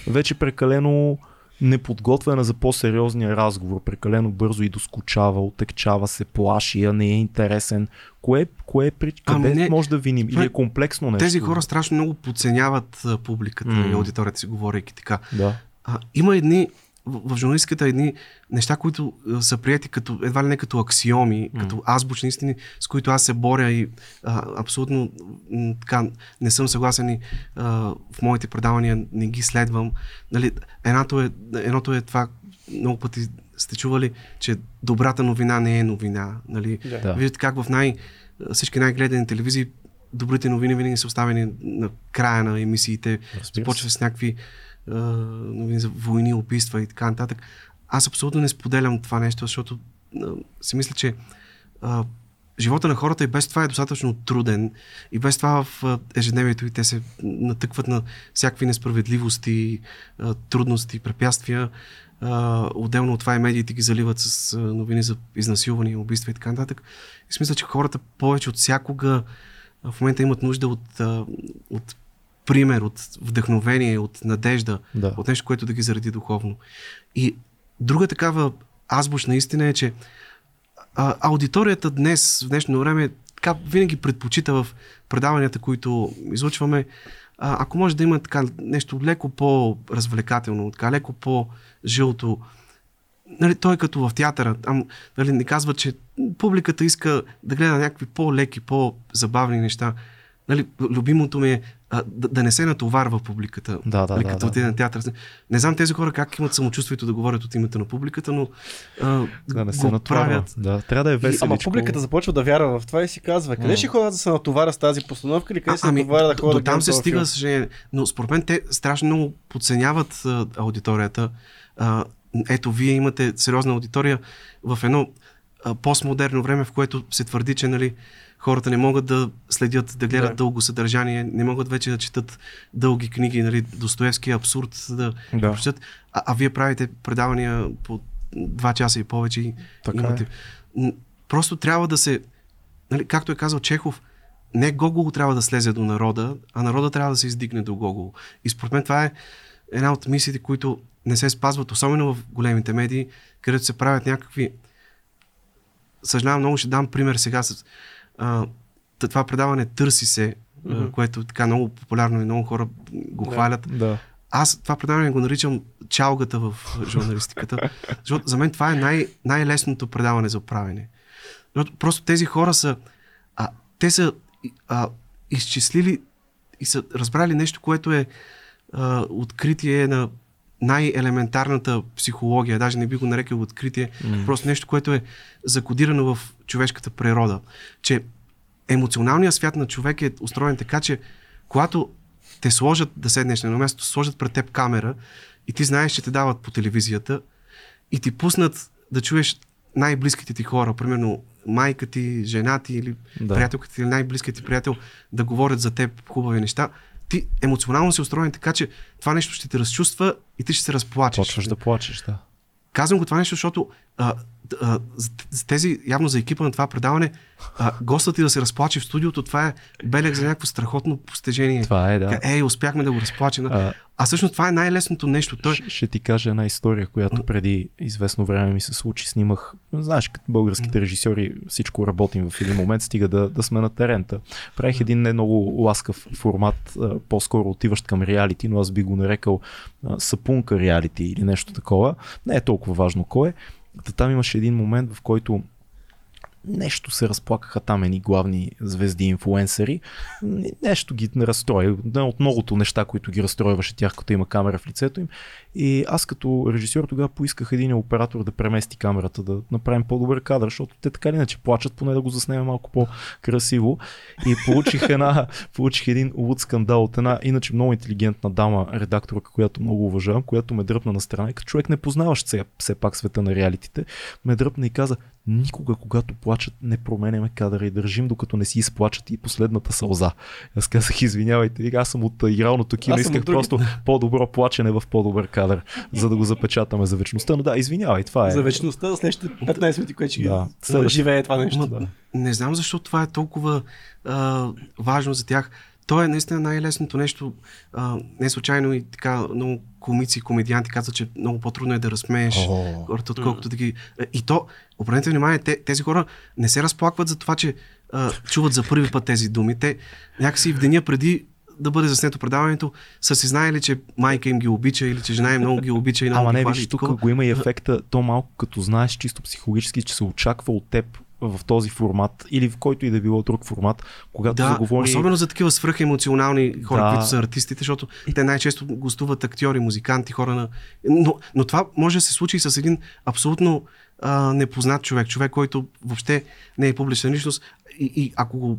вече прекалено неподготвена за по-сериозния разговор, прекалено бързо и доскочава, отекчава се, плаши, а не е интересен. Кое, кое е при... Ами къде не, може да виним? Или е комплексно нещо? Тези хора страшно много подценяват публиката М. и аудиторията си, говорейки така. Да. А, има едни, в, в журналистиката едни неща, които а, са прияти като, едва ли не като аксиоми, М. като азбучни истини, с които аз се боря и а, абсолютно м, така не съм съгласен и а, в моите предавания не ги следвам. Нали, едното, е, едното е това, много пъти сте чували, че добрата новина не е новина. Нали? Да. Виждате как в най, всички най-гледани телевизии добрите новини винаги са оставени на края на емисиите. Започва с някакви новини за войни, убийства и така нататък. Аз абсолютно не споделям това нещо, защото си мисля, че а, живота на хората и без това е достатъчно труден и без това в ежедневието и те се натъкват на всякакви несправедливости, трудности, препятствия. Отделно от това и медиите ги заливат с новини за изнасилвания, убийства и така нататък. И мисля, че хората повече от всякога в момента имат нужда от, от пример, от вдъхновение, от надежда, Да. от нещо, което да ги заради духовно. И друга такава азбучна истина е, че а, аудиторията днес, в днешно време, така винаги предпочита в предаванията, които излучваме, а, ако може да има така нещо леко по-развлекателно, така леко по-жълто, нали, той е като в театъра. Там нали, не казва, че публиката иска да гледа някакви по-леки, по-забавни неща. Нали, любимото ми е а, да, да не се натоварва публиката. Да, да, нали, да, като да. отиде на театър. Не знам тези хора как имат самочувствието да говорят от името на публиката, но а, Да не се го натоварва. правят. Да, трябва да е веселичко. Ама публиката започва да вярва в това и си казва, къде ще ходя да се натоваря с тази постановка или къде А, се ами, натоваря да до, ходя до да там се стига, съжаление. Но според мен те страшно много подценяват а, аудиторията. А, ето, вие имате сериозна аудитория в едно а, постмодерно време, в което се твърди, че нали, хората не могат да следят, да гледат Да. дълго съдържание, не могат вече да четат дълги книги, нали, Достоевски е абсурд да, Да. прочитат, а, а вие правите предавания по два часа и повече и Така имате. М, Просто трябва да се, нали, както е казал Чехов, не Гогол трябва да слезе до народа, а народа трябва да се издигне до Гогол. И според мен това е една от мисиите, които не се спазват, особено в големите медии, където се правят някакви... Съжалявам много, ще дам пример сега с а, това предаване Търси се, а, което е така много популярно и много хора го Да. хвалят. Да. Аз това предаване го наричам чалгата в журналистиката, защото за мен това е най- най-лесното предаване за правене. Защото просто тези хора са, а, те са а, изчислили и са разбрали нещо, което е а, откритие на най-елементарната психология, даже не би го нарекал откритие, mm. просто нещо, което е закодирано в човешката природа. Че емоционалният свят на човек е устроен така, че когато те сложат да седнеш на едно място, сложат пред теб камера и ти знаеш, че те дават по телевизията и ти пуснат да чуеш най-близките ти хора, примерно майка ти, жена ти или да. приятелката или най-близкият ти приятел да говорят за теб хубави неща, ти емоционално си устроен така, че това нещо ще те разчувства и ти ще се разплачеш. Почваш да плачеш, да. Казвам го това нещо, защото а, а, за тези, явно за екипа на това предаване, а, гостът ти да се разплаче в студиото, това е белег за някакво страхотно постижение. Това е, да. Ей, успяхме да го разплачем. А, а всъщност това е най-лесното нещо. Той... Ще, ще ти кажа една история, която преди известно време ми се случи. Снимах, знаеш, като българските режисьори всичко работим в един момент, стига да, да сме на терента. Правих един не много ласкав формат, по-скоро отиващ към реалити, но аз би го нарекал сапунка реалити или нещо такова. Не е толкова важно кой е. Там имаше един момент, в който нещо се разплакаха там едни главни звезди инфуенсъри. Нещо ги разстрои. От многото неща, които ги разстройваше тях, като има камера в лицето им. И аз като режисьор тогава поисках един оператор да премести камерата, да направим по-добър кадър, защото те така или иначе плачат, поне да го заснеме малко по-красиво. И получих, една, получих един луд скандал от една иначе много интелигентна дама, редакторка, която много уважавам, която ме дръпна на страна. И като човек не познаваш все, все пак света на реалитите, ме дръпна и каза, никога когато плачат не променяме кадъра и държим докато не си изплачат и последната сълза. Аз казах, извинявайте, аз съм от игралното кино, исках просто по-добро плачене в по-добър кадър, за да го запечатаме за вечността. Но да, извинявай, това е. За вечността, следващите 15 минути, което ще да. Следващ... живее това нещо. да. Не знам защо това е толкова а, важно за тях. То е наистина най-лесното нещо. А, не случайно и така много комици и комедианти казват, че много по-трудно е да разсмееш oh. хората, отколкото да ги... И то, обърнете внимание, те, тези хора не се разплакват за това, че а, чуват за първи път тези думи. Те някакси в деня преди да бъде заснето предаването, са си знаели, че майка им ги обича или че жена им много ги обича и много Ама не, виж, тук го има и ефекта, то малко като знаеш чисто психологически, че се очаква от теб в този формат или в който и да било друг формат, когато да, заговори... особено за такива свръхемоционални хора, да. които са артистите, защото те най-често гостуват актьори, музиканти, хора на... Но, но това може да се случи и с един абсолютно а, непознат човек, човек, който въобще не е публична личност и, и ако го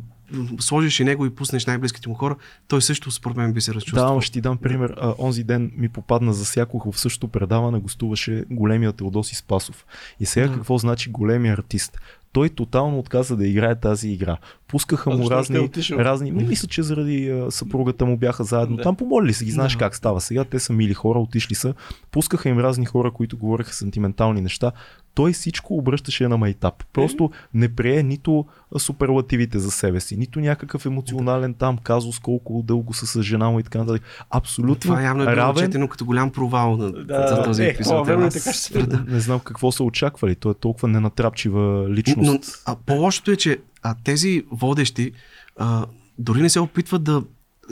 сложиш и него и пуснеш най-близките му хора, той също според мен би се разчувствал. Да, ще ти дам пример. А, онзи ден ми попадна за всяко в същото предаване гостуваше големият Теодоси Спасов. И сега да. какво значи големия артист? Той тотално отказа да играе тази игра. Пускаха му разни, разни не мисля, че заради а, съпругата му бяха заедно. Да. Там помолили се ги, знаеш да. как става сега. Те са мили хора, отишли са. Пускаха им разни хора, които говореха сантиментални неща той всичко обръщаше на майтап. Просто не прие нито суперлативите за себе си, нито някакъв емоционален там казус, колко дълго са с жена му и така нататък. Абсолютно Това явно е равен... четено като голям провал на, да, за този е, епизод. Е, аз... така ще да. Не знам какво са очаквали. Той е толкова ненатрапчива личност. Но, а по-лошото е, че а, тези водещи а, дори не се опитват да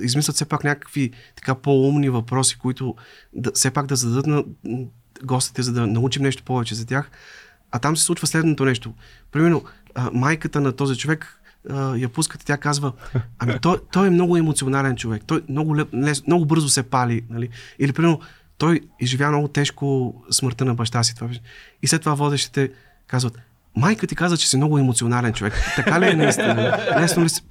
измислят все пак някакви така по-умни въпроси, които да, все пак да зададат на гостите, за да научим нещо повече за тях. А там се случва следното нещо. Примерно, а, майката на този човек а, я пускат и тя казва, ами той, той е много емоционален човек, той много, лес, много бързо се пали. Нали? Или, примерно, той изживя много тежко смъртта на баща си. Това. И след това водещите казват, майка ти каза, че си много емоционален човек. Така ли е наистина? Лесно ли си?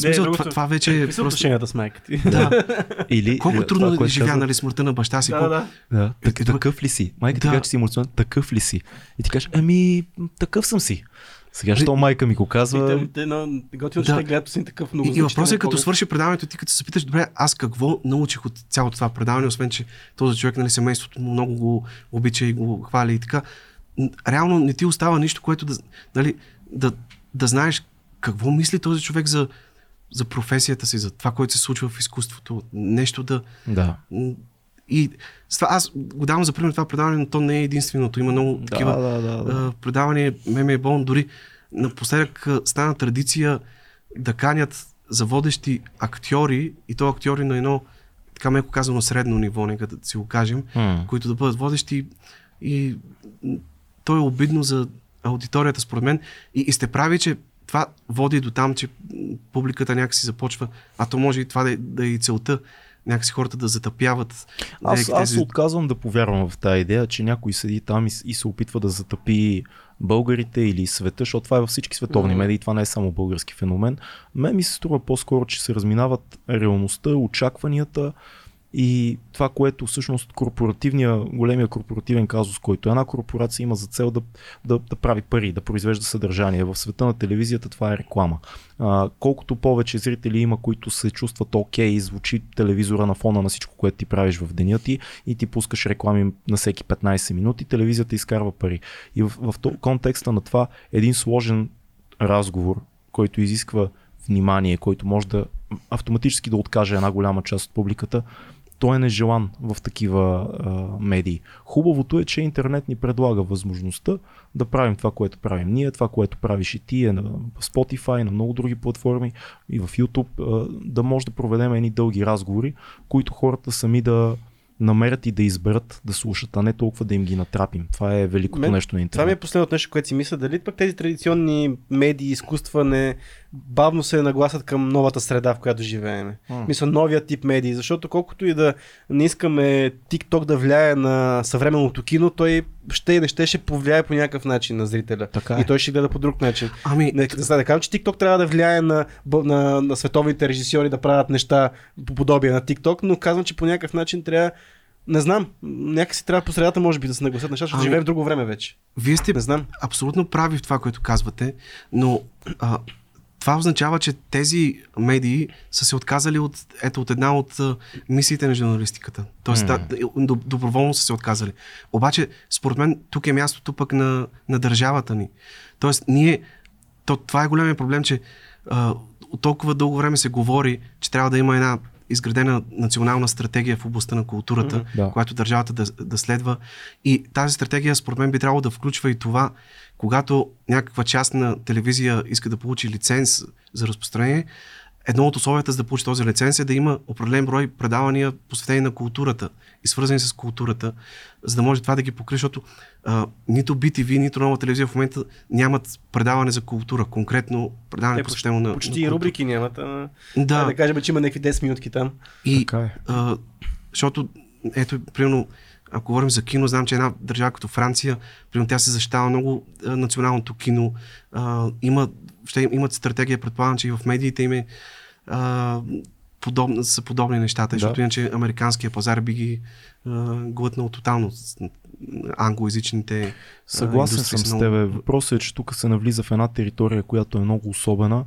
Смисъл, това, това вече е. Просто... отношенията с майка ти? Да. Или, Колко трудно да живя, нали, смъртта на баща си. Да, да. да. Так, такъв ли си? Майка ти да. каза, че си емоционален. Такъв ли си? И ти кажеш, ами, такъв съм си. Сега, що майка ми го казва. Те, те, на, готино, че да. те гледат си такъв много. И, и въпросът е, като свърши предаването, ти като се питаш, добре, аз какво научих от цялото това предаване, освен че този човек, нали, семейството много го обича и го хвали и така реално не ти остава нищо, което да, нали, да, да знаеш какво мисли този човек за, за професията си, за това, което се случва в изкуството. Нещо да... Да. И аз го давам за пример това предаване, но то не е единственото. Има много да, такива да, да, да. предавания. Ме е болно. Дори напоследък стана традиция да канят за водещи актьори и то актьори на едно, така меко казано, средно ниво, нека да си го кажем, mm. които да бъдат водещи и то е обидно за аудиторията, според мен. И, и сте прави, че това води до там, че публиката някакси започва, а то може и това да, е, да е и целта, някакси хората да затъпяват. Аз, аз се отказвам да повярвам в тази идея, че някой седи там и, и се опитва да затъпи българите или света, защото това е във всички световни медии, това не е само български феномен. Мен ми се струва по-скоро, че се разминават реалността, очакванията, и това, което всъщност корпоративния, големия корпоративен казус, който една корпорация има за цел да, да, да прави пари, да произвежда съдържание. В света на телевизията това е реклама. А, колкото повече зрители има, които се чувстват окей, okay, звучи телевизора на фона на всичко, което ти правиш в деня ти и ти пускаш реклами на всеки 15 минути, телевизията изкарва пари. И в, в, контекста на това един сложен разговор, който изисква внимание, който може да автоматически да откаже една голяма част от публиката, той е нежелан в такива а, медии. Хубавото е, че интернет ни предлага възможността да правим това, което правим ние, това, което правиш и ти е на Spotify, на много други платформи и в YouTube, а, да може да проведем едни дълги разговори, които хората сами да, намерят и да изберат да слушат, а не толкова да им ги натрапим. Това е великото Мен, нещо на интернет. Това ми е последното нещо, което си мисля. Дали пък тези традиционни медии, изкуства не бавно се нагласят към новата среда, в която живеем. Mm. Мисля, новия тип медии, защото колкото и да не искаме TikTok да влияе на съвременното кино, той ще и не ще, ще повлияе по някакъв начин на зрителя. Така е. И той ще гледа по друг начин. Ами... Не, да, да кажем, че TikTok трябва да влияе на, на, на световните режисьори да правят неща по подобие на TikTok, но казвам, че по някакъв начин трябва не знам. Някакси трябва по средата, може би, да се нагласят неща, защото ами, живеем в друго време вече. Вие сте не знам. абсолютно прави в това, което казвате, но а, това означава, че тези медии са се отказали от, ето, от една от мисиите на журналистиката. Тоест, mm. да, доброволно са се отказали. Обаче, според мен, тук е мястото пък на, на държавата ни. Тоест, ние, то, това е големия проблем, че а, толкова дълго време се говори, че трябва да има една изградена национална стратегия в областта на културата, mm-hmm, да. която държавата да, да следва. И тази стратегия, според мен, би трябвало да включва и това, когато някаква част на телевизия иска да получи лиценз за разпространение, едно от условията за да получи този лиценз е да има определен брой предавания посветени на културата и свързани с културата, за да може това да ги покрие, защото а, нито BTV, нито нова телевизия в момента нямат предаване за култура, конкретно предаване Те, посветено на. Почти на и рубрики нямат. А... Да. да кажем, че има някакви 10 минутки там. И, така е. а, защото, ето, примерно, ако говорим за кино, знам, че една държава като Франция, примерно тя се защитава много а, националното кино. А, има, ще имат стратегия, предполагам, че и в медиите им е а, подобни, са подобни нещата, да. защото иначе американския пазар би ги а, глътнал тотално англоязичните Съгласен съм с тебе. Въпросът е, че тук се навлиза в една територия, която е много особена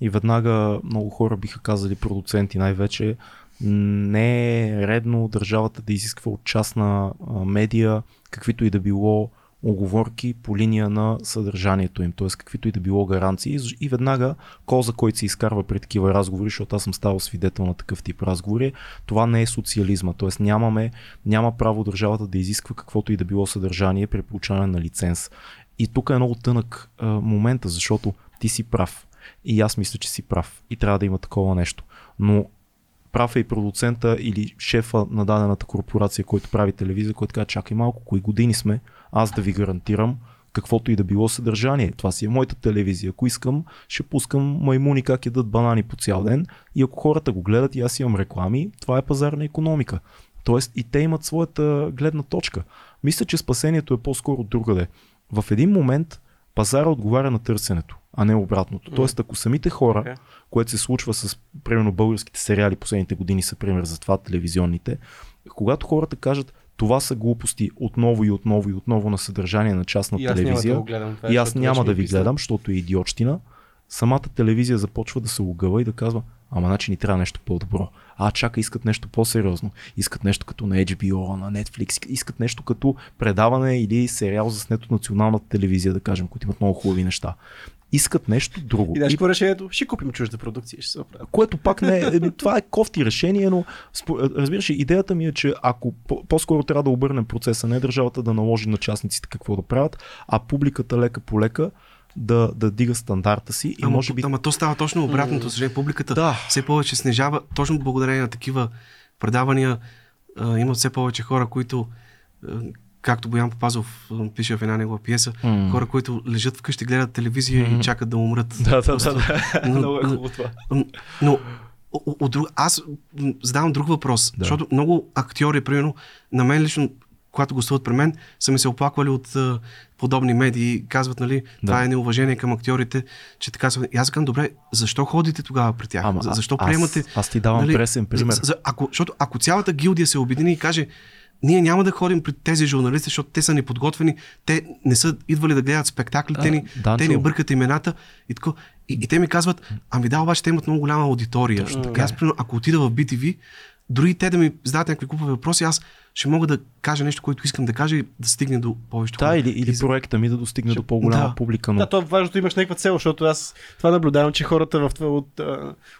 и веднага много хора биха казали, продуценти най-вече, не е редно държавата да изисква от частна медия каквито и да било оговорки по линия на съдържанието им, т.е. каквито и да било гаранции. И веднага коза, който се изкарва при такива разговори, защото аз съм ставал свидетел на такъв тип разговори, това не е социализма, т.е. нямаме, няма право държавата да изисква каквото и да било съдържание при получаване на лиценз. И тук е много тънък а, момента, защото ти си прав. И аз мисля, че си прав. И трябва да има такова нещо. Но прав е и продуцента или шефа на дадената корпорация, който прави телевизия, който казва, чакай малко, кои години сме, аз да ви гарантирам каквото и да било съдържание. Това си е моята телевизия. Ако искам, ще пускам маймуни как ядат банани по цял ден и ако хората го гледат и аз имам реклами, това е пазарна економика. Тоест и те имат своята гледна точка. Мисля, че спасението е по-скоро другаде. В един момент пазара отговаря на търсенето, а не обратното. Тоест, ако самите хора, okay. което се случва с, примерно, българските сериали последните години са пример за това, телевизионните, когато хората кажат, това са глупости отново и отново и отново на съдържание на частна и телевизия. Да гледам, това, и аз няма да ви гледам, защото е идиотщина. Самата телевизия започва да се лугава и да казва, ама значи ни трябва нещо по-добро. А, чака, искат нещо по-сериозно. Искат нещо като на HBO, на Netflix, искат нещо като предаване или сериал за снето националната телевизия, да кажем, които имат много хубави неща искат нещо друго. И знаеш решението? Ще купим чужда продукция, ще се оправя. Което пак не е, това е кофти решение, но разбираш, идеята ми е, че ако по-скоро трябва да обърнем процеса, не държавата да наложи на частниците какво да правят, а публиката лека по лека да, да дига стандарта си. И ама, може би... ама то става точно обратното. Mm. Публиката да. все повече снижава, точно благодарение на такива предавания. А, има все повече хора, които както Боян Попазов м, пише в една негова пиеса, М. хора, които лежат вкъщи, гледат телевизия Мгм. и чакат да умрат. Да, да, да. Да. но- Много е хубаво това. Но от друг, аз задавам друг въпрос, да. защото много актьори, примерно, на мен лично, когато гостуват при мен, са ми се оплаквали от а, подобни медии, казват, нали, Да. това е неуважение към актьорите, че така са. И аз казвам, добре, защо ходите тогава при тях? Ама, За- защо аз- приемате? аз ти давам пресен пример. За, ако, защото ако цялата гилдия се обедини и каже, ние няма да ходим при тези журналисти, защото те са неподготвени, те не са идвали да гледат спектаклите А, ни, Данчо. те ни бъркат имената и така. И, и те ми казват, ами да, обаче те имат много голяма аудитория. Точно така аз, примерно, ако отида в BTV, дори те да ми зададат някакви глупави въпроси, аз ще мога да кажа нещо, което искам да кажа и да стигне до повечето Да, или, или проекта ми да достигне до по-голяма Да. публика. Но... Да, то е важното, имаш някаква цел, защото аз това наблюдавам, че хората в, това- от,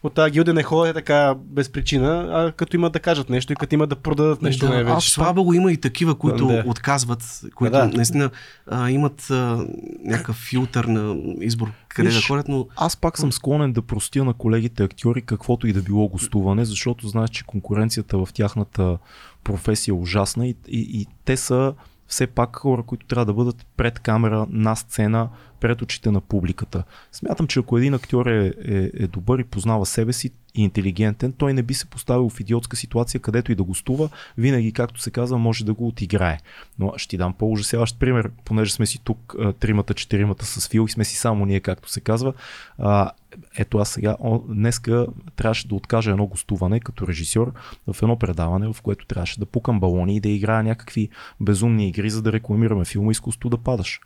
от тази гилдия не ходят така без причина, а като имат да кажат нещо и като имат да продадат нещо да, най-вече. аз слава богу има и такива, които Да. отказват, които Да. наистина а, имат а, някакъв филтър на избор къде Виж, да ходят, но Аз пак съм склонен да простя на колегите актьори каквото и да било гостуване, защото знаеш, че конкуренцията в тяхната професия ужасна и, и, и те са все пак хора, които трябва да бъдат пред камера, на сцена, пред очите на публиката. Смятам, че ако един актьор е, е, е добър и познава себе си и интелигентен, той не би се поставил в идиотска ситуация, където и да гостува, винаги, както се казва, може да го отиграе. Но ще ти дам по-ужасяващ пример, понеже сме си тук тримата, четиримата с Фил и сме си само ние, както се казва. А, ето аз сега, о, днеска трябваше да откажа едно гостуване като режисьор в едно предаване, в което трябваше да пукам балони и да играя някакви безумни игри, за да рекламираме филма Изкуство да падаш.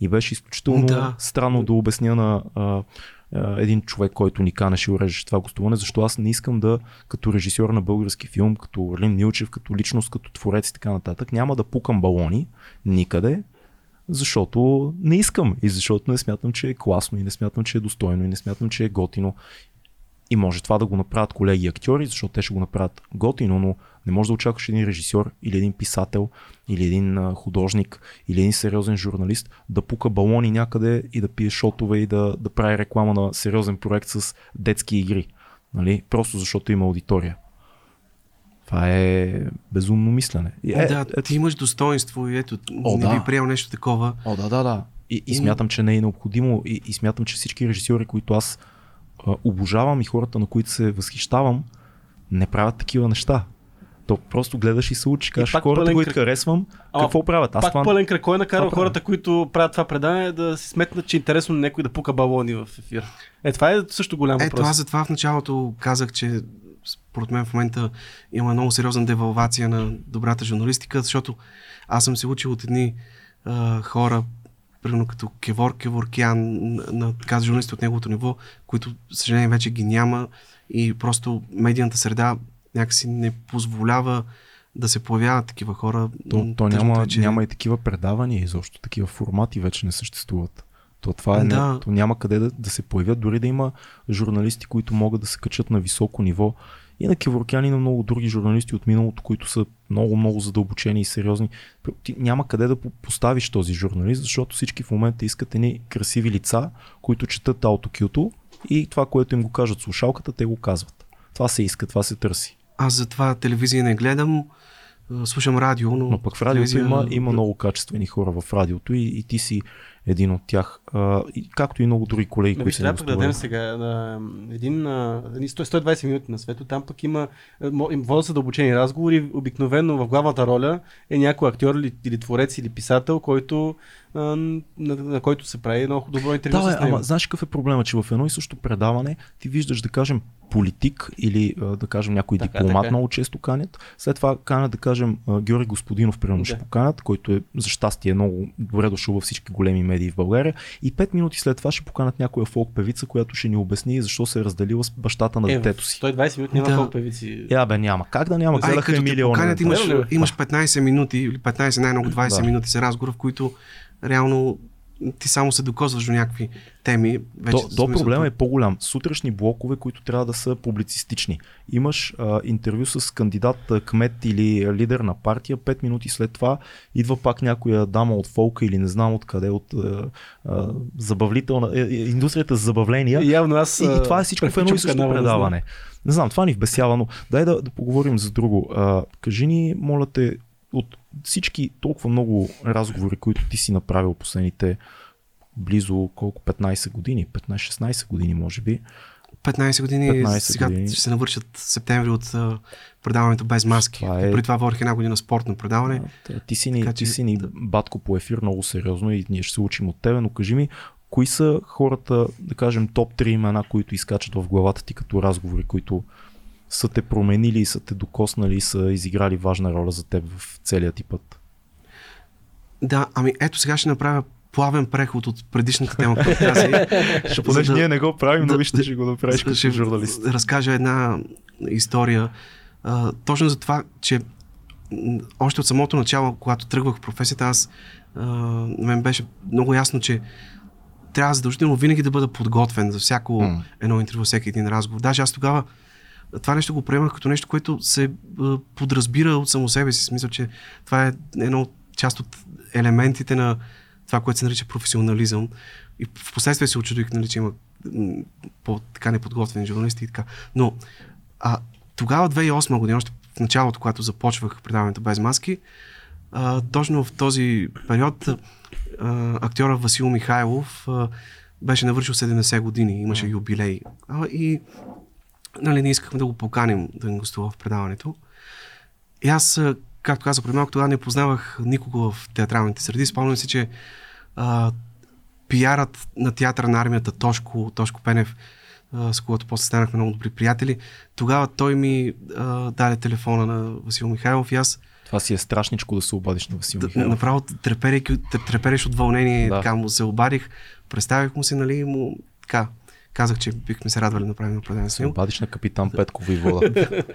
И беше изключително Да. странно да обясня на а, един човек, който ни канеше и уреждаше това гостуване, защо аз не искам да, като режисьор на български филм, като Орлин Милчев, като личност, като творец и така нататък, няма да пукам балони никъде, защото не искам и защото не смятам, че е класно и не смятам, че е достойно и не смятам, че е готино. И може това да го направят колеги актьори, защото те ще го направят готино, но не може да очакваш един режисьор или един писател или един художник или един сериозен журналист да пука балони някъде и да пие шотове и да, да прави реклама на сериозен проект с детски игри. Нали? Просто защото има аудитория. Това е безумно мислене. Е, да, ти имаш достоинство и ето, О, не да. би приел нещо такова. О, да, да, да. И, и И- смятам, че не е необходимо. И, и смятам, че всички режисьори, които аз а, обожавам и хората, на които се възхищавам, не правят такива неща. То просто гледаш и се учиш, кажеш хората, които кръг. харесвам, Ама какво правят? Аз Пак това... пълен кръг. Кой накарал това хората, които правят това предание, да си сметнат, че е интересно някой да пука балони в ефир? Е, това е също голям Ето, въпрос. аз затова в началото казах, че според мен в момента има много сериозна девалвация на добрата журналистика, защото аз съм се учил от едни а, хора, примерно като Кевор Кеворкян, на, на така журналисти от неговото ниво, които, съжаление, вече ги няма и просто медийната среда някакси не позволява да се появяват такива хора. То, то няма, е, че- няма и такива предавания изобщо, такива формати вече не съществуват. То това е, Да. не, то няма къде да, да се появят, дори да има журналисти, които могат да се качат на високо ниво. И на Кеворкян и на много други журналисти от миналото, които са много, много задълбочени и сериозни. Ти няма къде да по- поставиш този журналист, защото всички в момента искат едни красиви лица, които четат аутокюто и това, което им го кажат слушалката, те го казват. Това се иска, това се търси. Аз затова телевизия не гледам, слушам радио, но... Но пък в радиото има, има много качествени хора в радиото и, и ти си един от тях, а, и, както и много други колеги, Ме които са трябва да дадем сега на един, а, едни 100 120 минути на свето. Там пък има, водят задълбочени разговори. Обикновено в главната роля е някой актьор или, или творец или писател, който, на, на, който се прави едно добро интервю Да, с него. ама знаеш какъв е проблема, че в едно и също предаване ти виждаш, да кажем, политик или да кажем някой Така, дипломат така. много често канят. След това канят да кажем Георги Господинов, примерно ще Да. поканят, който е за щастие много добре дошъл във всички големи медии в България. И 5 минути след това ще поканят някоя фолк певица, която ще ни обясни защо се е разделила с бащата на е, детето си. 120 минути няма Да. фолк певици. Я бе, няма. Как да няма? Гледаха Емилия поканят, имаш, имаш 15 минути или 15, най-много 20 Да. минути за разговор, в които реално ти само се докозваш до някакви теми. Вече То, то проблема е по-голям. Сутрешни блокове, които трябва да са публицистични. Имаш а, интервю с кандидат кмет или лидер на партия, 5 минути след това идва пак някоя дама от фолка или не знам откъде, от а, а, забавлителна, е, е, индустрията за забавления. Явно аз. И, и това е всичко в едно и също канала, не знам. предаване. Не знам, това ни вбесява, но дай да, да поговорим за друго. А, кажи ни, моля те, от всички толкова много разговори, които ти си направил последните близо колко 15 години, 15-16 години може би, 15 години, 15 сега години. ще се навършат септември от а, предаването без маски. Това е-. Преди това водих една година спортно предаване. А, Ти си ни, Така ти че- си ни батко по ефир много сериозно и ние ще се учим от тебе, но кажи ми, кои са хората, да кажем, топ 3 имена, които изкачат в главата ти като разговори, които са те променили, са те докоснали и са изиграли важна роля за теб в целия ти път? Да, ами ето сега ще направя плавен преход от предишната тема, казах. Ще понеже да- ние не го правим, но да- вижте, ще го направиш като ще журналист. разкажа една история. А, точно за това, че още от самото начало, когато тръгвах в професията, аз а, мен беше много ясно, че трябва задължително винаги да бъда подготвен за всяко М. едно интервю, всеки един разговор. Даже аз тогава това нещо го приемах като нещо, което се а, подразбира от само себе си. Смисъл, че това е едно част от елементите на това, което се нарича професионализъм. И в последствие се очудих, нали, че има м, по така неподготвени журналисти и така. Но а, тогава, 2008 година, още в началото, когато започвах предаването без маски, а, точно в този период а, актьора Васил Михайлов а, беше навършил 70 години, имаше юбилей. А, и нали, не искахме да го поканим да ни гостува в предаването. И аз, както казах преди малко, тогава не познавах никого в театралните среди. Спомням си, че а, пиарът на театъра на армията Тошко, Тошко Пенев, а, с когото после станахме много добри приятели, тогава той ми а, даде телефона на Васил Михайлов и аз Това си е страшничко да се обадиш на Васил Михайлов. направо трепереш от вълнение, Да. така му се обадих, представих му се, нали, му така, казах, че бихме се радвали да направим предаване с него. обадиш на капитан Петко Войвода.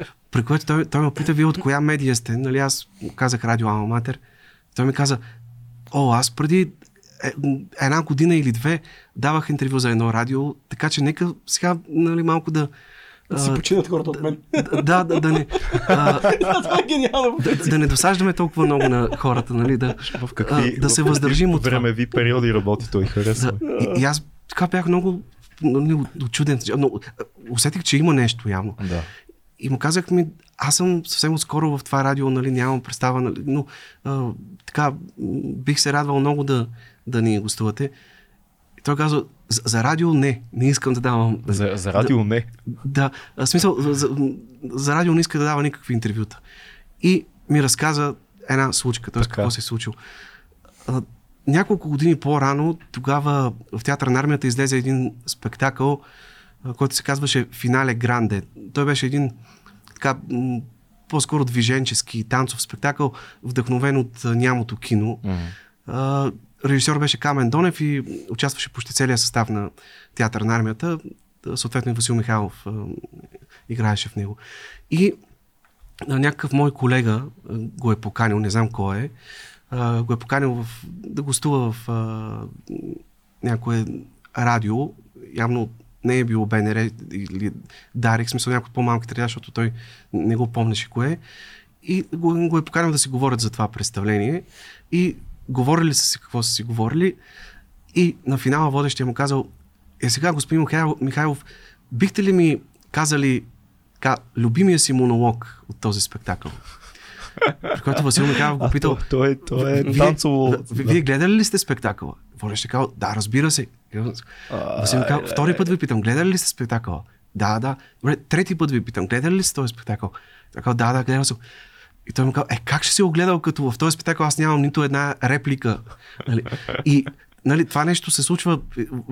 При което той, той ме пита, вие от коя медия сте? Нали, аз казах Радио Алма Матер. Той ми каза, о, аз преди е, една година или две давах интервю за едно радио, така че нека сега нали, малко да... Да си починат хората от мен. да, да, да не, а, Това е гениално. да, да не досаждаме толкова много на хората, нали, да, в какви, а, да се въздържим от това. времеви периоди работи той харесва. Да, и, и аз така бях много нали, очуден, но усетих, че има нещо явно. Да. И му казах ми, аз съм съвсем отскоро в това радио, нали, нямам представа, нали, но а, така, бих се радвал много да, да ни гостувате. И той каза, за, за радио не, не искам да давам. За, за радио не. Да, в смисъл, за, за, радио не иска да дава никакви интервюта. И ми разказа една случка, т.е. Какво се е случило. Няколко години по-рано, тогава в театър на армията излезе един спектакъл, който се казваше Финале Гранде. Той беше един така, по-скоро движенчески танцов спектакъл, вдъхновен от нямото кино. А, режисьор беше Камен Донев и участваше почти целият състав на театър на армията. Съответно и Васил Михайлов играеше в него. И някакъв мой колега го е поканил, не знам кой е, а, го е поканил в, да гостува в а, някое радио, явно не е било БНР или Дарик, смисъл някой от по-малките радиа, защото той не го помнеше кое. И го, го е поканил да си говорят за това представление. И говорили са си какво са си говорили. И на финала водещия му казал, е сега, господин Михайлов, бихте ли ми казали ка, любимия си монолог от този спектакъл? При който Васил Михайлов го питал, То, то е, е вие, танцово. да, ви- вие гледали ли сте спектакъла? Водещия казал, да, разбира се. Васил Михайлов, втори път ви питам, гледали ли сте спектакъла? Да, да. Добре, трети път ви питам, гледали ли сте този спектакъл? Така, да, да, гледал съм. И той му казва, е, как ще си го гледал, като в този спектакъл аз нямам нито една реплика. Нали? И нали, това нещо се случва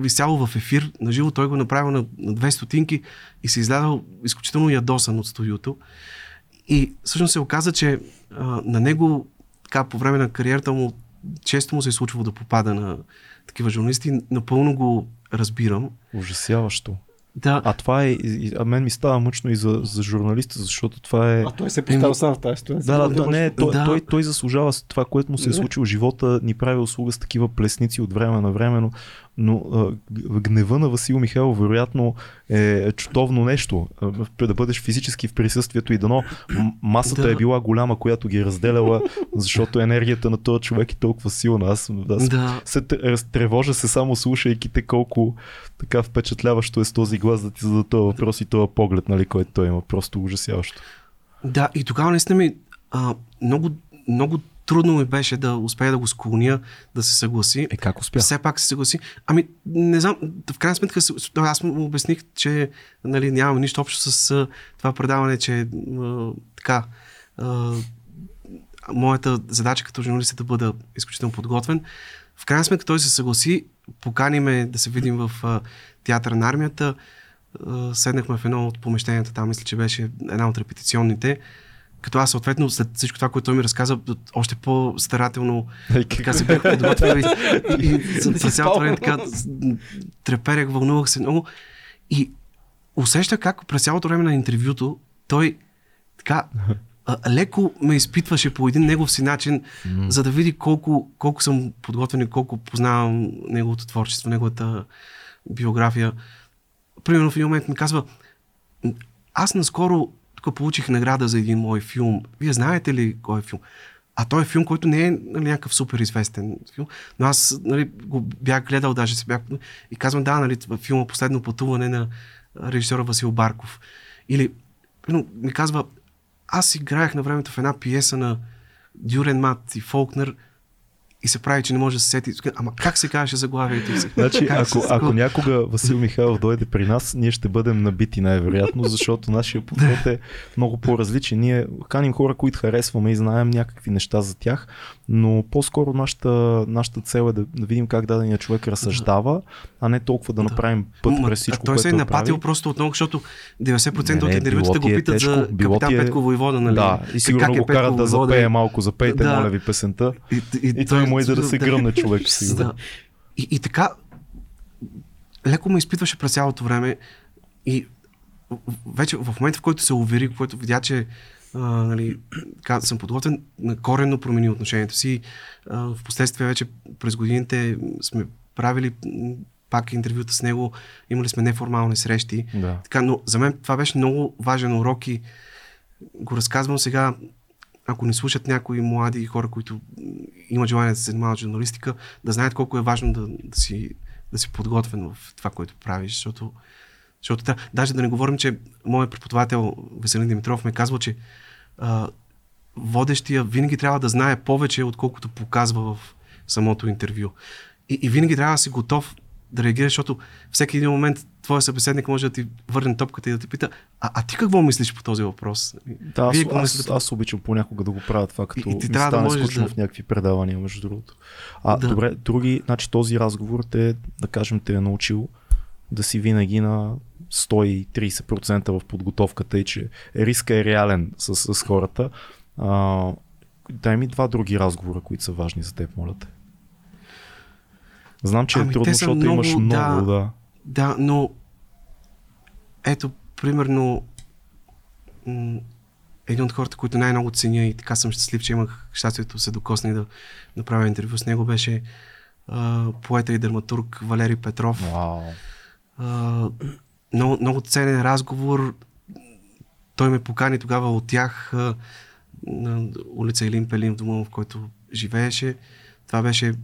изцяло в ефир, на живо той го направил на, на две стотинки и се излязал изключително ядосан от студиото. И всъщност се оказа, че а, на него така, по време на кариерата му често му се е случвало да попада на такива журналисти. Напълно го разбирам. Ужасяващо. Да, А това е, а мен ми става мъчно и за, за журналиста, защото това е... А той се поставя сам в тази ситуация. Да, да, да, не, той, Да. той, той заслужава това, което му се е случило в живота, ни прави услуга с такива плесници от време на време, но, но а, гнева на Васил Михайлов вероятно е чутовно нещо. А, Да бъдеш физически в присъствието и дано масата Да. е била голяма, която ги е разделяла, защото енергията на този човек е толкова силна. Аз, аз да. се т- разтревожа се само слушайки те колко така впечатляващо е с този глас да ти зададе този въпрос и този поглед, нали, който той има. Просто ужасяващо. Да, и тогава наистина ми а, много много трудно ми беше да успея да го склоня да се съгласи. Е, как успя? Все пак се съгласи. Ами, не знам, в крайна сметка, аз му обясних, че нали, нямам нищо общо с това предаване, че а, така, а, моята задача като журналист е да бъда изключително подготвен. В крайна сметка той се съгласи, покани ме да се видим в а, театъра на армията. Седнахме в едно от помещенията, там мисля, че беше една от репетиционните. Като аз съответно след всичко това, което той ми разказа, още по-старателно така се бях подготвил и, и, и за цялото време така треперех, вълнувах се много. И усещах как през цялото време на интервюто той така леко ме изпитваше по един негов си начин, М. за да види колко, колко съм подготвен и колко познавам неговото творчество, неговата биография. Примерно в един момент ми казва, аз наскоро тук получих награда за един мой филм. Вие знаете ли кой е филм? А той е филм, който не е нали, някакъв супер известен филм, но аз нали, го бях гледал, даже се бях... И казвам, да, нали, филма Последно пътуване на режисьора Васил Барков. Или примерно, ми казва, аз играех на времето в една пиеса на Дюрен Мат и Фолкнер и се прави, че не може да се сети. Ама как се казваше заглавието? И Значи, как ако, ако някога Васил Михайлов дойде при нас, ние ще бъдем набити най-вероятно, защото нашия подход е много по-различен. Ние каним хора, които харесваме и знаем някакви неща за тях, но по-скоро нашата, нашата цел е да, да видим как дадения човек разсъждава, а не толкова да направим път през всичко, той което се е той напатил прави. просто отново, защото 90% Не, от не, било го е питат тежко, за капитан е- Петко Войвода, нали? Да, и сигурно Как е го карат Петко да запее малко, запейте, Да. моля ви, песента. И, и, И той му иде да се гръмне човек, сигурно. Да. И, и така, леко ме изпитваше през цялото време и вече в момента, в който се увери, в който видя, че а, нали, така, съм подготвен, коренно промени отношението си. А, в последствие вече през годините сме правили пак интервюта с него, имали сме неформални срещи. Да. Така, но за мен това беше много важен урок и го разказвам сега, ако ни слушат някои млади хора, които имат желание да се занимават журналистика, да знаят колко е важно да, да, си, да си подготвен в това, което правиш, защото, защото да, даже да не говорим, че моят преподавател Веселин Димитров ме казва, че а, водещия винаги трябва да знае повече, отколкото показва в самото интервю. И, и винаги трябва да си готов да реагираш, защото всеки един момент твоя събеседник може да ти върне топката и да те пита, а, а ти какво мислиш по този въпрос? Да, Вие аз, мислите? аз обичам понякога да го правя това, като И- и ти трябва да стане можеш скучно да- в някакви предавания, между другото. А, Да. добре, други, значи този разговор те, да кажем, те е научил да си винаги на 130% в подготовката и че риска е реален с, с хората. А, дай ми два други разговора, които са важни за теб, моля те. Знам, че Ами, е трудно, защото много, имаш много, да. да. Да, но ето, примерно, м- един от хората, които най-много ценя и така съм щастлив, че имах щастието се докосна и да направя интервю с него, беше а, поета и драматург Валери Петров. Вау. А, много, много ценен разговор. Той ме покани тогава от тях а, на улица Илин Пелин в дома, в който живееше. Това беше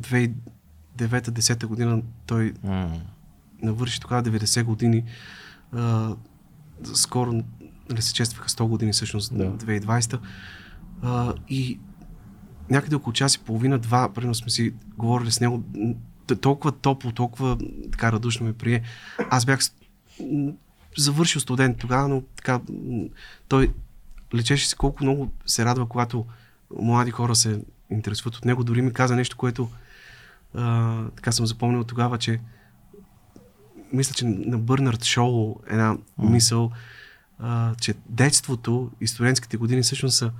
2009-10 година. Той М. навърши тогава 90 години. А, скоро нали, се честваха 100 години, всъщност, Да. да. 2020. А, и някъде около час и половина, два, примерно сме си говорили с него. Толкова топло, толкова така радушно ме прие. Аз бях завършил студент тогава, но така, той лечеше се колко много се радва, когато млади хора се интересуват от него. Дори ми каза нещо, което а, така съм запомнил тогава, че мисля, че на Бърнард Шоу една мисъл, а, че детството и студентските години всъщност са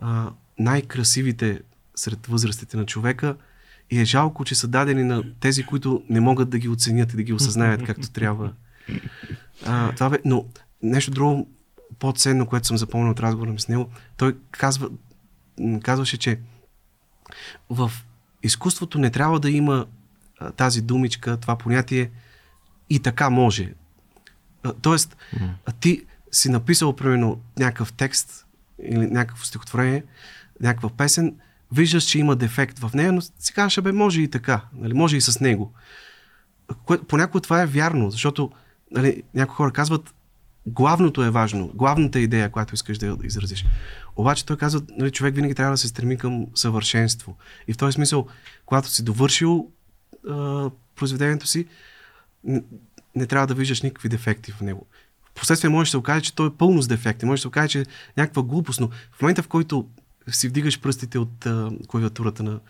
а, най-красивите сред възрастите на човека и е жалко, че са дадени на тези, които не могат да ги оценят и да ги осъзнаят както трябва. А, това бе, но нещо друго по-ценно, което съм запомнил от разговора ми с него, той казва, казваше, че в изкуството не трябва да има а, тази думичка, това понятие и така може. А, тоест, а ти си написал, примерно, някакъв текст или някакво стихотворение, някаква песен, виждаш, че има дефект в нея, но си казваш, бе, може и така, нали, може и с него. Кое, понякога това е вярно, защото нали, някои хора казват, главното е важно, главната идея, която искаш да изразиш. Обаче той казва, нали, човек винаги трябва да се стреми към съвършенство. И в този смисъл, когато си довършил а, произведението си, не, не трябва да виждаш никакви дефекти в него. Впоследствие може да се окаже, че той е пълно с дефекти, може да се окаже, че е някаква глупост, но в момента, в който си вдигаш пръстите от а, клавиатурата на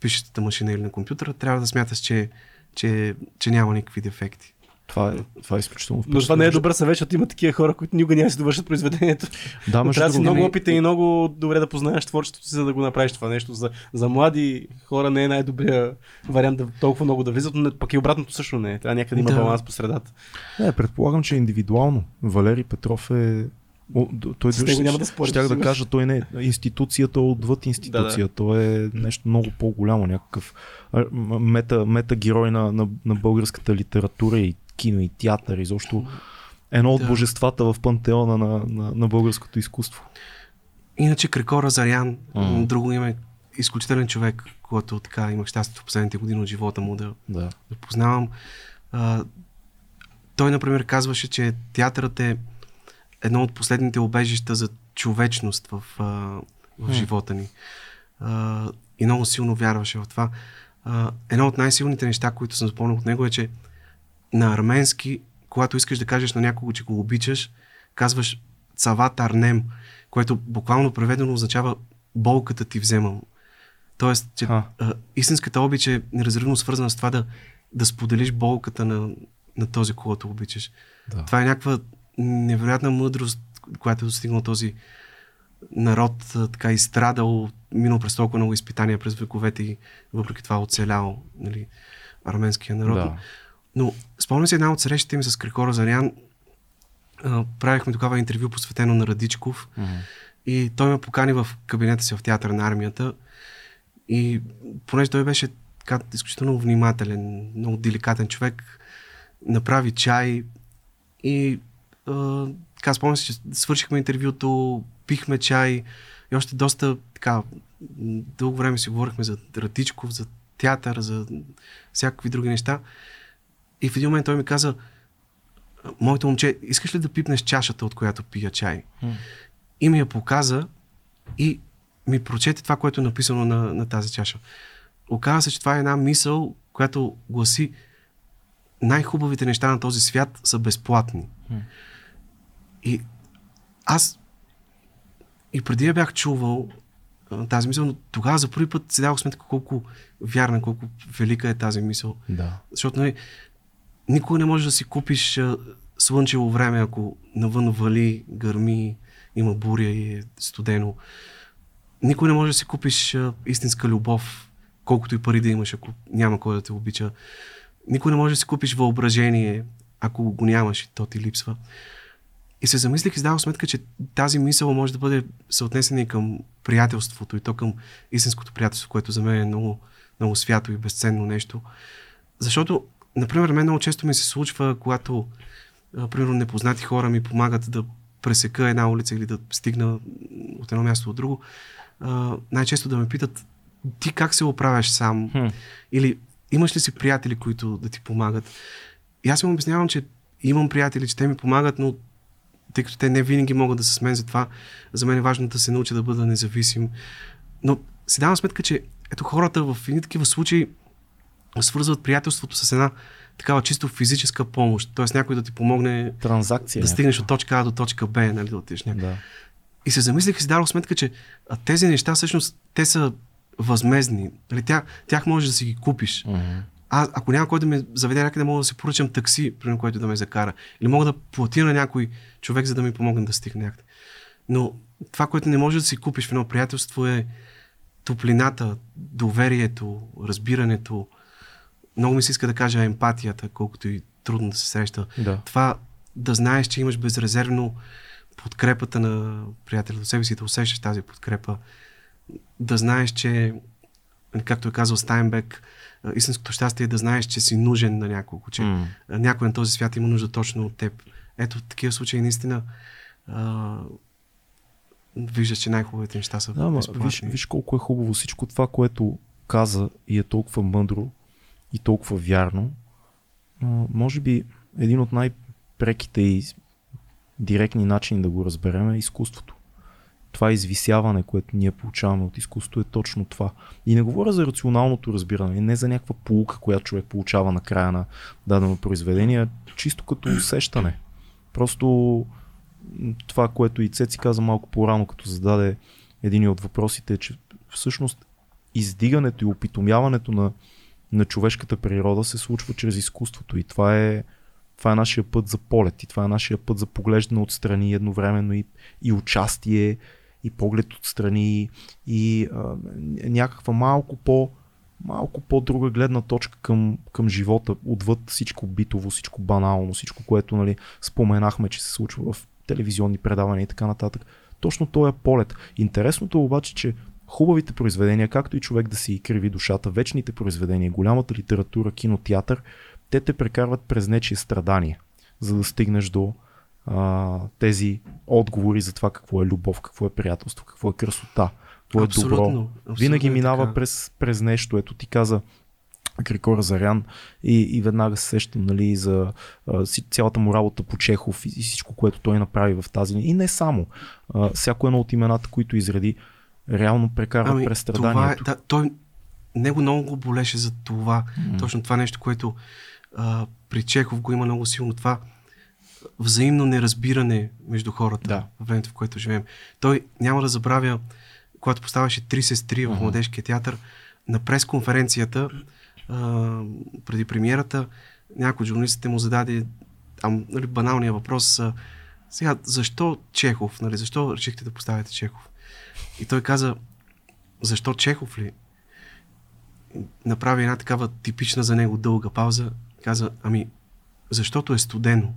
пишещата машина или на компютъра, трябва да смяташ, че, че, че няма никакви дефекти. Това е, това е изключително Но това не е добър съвет, защото има такива хора, които никога няма да си довършат произведението. Да, Но трябва да си много опитен и много добре да познаеш творчеството си, за да го направиш това нещо. За, за млади хора не е най-добрия вариант да толкова много да влизат, но пък и обратното също не е. Трябва някъде да има Да. баланс по средата. Не, предполагам, че е индивидуално. Валери Петров е... О, той С него няма да спорим, Щях да кажа, той не е институцията отвъд институция. Той е нещо много по-голямо, някакъв мета, мета герой на, на, на българската литература и кино и театър. Изобщо едно от Да. божествата в пантеона на, на, на българското изкуство. Иначе Крикора Зарян, Мгм. друго име, изключителен човек, който така имах щастието в последните години от живота му да, Да. да познавам. А, той, например, казваше, че театърът е едно от последните обежища за човечност в, а, в живота ни. А, и много силно вярваше в това. А, едно от най-силните неща, които съм запомнил от него е, че на арменски, когато искаш да кажеш на някого, че го обичаш, казваш цават арнем, което буквално преведено означава болката ти вземам. Тоест, че А. а, истинската обич е неразривно свързана с това да, да споделиш болката на, на този, когото обичаш. Да. Това е някаква невероятна мъдрост, която е достигнал този народ, така изстрадал, минал през толкова много изпитания през вековете и въпреки това оцелял нали, арменския народ. Да. Но спомням си една от срещите ми с Крикора Зарян. А, правихме тогава интервю посветено на Радичков. Мгм. И той ме покани в кабинета си в театър на армията. И понеже той беше така изключително внимателен, много деликатен човек, направи чай и а, така спомням си, че свършихме интервюто, пихме чай и още доста така дълго време си говорихме за Ратичков, за театър, за всякакви други неща. И в един момент той ми каза, моето момче, искаш ли да пипнеш чашата, от която пия чай? М. И ми я показа и ми прочете това, което е написано на, на тази чаша. Оказва се, че това е една мисъл, която гласи най-хубавите неща на този свят са безплатни. М. И аз и преди я бях чувал тази мисъл, но тогава за първи път си дадох сметка колко вярна, колко велика е тази мисъл. Да. Защото нали, никога не можеш да си купиш слънчево време, ако навън вали, гърми, има буря и е студено. Никога не можеш да си купиш истинска любов, колкото и пари да имаш, ако няма кой да те обича. Никога не можеш да си купиш въображение, ако го нямаш и то ти липсва. И се замислих и дадох сметка, че тази мисъл може да бъде съотнесена и към приятелството, и то към истинското приятелство, което за мен е много, много свято и безценно нещо. Защото, например, мен много често ми се случва, когато, а, примерно, непознати хора ми помагат да пресека една улица или да стигна от едно място до друго, а, най-често да ме питат ти как се оправяш сам? Хм. Или имаш ли си приятели, които да ти помагат? И аз им обяснявам, че имам приятели, че те ми помагат, но тъй като те не винаги могат да са с мен, затова за мен е важно да се науча да бъда независим. Но си давам сметка, че ето хората в едни такива случаи свързват приятелството с една такава чисто физическа помощ. Тоест някой да ти помогне Транзакция. да стигнеш от точка А до точка Б, нали, да отидеш. Да. И се замислих и си дадох сметка, че тези неща всъщност те са възмезни. Нали, тя, тях можеш да си ги купиш. Мгм. А, ако няма кой да ме заведе някъде, мога да си поръчам такси, примерно, който да ме закара. Или мога да платя на някой човек, за да ми помогне да стигне някъде. Но това, което не можеш да си купиш в едно приятелство е топлината, доверието, разбирането. Много ми се иска да кажа емпатията, колкото и трудно да се среща. Да. Това да знаеш, че имаш безрезервно подкрепата на приятеля до себе си, да усещаш тази подкрепа. Да знаеш, че, както е казал Стайнбек, истинското щастие е да знаеш, че си нужен на няколко, че а, някой на този свят има нужда точно от теб. Ето, в такива случаи наистина а, виждаш, че най-хубавите неща са Да, ма, виж, виж колко е хубаво всичко това, което каза и е толкова мъдро и толкова вярно. А, може би един от най-преките и директни начини да го разберем е изкуството. Това извисяване, което ние получаваме от изкуството е точно това. И не говоря за рационалното разбиране, не за някаква полука, която човек получава на края на дадено произведение, чисто като усещане. Просто това, което и Цеци каза малко по-рано, като зададе един от въпросите, е, че всъщност издигането и опитомяването на, на човешката природа се случва чрез изкуството и това е, това е нашия път за полет и това е нашия път за поглеждане отстрани едновременно и, и участие и поглед отстрани и а, някаква малко по малко по-друга гледна точка към, към живота, отвъд всичко битово, всичко банално, всичко, което нали, споменахме, че се случва в телевизионни предавания и така нататък. Точно то е полет. Интересното е обаче, че хубавите произведения, както и човек да си криви душата, вечните произведения, голямата литература, кинотеатър, те те прекарват през нечие страдания, за да стигнеш до а, тези отговори за това какво е любов, какво е приятелство, какво е красота, какво е Абсолютно, добро. абсолютно Винаги е минава така. през, през нещо. Ето ти каза Григор Зарян и, и веднага се сещам нали, за а, си, цялата му работа по Чехов и, и всичко, което той направи в тази. И не само. А, всяко едно от имената, които изреди, реално прекарва Ами, през това е, страданието. да, той, него много го болеше за това. М. Точно това нещо, което а, при Чехов го има много силно. Това взаимно неразбиране между хората Да. в времето, в което живеем. Той няма да забравя, когато поставяше три сестри в Мгм. Младежкия театър, на пресконференцията а, преди премиерата, някой от журналистите му зададе там, нали, баналния въпрос а, сега, защо Чехов? Нали, защо решихте да поставите Чехов? И той каза, защо Чехов ли? Направи една такава типична за него дълга пауза. Каза, ами, защото е студено.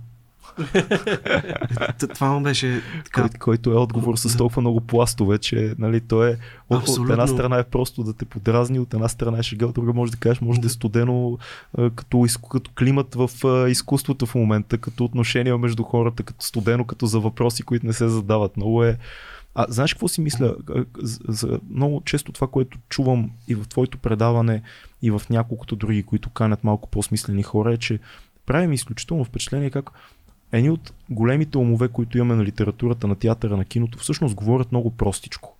Това му беше така. Кой, който е отговор с толкова много пластове, че нали, той е от, от една страна е просто да те подразни, от една страна е шега, от друга може да кажеш, може да е студено като, като климат в изкуството в момента, като отношения между хората, като студено, като за въпроси, които не се задават. Много е. А знаеш какво си мисля? А, За, за, много често това, което чувам и в твоето предаване, и в няколкото други, които канят малко по-смислени хора, е, че прави ми изключително впечатление как едни от големите умове, които имаме на литературата, на театъра, на киното, всъщност говорят много простичко.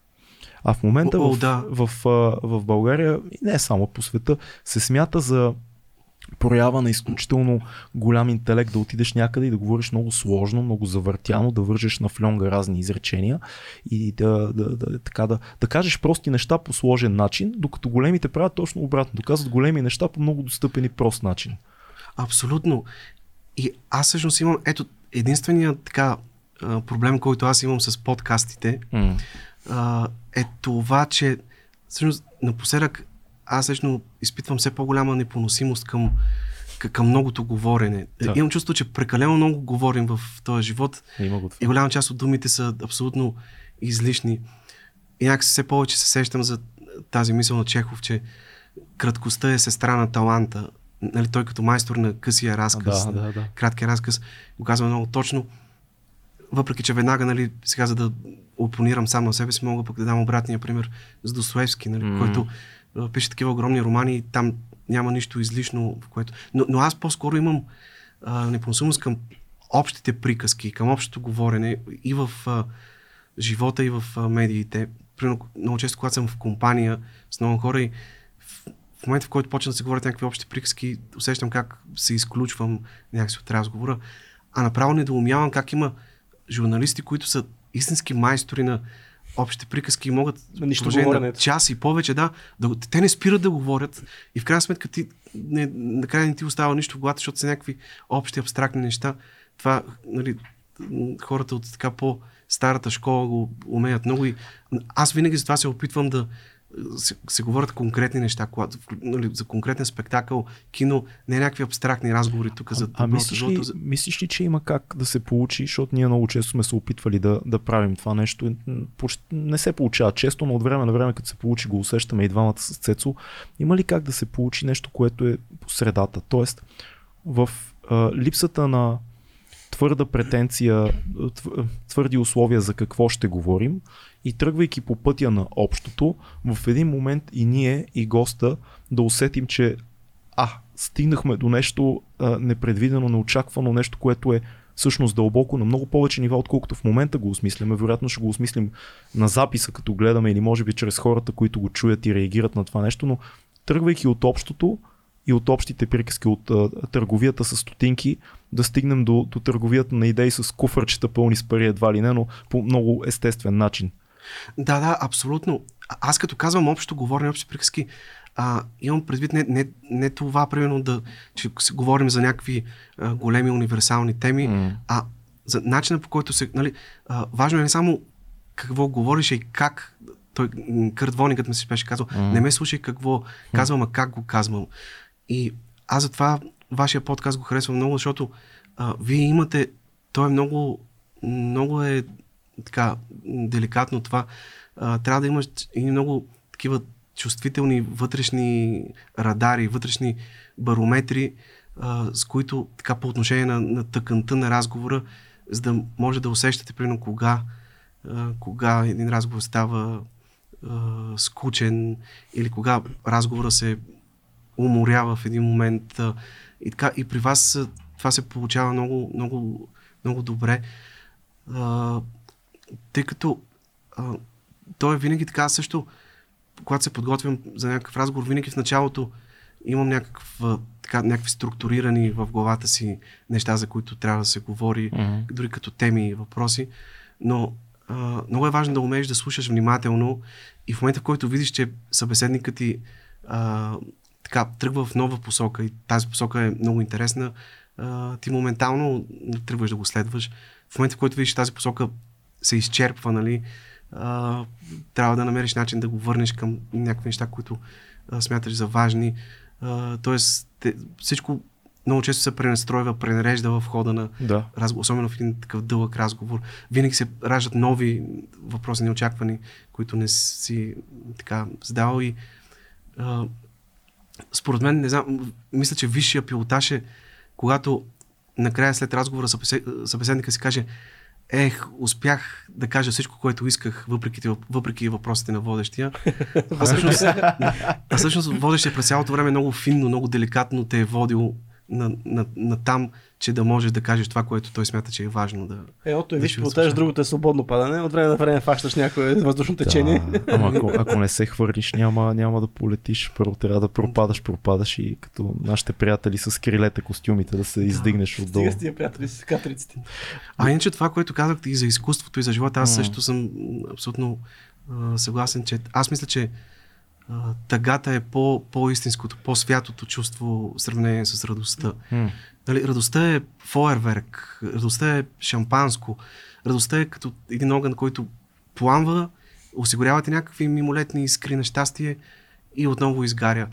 А в момента о, в, да. в, в, в България, и не само по света, се смята за проява на изключително голям интелект да отидеш някъде и да говориш много сложно, много завъртяно, да вържеш на флонга разни изречения и да, да, да, така, да, да кажеш прости неща по сложен начин, докато големите правят точно обратно. Доказват големи неща по много достъпен и прост начин. Абсолютно. И аз всъщност имам, ето, единственият така проблем, който аз имам с подкастите, а, е това, че всъщност напоследък аз лично изпитвам все по-голяма непоносимост към, към многото говорене. Да. Имам чувство, че прекалено много говорим в този живот Има го това. и голяма част от думите са абсолютно излишни. И някакси все повече се сещам за тази мисъл на Чехов, че краткостта е сестра на таланта. Нали, той като майстор на късия разказ, Да, да, да. краткия разказ, го казва много точно. Въпреки, че веднага, нали, сега за да опонирам сам на себе си, мога пък да дам обратния пример с Достоевски, нали, М. който пише такива огромни романи там няма нищо излишно, в което... Но, но аз по-скоро имам а, към общите приказки, към общото говорене и в а, живота, и в а, медиите. Примерно, много често, когато съм в компания с много хора и в, в момента, в който почна да се говорят някакви общи приказки, усещам как се изключвам някакси от разговора, а направо недоумявам как има журналисти, които са истински майстори на общите приказки могат Нищо на час и повече, да, да, те не спират да говорят и в крайна сметка ти, не, накрая не ти остава нищо в главата, защото са някакви общи абстрактни неща. Това, нали, хората от така по старата школа го умеят много и аз винаги за това се опитвам да се, се говорят конкретни неща, когато, нали, за конкретен спектакъл, кино, не някакви абстрактни разговори тук за А, а доброто, мислиш, ли, за- мислиш ли, че има как да се получи, защото ние много често сме се опитвали да, да правим това нещо. не се получава често, но от време на време, като се получи, го усещаме и двамата с Цецо. Има ли как да се получи нещо, което е по средата? Тоест, в а, липсата на твърда претенция, тв- твърди условия за какво ще говорим и тръгвайки по пътя на общото, в един момент и ние, и госта да усетим, че а, стигнахме до нещо а, непредвидено, неочаквано, нещо, което е всъщност дълбоко на много повече нива, отколкото в момента го осмисляме. Вероятно ще го осмислим на записа, като гледаме или може би чрез хората, които го чуят и реагират на това нещо, но тръгвайки от общото и от общите приказки от а, търговията с стотинки, да стигнем до, до търговията на идеи с куфърчета пълни с пари едва ли не, но по много естествен начин. Да, да, абсолютно. Аз като казвам общо говорене, общи приказки, а, имам предвид не, не, не това, примерно, да, че си говорим за някакви а, големи универсални теми, mm. а за начина по който се. Нали, а, важно е не само какво говориш, а и как. Той, Кърт Вонигът ми се беше казал, mm. не ме слушай какво казвам, а как го казвам. И аз затова вашия подкаст го харесвам много, защото а, вие имате. Той е много. Много е така деликатно това. А, трябва да имаш и много такива чувствителни вътрешни радари, вътрешни барометри, а, с които така по отношение на, на тъканта на разговора, за да може да усещате примерно кога, а, кога един разговор става а, скучен или кога разговора се уморява в един момент. А, и, така, и при вас това се получава много, много, много добре. А, тъй като а, той е винаги така също когато се подготвям за някакъв разговор, винаги в началото имам някакъв, така, някакви структурирани в главата си неща, за които трябва да се говори, mm-hmm. дори като теми и въпроси. Но а, много е важно да умееш да слушаш внимателно и в момента, в който видиш, че събеседникът ти а, така, тръгва в нова посока и тази посока е много интересна, а, ти моментално тръгваш да го следваш. В момента, в който видиш, тази посока се изчерпва, нали, а, трябва да намериш начин да го върнеш към някакви неща, които а, смяташ за важни. А, тоест, те, всичко много често се пренастройва, пренарежда в хода на да. разговор, особено в един такъв дълъг разговор. Винаги се раждат нови въпроси, неочаквани, които не си така задавал и а, според мен, не знам, мисля, че висшия пилотаж е когато накрая след разговора събеседника си каже ех, успях да кажа всичко, което исках, въпреки, въпреки въпросите на водещия. А всъщност, а всъщност водещия през цялото време много финно, много деликатно те е водил на, на, на там, че да можеш да кажеш това, което той смята, че е важно да. Е, ото е, виж, плотеж, другото е свободно падане, от време на време фащаш някое въздушно течение. Да, ама ако, ако не се хвърлиш, няма, няма да полетиш. Първо трябва да пропадаш, пропадаш и като нашите приятели с крилете костюмите да се издигнеш отдолу. Стига с тия приятели с катриците. А иначе това, което казахте и за изкуството и за живота, аз също съм абсолютно а, съгласен, че аз мисля, че тъгата е по, по-истинското, по-святото чувство в сравнение с радостта. Mm. Нали, радостта е фойерверк, радостта е шампанско, радостта е като един огън, който пламва, осигурявате някакви мимолетни искри на щастие и отново изгаря.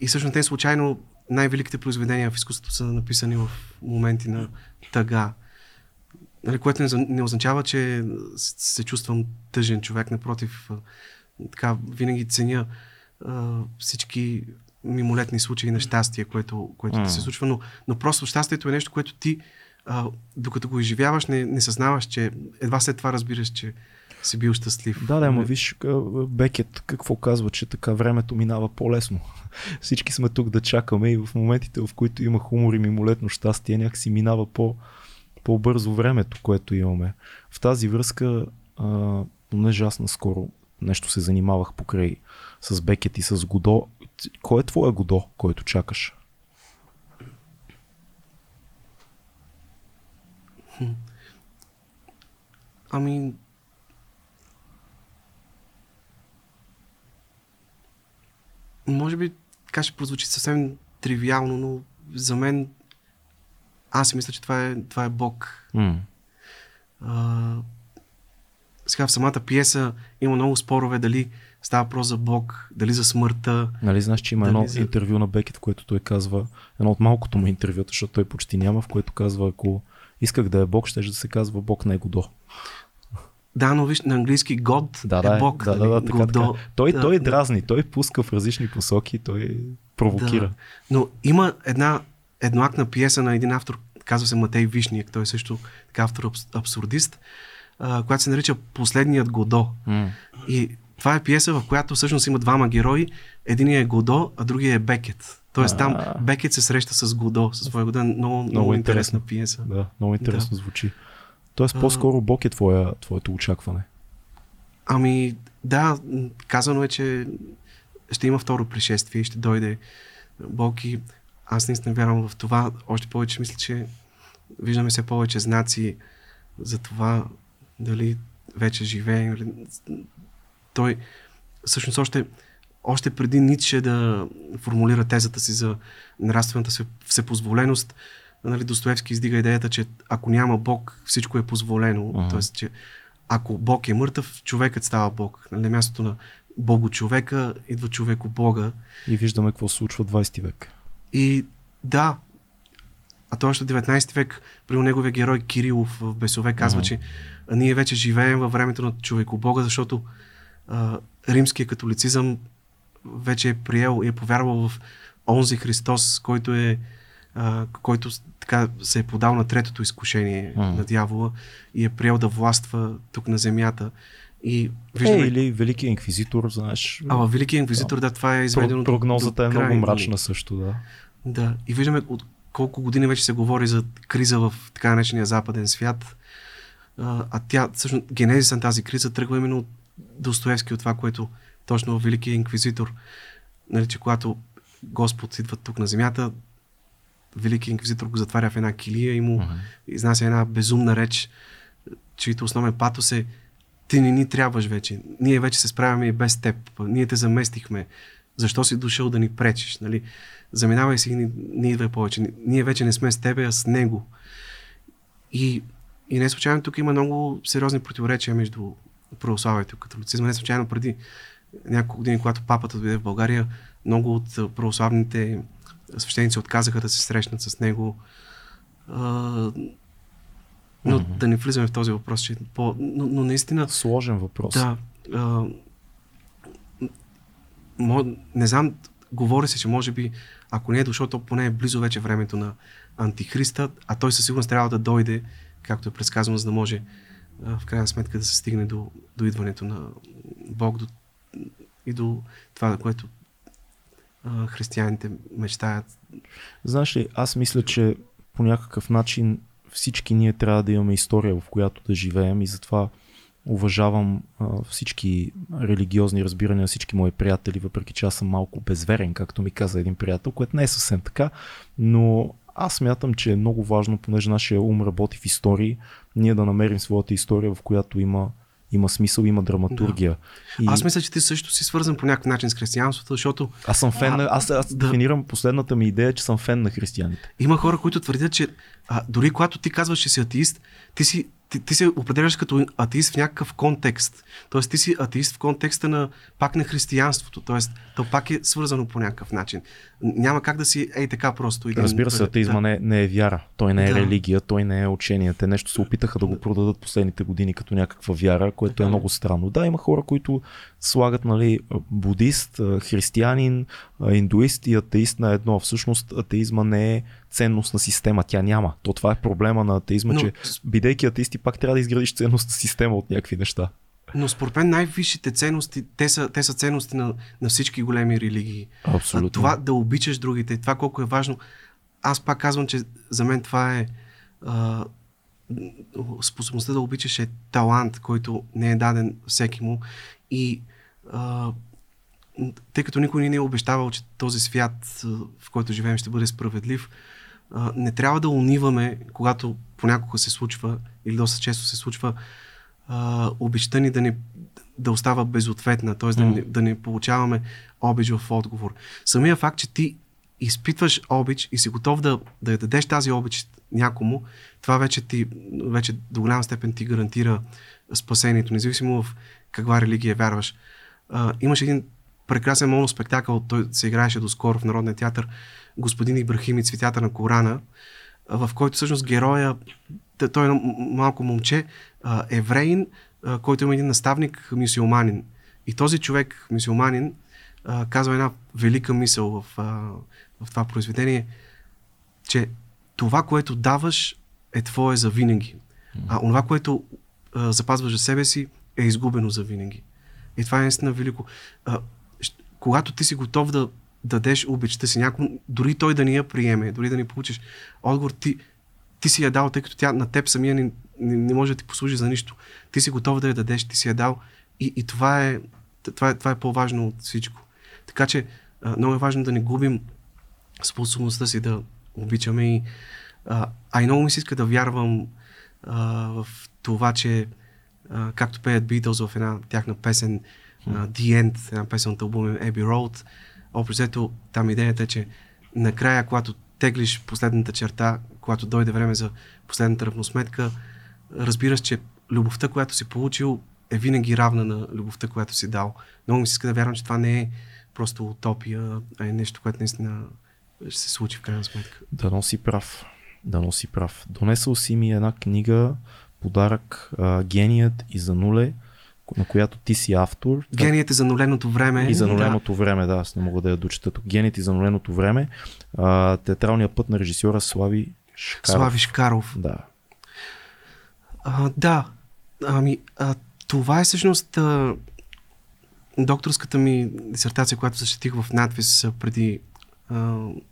И всъщност те случайно най-великите произведения в изкуството са написани в моменти на тъга. Нали, което не, не означава, че се чувствам тъжен човек. Напротив, така винаги ценя а, всички мимолетни случаи на щастие, което, което mm. да се случва, но, но просто щастието е нещо, което ти, а, докато го изживяваш, не, не съзнаваш, че едва след това разбираш, че си бил щастлив. Да, да, ама виж, Бекет какво казва, че така времето минава по-лесно. Всички сме тук да чакаме и в моментите, в които има хумор и мимолетно щастие, някакси минава по, по-бързо времето, което имаме. В тази връзка, а, понеже аз наскоро нещо се занимавах покрай с Бекет и с Годо. Кой е твоя Годо, който чакаш? Ами... Може би така ще прозвучи съвсем тривиално, но за мен аз си мисля, че това е, това е Бог. Mm. А, сега в самата пиеса има много спорове дали става въпрос за Бог, дали за смъртта. Нали знаеш, че има едно за... интервю на Бекет, в което той казва, едно от малкото му интервюта, защото той почти няма, в което казва, ако исках да е Бог, ще да се казва Бог не Годо. Да, но виж, на английски God да, е Бог. Да, да, нали? да, така, така. Той, да, той дразни, той пуска в различни посоки, той провокира. Да. Но има една едноакна пиеса на един автор, казва се Матей Вишниек, той е също така автор абсурдист, а, която се нарича Последният Годо. Mm. И това е пиеса, в която всъщност има двама герои. Единият е Годо, а другия е Бекет. Тоест там. Бекет се среща с Годо, с своя Годо. Много, много, Много интересна пиеса. Да, много интересно звучи. Тоест по-скоро Бог е твоя, твоето очакване. Ами, да, казано е, че ще има второ пришествие и ще дойде Бог и аз наистина вярвам в това. Още повече мисля, че виждаме все повече знаци за това дали вече живее. или- Той всъщност още, още преди Ницше да формулира тезата си за нравствената се- всепозволеност, нали, Достоевски издига идеята, че ако няма Бог, всичко е позволено. Ага. Тоест, че ако Бог е мъртъв, човекът става Бог. Нали, на мястото на Бого човека идва човеко Бога. И виждаме какво случва в 20 век. И да, а той още в 19 век, при неговия герой Кирилов в Бесове казва, Мгм. че ние вече живеем във времето на човеко Бога, защото а, римския католицизъм вече е приел и е повярвал в онзи Христос, който е а, който така се е подал на третото изкушение Мгм. на дявола и е приел да властва тук на земята. И Е, виждаме, или Великият инквизитор, знаеш. а във инквизитор, да, това е изведено. прогнозата е много мрачна също, да. да, и виждаме от колко години вече се говори за криза в така наречения западен свят. А, тя, всъщност, генезиса на тази криза тръгва именно от Достоевски, от това, което точно в Великия инквизитор, нали, че когато Господ идва тук на земята, Великият инквизитор го затваря в една килия и му Мгм. изнася една безумна реч, чието основен патос е ти не ни трябваш вече. Ние вече се справяме и без теб. Ние те заместихме. Защо си дошъл да ни пречиш? Нали? Заминавай си и не, не идвай повече. Ние вече не сме с тебе, а с него. И, и не случайно тук има много сериозни противоречия между православието и католицизма. Не случайно преди няколко години, когато папата дойде в България, много от православните свещеници отказаха да се срещнат с него. Но Мгм. да не влизаме в този въпрос, че е по... но, но наистина Сложен въпрос. да. А, не знам, говори се, че може би, ако не е дошъл, то поне е близо вече времето на Антихриста, а той със сигурност трябва да дойде, както е предсказано, за да може в крайна сметка да се стигне до, до идването на Бог до, и до това, за което християните мечтаят. Знаеш ли, аз мисля, че по някакъв начин всички ние трябва да имаме история, в която да живеем и затова уважавам а, всички религиозни разбирания, всички мои приятели, въпреки че аз съм малко безверен, както ми каза един приятел, което не е съвсем така, но аз смятам, че е много важно, понеже нашия ум работи в истории, ние да намерим своята история, в която има, има смисъл, има драматургия. И... Аз мисля, че ти също си свързан по някакъв начин с християнството, защото Аз съм фен, на... аз, аз да. дефинирам последната ми идея, че съм фен на християните. Има хора, които твърдят, че а, дори когато ти казваш, че си атеист, ти, си, ти, ти се определяш като атеист в някакъв контекст. Тоест ти си атеист в контекста на пак на християнството. Тоест то пак е свързано по някакъв начин. Няма как да си ей така просто. Един, Разбира се, атеизма не, не е вяра. Той не е Да. религия, той не е учение. Те нещо се опитаха да го продадат последните години като някаква вяра, което Така е е. много странно. Да, има хора, които слагат нали, будист, християнин, индуист и атеист на едно. Всъщност атеизма не е ценностна система. Тя няма. То това е проблема на атеизма, Но- че бидейки атеисти пак трябва да изградиш ценностна система от някакви неща. Но според мен най-висшите ценности, те са, те са ценности на, на всички големи религии. Абсолютно. А това да обичаш другите, това колко е важно. Аз пак казвам, че за мен това е а, способността да обичаш е талант, който не е даден всеки му. И а, тъй като никой не е обещавал, че този свят, в който живеем, ще бъде справедлив, а, не трябва да униваме, когато понякога се случва, или доста често се случва, а, обичта ни да, не, да остава безответна, т.е. да, М. не, да не получаваме обич в отговор. Самия факт, че ти изпитваш обич и си готов да, да я дадеш тази обич някому, това вече, ти, вече до голяма степен ти гарантира спасението, независимо в каква религия вярваш. А, имаше един прекрасен моноспектакъл, той се играеше доскоро в Народния театър, Господин Ибрахим и цветята на Корана, в който всъщност героя, той е малко момче, евреин, който има един наставник, мюсюлманин. И този човек, мюсюлманин, а, казва една велика мисъл в, в това произведение, че това, което даваш, е твое за винаги. А онова, което запазваш за себе си, е изгубено за винаги. И това е наистина велико. Когато ти си готов да, дадеш обичта си някому, дори той да ни я приеме, дори да ни получиш отговор, ти, ти си я дал, тъй като тя на теб самия не, не, не може да ти послужи за нищо. Ти си готов да я дадеш, ти си я дал и, и това, е, това, е, това е по-важно от всичко. Така че а, много е важно да не губим способността си да обичаме и а, а и много ми се иска да вярвам а, в това, че а, както пеят Beatles в една тяхна песен uh, The End, една песен от албума Abbey Road, общо там идеята е, че накрая, когато теглиш последната черта, когато дойде време за последната равносметка, разбираш, че любовта, която си получил, е винаги равна на любовта, която си дал. Много ми се иска да вярвам, че това не е просто утопия, а е нещо, което наистина ще се случи в крайна сметка. Да носи прав. Да носи прав. Донесъл си ми една книга, подарък Геният и за нуле, на която ти си автор. Геният е за нуленото време. И за нуленото да. време, да, аз не мога да я дочета. Геният и за нуленото време. А, театралният път на режисьора Слави Шкаров. Слави Шкаров. Да. А, да. Ами, а, това е всъщност а, докторската ми дисертация, която защитих в надвис преди 2-3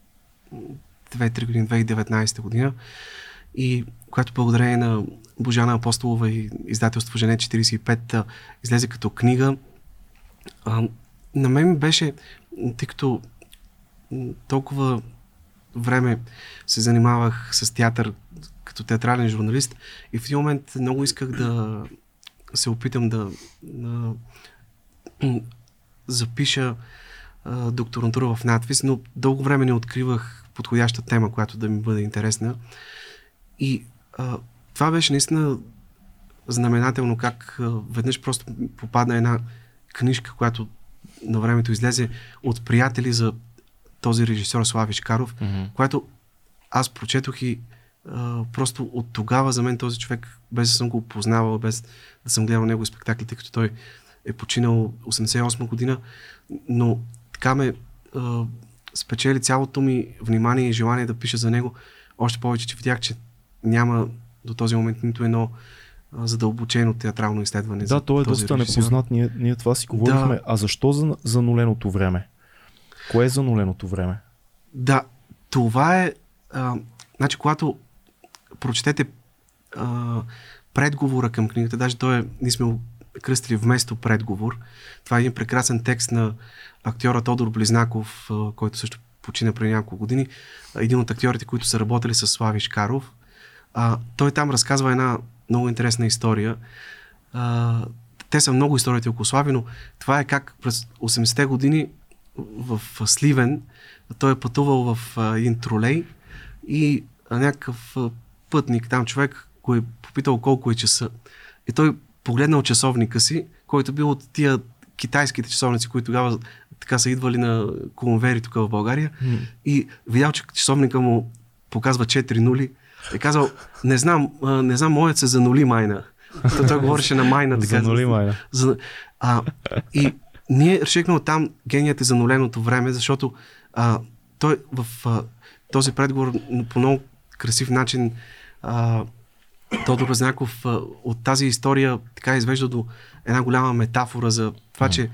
години, 2019 година. И която благодарение на Божана Апостолова и издателство Жене 45 излезе като книга. А, на мен беше, тъй като толкова време се занимавах с театър като театрален журналист и в един момент много исках да се опитам да, да запиша а, докторантура в надвис, но дълго време не откривах подходяща тема, която да ми бъде интересна. И а, това беше наистина знаменателно как а, веднъж просто попадна една книжка, която на времето излезе от приятели за този режисьор Слави Шкаров, mm-hmm. която аз прочетох и а, просто от тогава за мен този човек, без да съм го познавал, без да съм гледал негови спектакли, тъй като той е починал 88 година, но така ме а, спечели цялото ми внимание и желание да пиша за него. Още повече, че видях, че няма до този момент нито едно задълбочено театрално изследване. Да, той е доста режисьор. непознат. Ние, ние това си говорихме. Да. А защо за, за нуленото време? Кое е за нуленото време? Да, това е. А, значи, когато прочетете а, предговора към книгата, даже той е, ние сме кръстили вместо предговор. Това е един прекрасен текст на актьора Тодор Близнаков, а, който също почина преди няколко години. Един от актьорите, които са работили с Слави Шкаров. А, той там разказва една много интересна история. А, те са много историите около Слави, но това е как през 80-те години в Сливен той е пътувал в един тролей и някакъв пътник, там човек, го е попитал колко е часа. И той погледнал часовника си, който бил от тия китайските часовници, които тогава така са идвали на конвери тук в България mm. и видял, че часовника му показва 4 нули е казал, не знам, не знам, моят се занули майна. Той, той говореше на майна. Така, занули майна. За, а, и ние решихме оттам геният е зануленото време, защото а, той в а, този предговор по много красив начин а, Тодор Разняков от тази история така извежда до една голяма метафора за това, че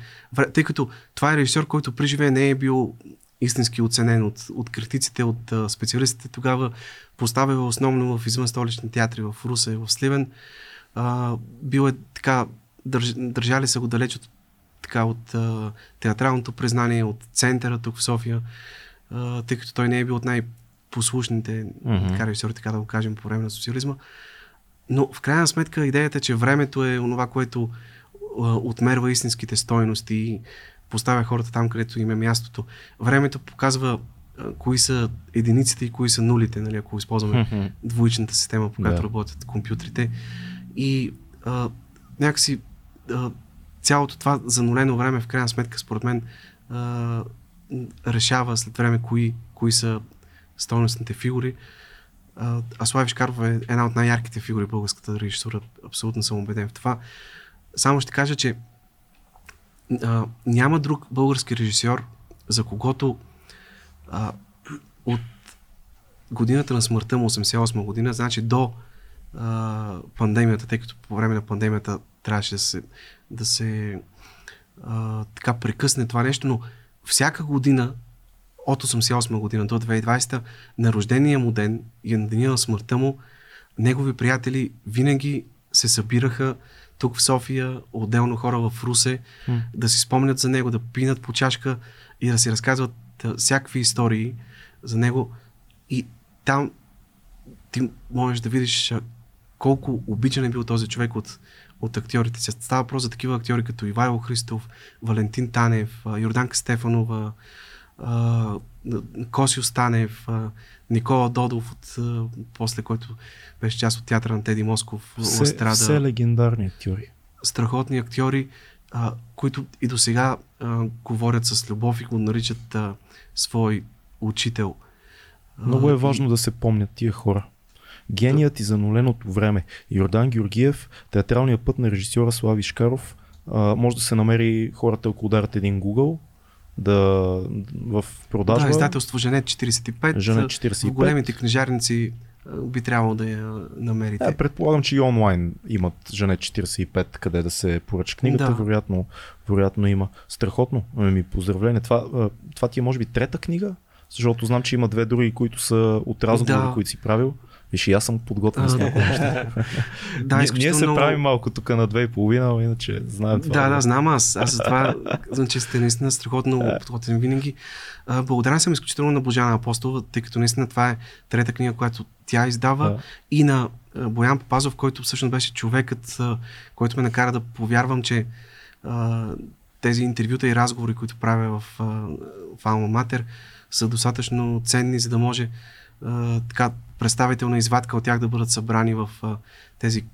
тъй като това е режисьор, който при живее не е бил истински оценен от, от критиците, от а, специалистите, тогава поставя основно в извън столични театри в Руса и в Сливен. А, бил е така, държ, държали са го далеч от, така, от а, театралното признание, от центъра тук в София, а, тъй като той не е бил от най-послушните mm-hmm. така режисьори, така да го кажем, по време на социализма. Но в крайна сметка идеята е, че времето е онова, което а, отмерва истинските стойности и поставя хората там, където им е мястото. Времето показва а, кои са единиците и кои са нулите, нали, ако използваме двоичната система, по която да. работят компютрите. И а, някакси а, цялото това занулено време, в крайна сметка, според мен, а, решава след време кои, кои са стойностните фигури. А Слави Шкаров е една от най-ярките фигури в българската режисура. Абсолютно съм убеден в това. Само ще кажа, че а, няма друг български режисьор, за когото а, от годината на смъртта му, 88 година, значи до а, пандемията, тъй като по време на пандемията трябваше да се, да се а, така прекъсне това нещо, но всяка година от 88 година до 2020, на рождения му ден и на деня на смъртта му, негови приятели винаги се събираха тук в София, отделно хора в Русе, М. да си спомнят за него, да пинат по чашка и да си разказват всякакви истории за него. И там ти можеш да видиш колко обичан е бил този човек от, от актьорите. Се става въпрос за такива актьори като Ивайло Христов, Валентин Танев, Йорданка Стефанова, Косио Станев, Никола Додов, от, после който беше част от театъра на Теди Москов, Все, Ластрада все легендарни актьори. страхотни актьори, а, които и до сега говорят с любов и го наричат а, свой учител. Много е и- важно да се помнят тия хора. Геният и зануленото време. Йордан Георгиев, театралният път на режисьора Слави Шкаров. А, може да се намери хората, ако ударят един Google, да в продажба. Да, издателство Женет 45. Женет а, 45. В големите книжарници би трябвало да я намерите. Е, предполагам, че и онлайн имат Жене 45, къде да се поръча книгата. Да. Вероятно, вероятно има. Страхотно. Ами, поздравление. Това, това ти е може би трета книга, защото знам, че има две други, които са от разговори, Да. които си правил. Виж, и аз съм подготвен с много неща. да, ние, се много- правим малко тук на две и половина, но иначе знаем това. Да, да, знам аз. Аз затова казвам, че сте наистина страхотно подготвен винаги. А, Благодарен съм изключително на Божана Апостолова, тъй като наистина това е трета книга, която тя издава. Да. И на Боян Попазов, който всъщност беше човекът, който ме накара да повярвам, че тези интервюта и разговори, които правя в, в Алма Матер, са достатъчно ценни, за да може а, така представителна извадка от тях да бъдат събрани в а, тези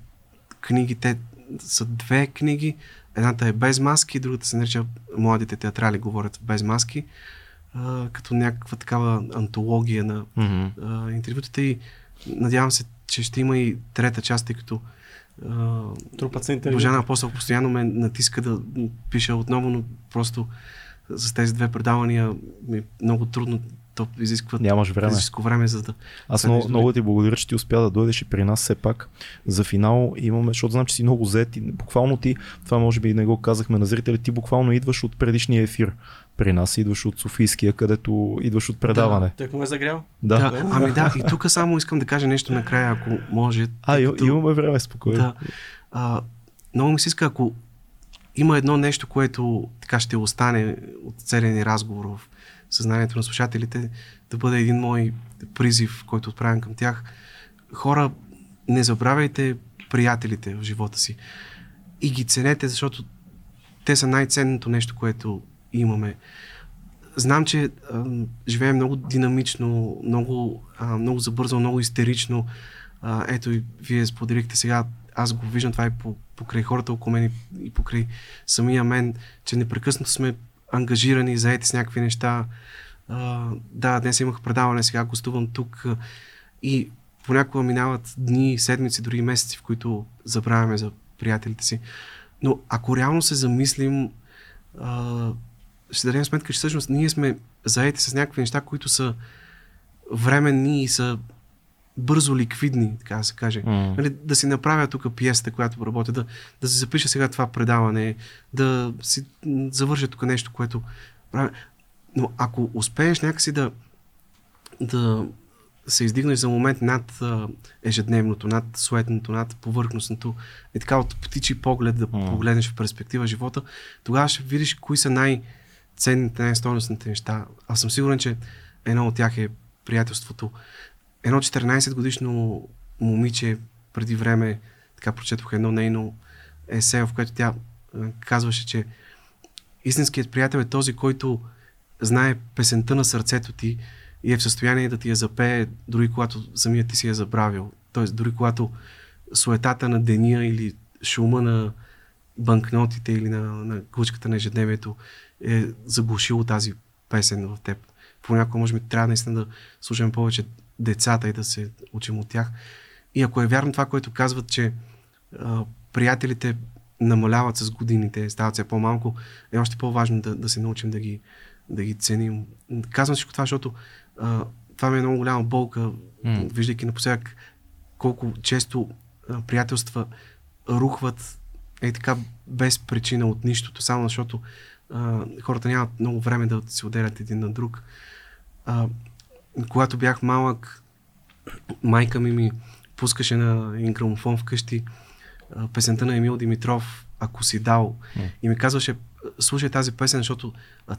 книги. Те са две книги. Едната е без маски, другата се нарича Младите театрали говорят без маски, а, като някаква такава антология на Мгм. а, интервютата и надявам се, че ще има и трета част, тъй като а, се интервю. Божана Апостол постоянно ме натиска да пиша отново, но просто с тези две предавания ми е много трудно. То изисква Нямаш време. физическо време, за да... Аз да много, много ти благодаря, че ти успя да дойдеш и при нас все пак. За финал имаме, защото знам, че си много зет и буквално ти, това може би и не го казахме на зрителите, ти буквално идваш от предишния ефир при нас, идваш от Софийския, където идваш от предаване. Тък му е загрял. Да. Да, ами да, и тук само искам да кажа нещо накрая, ако може. А, като- имаме време, спокойно. Да. А, много ми се иска, ако има едно нещо, което така ще остане от целия ни разговор в съзнанието на слушателите, да бъде един мой призив, който отправям към тях. Хора, не забравяйте приятелите в живота си и ги ценете, защото те са най-ценното нещо, което имаме. Знам, че а, живеем много динамично, много, а, много забързано, много истерично. А, ето и вие споделихте сега, аз го виждам това и по, покрай хората около мен и, и покрай самия мен, че непрекъснато сме ангажирани, заети с някакви неща. А, да, днес имах предаване, сега гостувам тук и понякога минават дни, седмици, дори месеци, в които забравяме за приятелите си. Но ако реално се замислим, а, ще дадем сметка, че всъщност ние сме заети с някакви неща, които са временни и са бързо ликвидни, така да се каже. М. Нали, да си направя тук пиесата, която работя, да, да си запиша сега това предаване, да си завърша тук нещо, което правя. Но ако успееш някакси да, да се издигнеш за момент над а, ежедневното, над суетното, над повърхностното и така от птичи поглед да М. погледнеш в перспектива живота, тогава ще видиш кои са най-ценните, най-стойностните неща. Аз съм сигурен, че едно от тях е приятелството. Едно 14 годишно момиче преди време, така прочетох едно нейно есе, в което тя казваше, че истинският приятел е този, който знае песента на сърцето ти и е в състояние да ти я запее, дори когато самият ти си я забравил. Тоест, дори когато суетата на деня или шума на банкнотите или на, на кучката на ежедневието е заглушило тази песен в теб. Понякога, може би, трябва наистина да слушаме повече децата и да се учим от тях. И ако е вярно това, което казват, че а, приятелите намаляват с годините, стават все по-малко, е още по-важно да, да се научим да ги, да ги ценим. Казвам всичко това, защото а, това ми е много голяма болка, М. виждайки напоследък колко често а, приятелства рухват е така без причина от нищото, само защото а, хората нямат много време да се отделят един на друг. а, когато бях малък, майка ми ми пускаше на грамофон вкъщи песента на Емил Димитров Ако си дал. М. И ми казваше, слушай тази песен, защото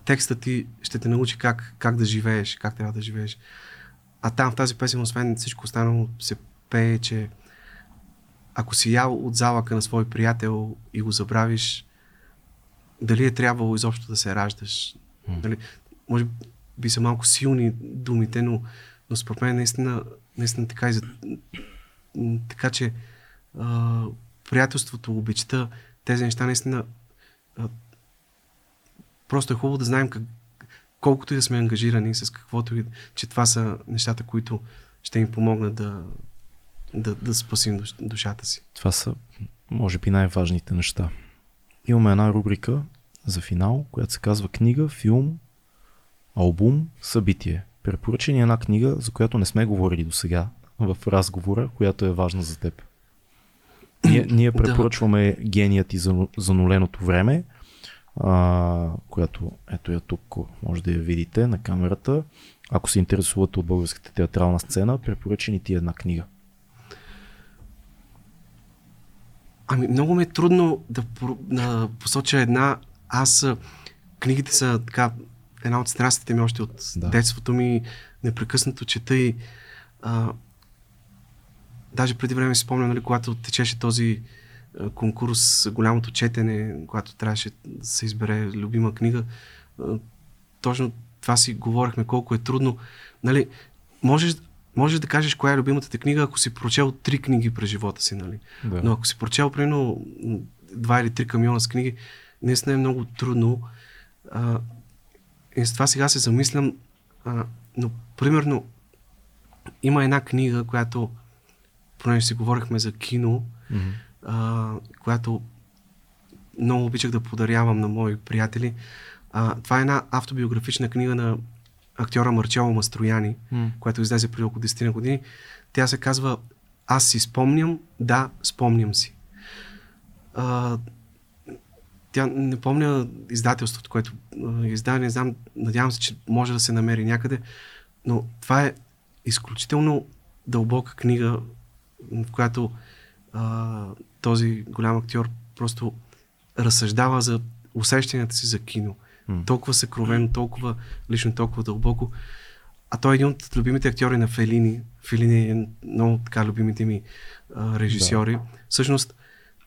текстът ти ще те научи как, как да живееш, как трябва да живееш. А там в тази песен, освен всичко останало, се пее, че ако си ял от залъка на свой приятел и го забравиш, дали е трябвало изобщо да се раждаш. М. Дали, може би са малко силни думите, но, но според мен наистина, наистина така и за, така че а, приятелството, обичта, тези неща наистина а, просто е хубаво да знаем как, колкото и да сме ангажирани с каквото и, че това са нещата, които ще им помогнат да, да, да спасим душ, душата си. Това са, може би, най-важните неща. Имаме една рубрика за финал, която се казва книга, филм, албум, събитие. Препоръча ни една книга, за която не сме говорили до сега в разговора, която е важна за теб. Ние, ние Да. препоръчваме геният и за, зануленото време, а, която ето я тук, може да я видите на камерата. Ако се интересувате от българската театрална сцена, препоръча ни ти една книга. Ами, много ми е трудно да, да посоча една. Аз книгите са така една от страстите ми още от Да. детството ми. Непрекъснато чета и а, даже преди време си спомням, нали, когато течеше този а, конкурс голямото четене, когато трябваше да се избере любима книга, а, точно това си говорихме колко е трудно. Нали, можеш, можеш да кажеш коя е любимата ти книга, ако си прочел три книги през живота си. Нали? Да. Но ако си прочел примерно два или три камиона с книги, наистина е много трудно. А, и с това сега се замислям, а, но примерно има една книга, която, понеже си говорихме за кино, Мгм. а, която много обичах да подарявам на мои приятели. А, това е една автобиографична книга на актьора Марчело Мастрояни, М. която излезе преди около 10 на години. Тя се казва Аз си спомням, да, спомням си. А, тя не помня издателството, което а, издаде, не знам, надявам се, че може да се намери някъде, но това е изключително дълбока книга, в която а, този голям актьор просто разсъждава за усещанията си за кино. Толкова съкровено, толкова лично, толкова дълбоко. А той е един от любимите актьори на Фелини. Фелини е много така любимите ми а, режисьори. Да. Всъщност,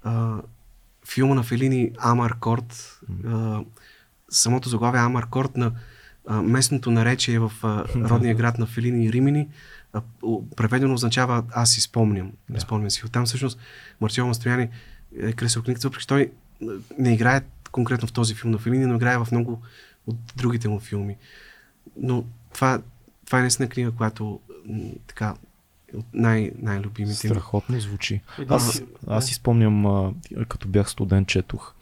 а, филма на Фелини Амаркорд, а, самото заглавие Амаркорд на а, местното наречие в а, родния град на Фелини и Римини, а, преведено означава аз си спомням. Да. Спомням си. Оттам всъщност Марчело Мастрояни е кресил книгата, въпреки той не играе конкретно в този филм на Фелини, но играе в много от другите му филми. Но това, това е наистина книга, която така от най- най-любимите ми. Страхотно звучи. Един Аз, си- аз си спомням, а, като бях студент, четох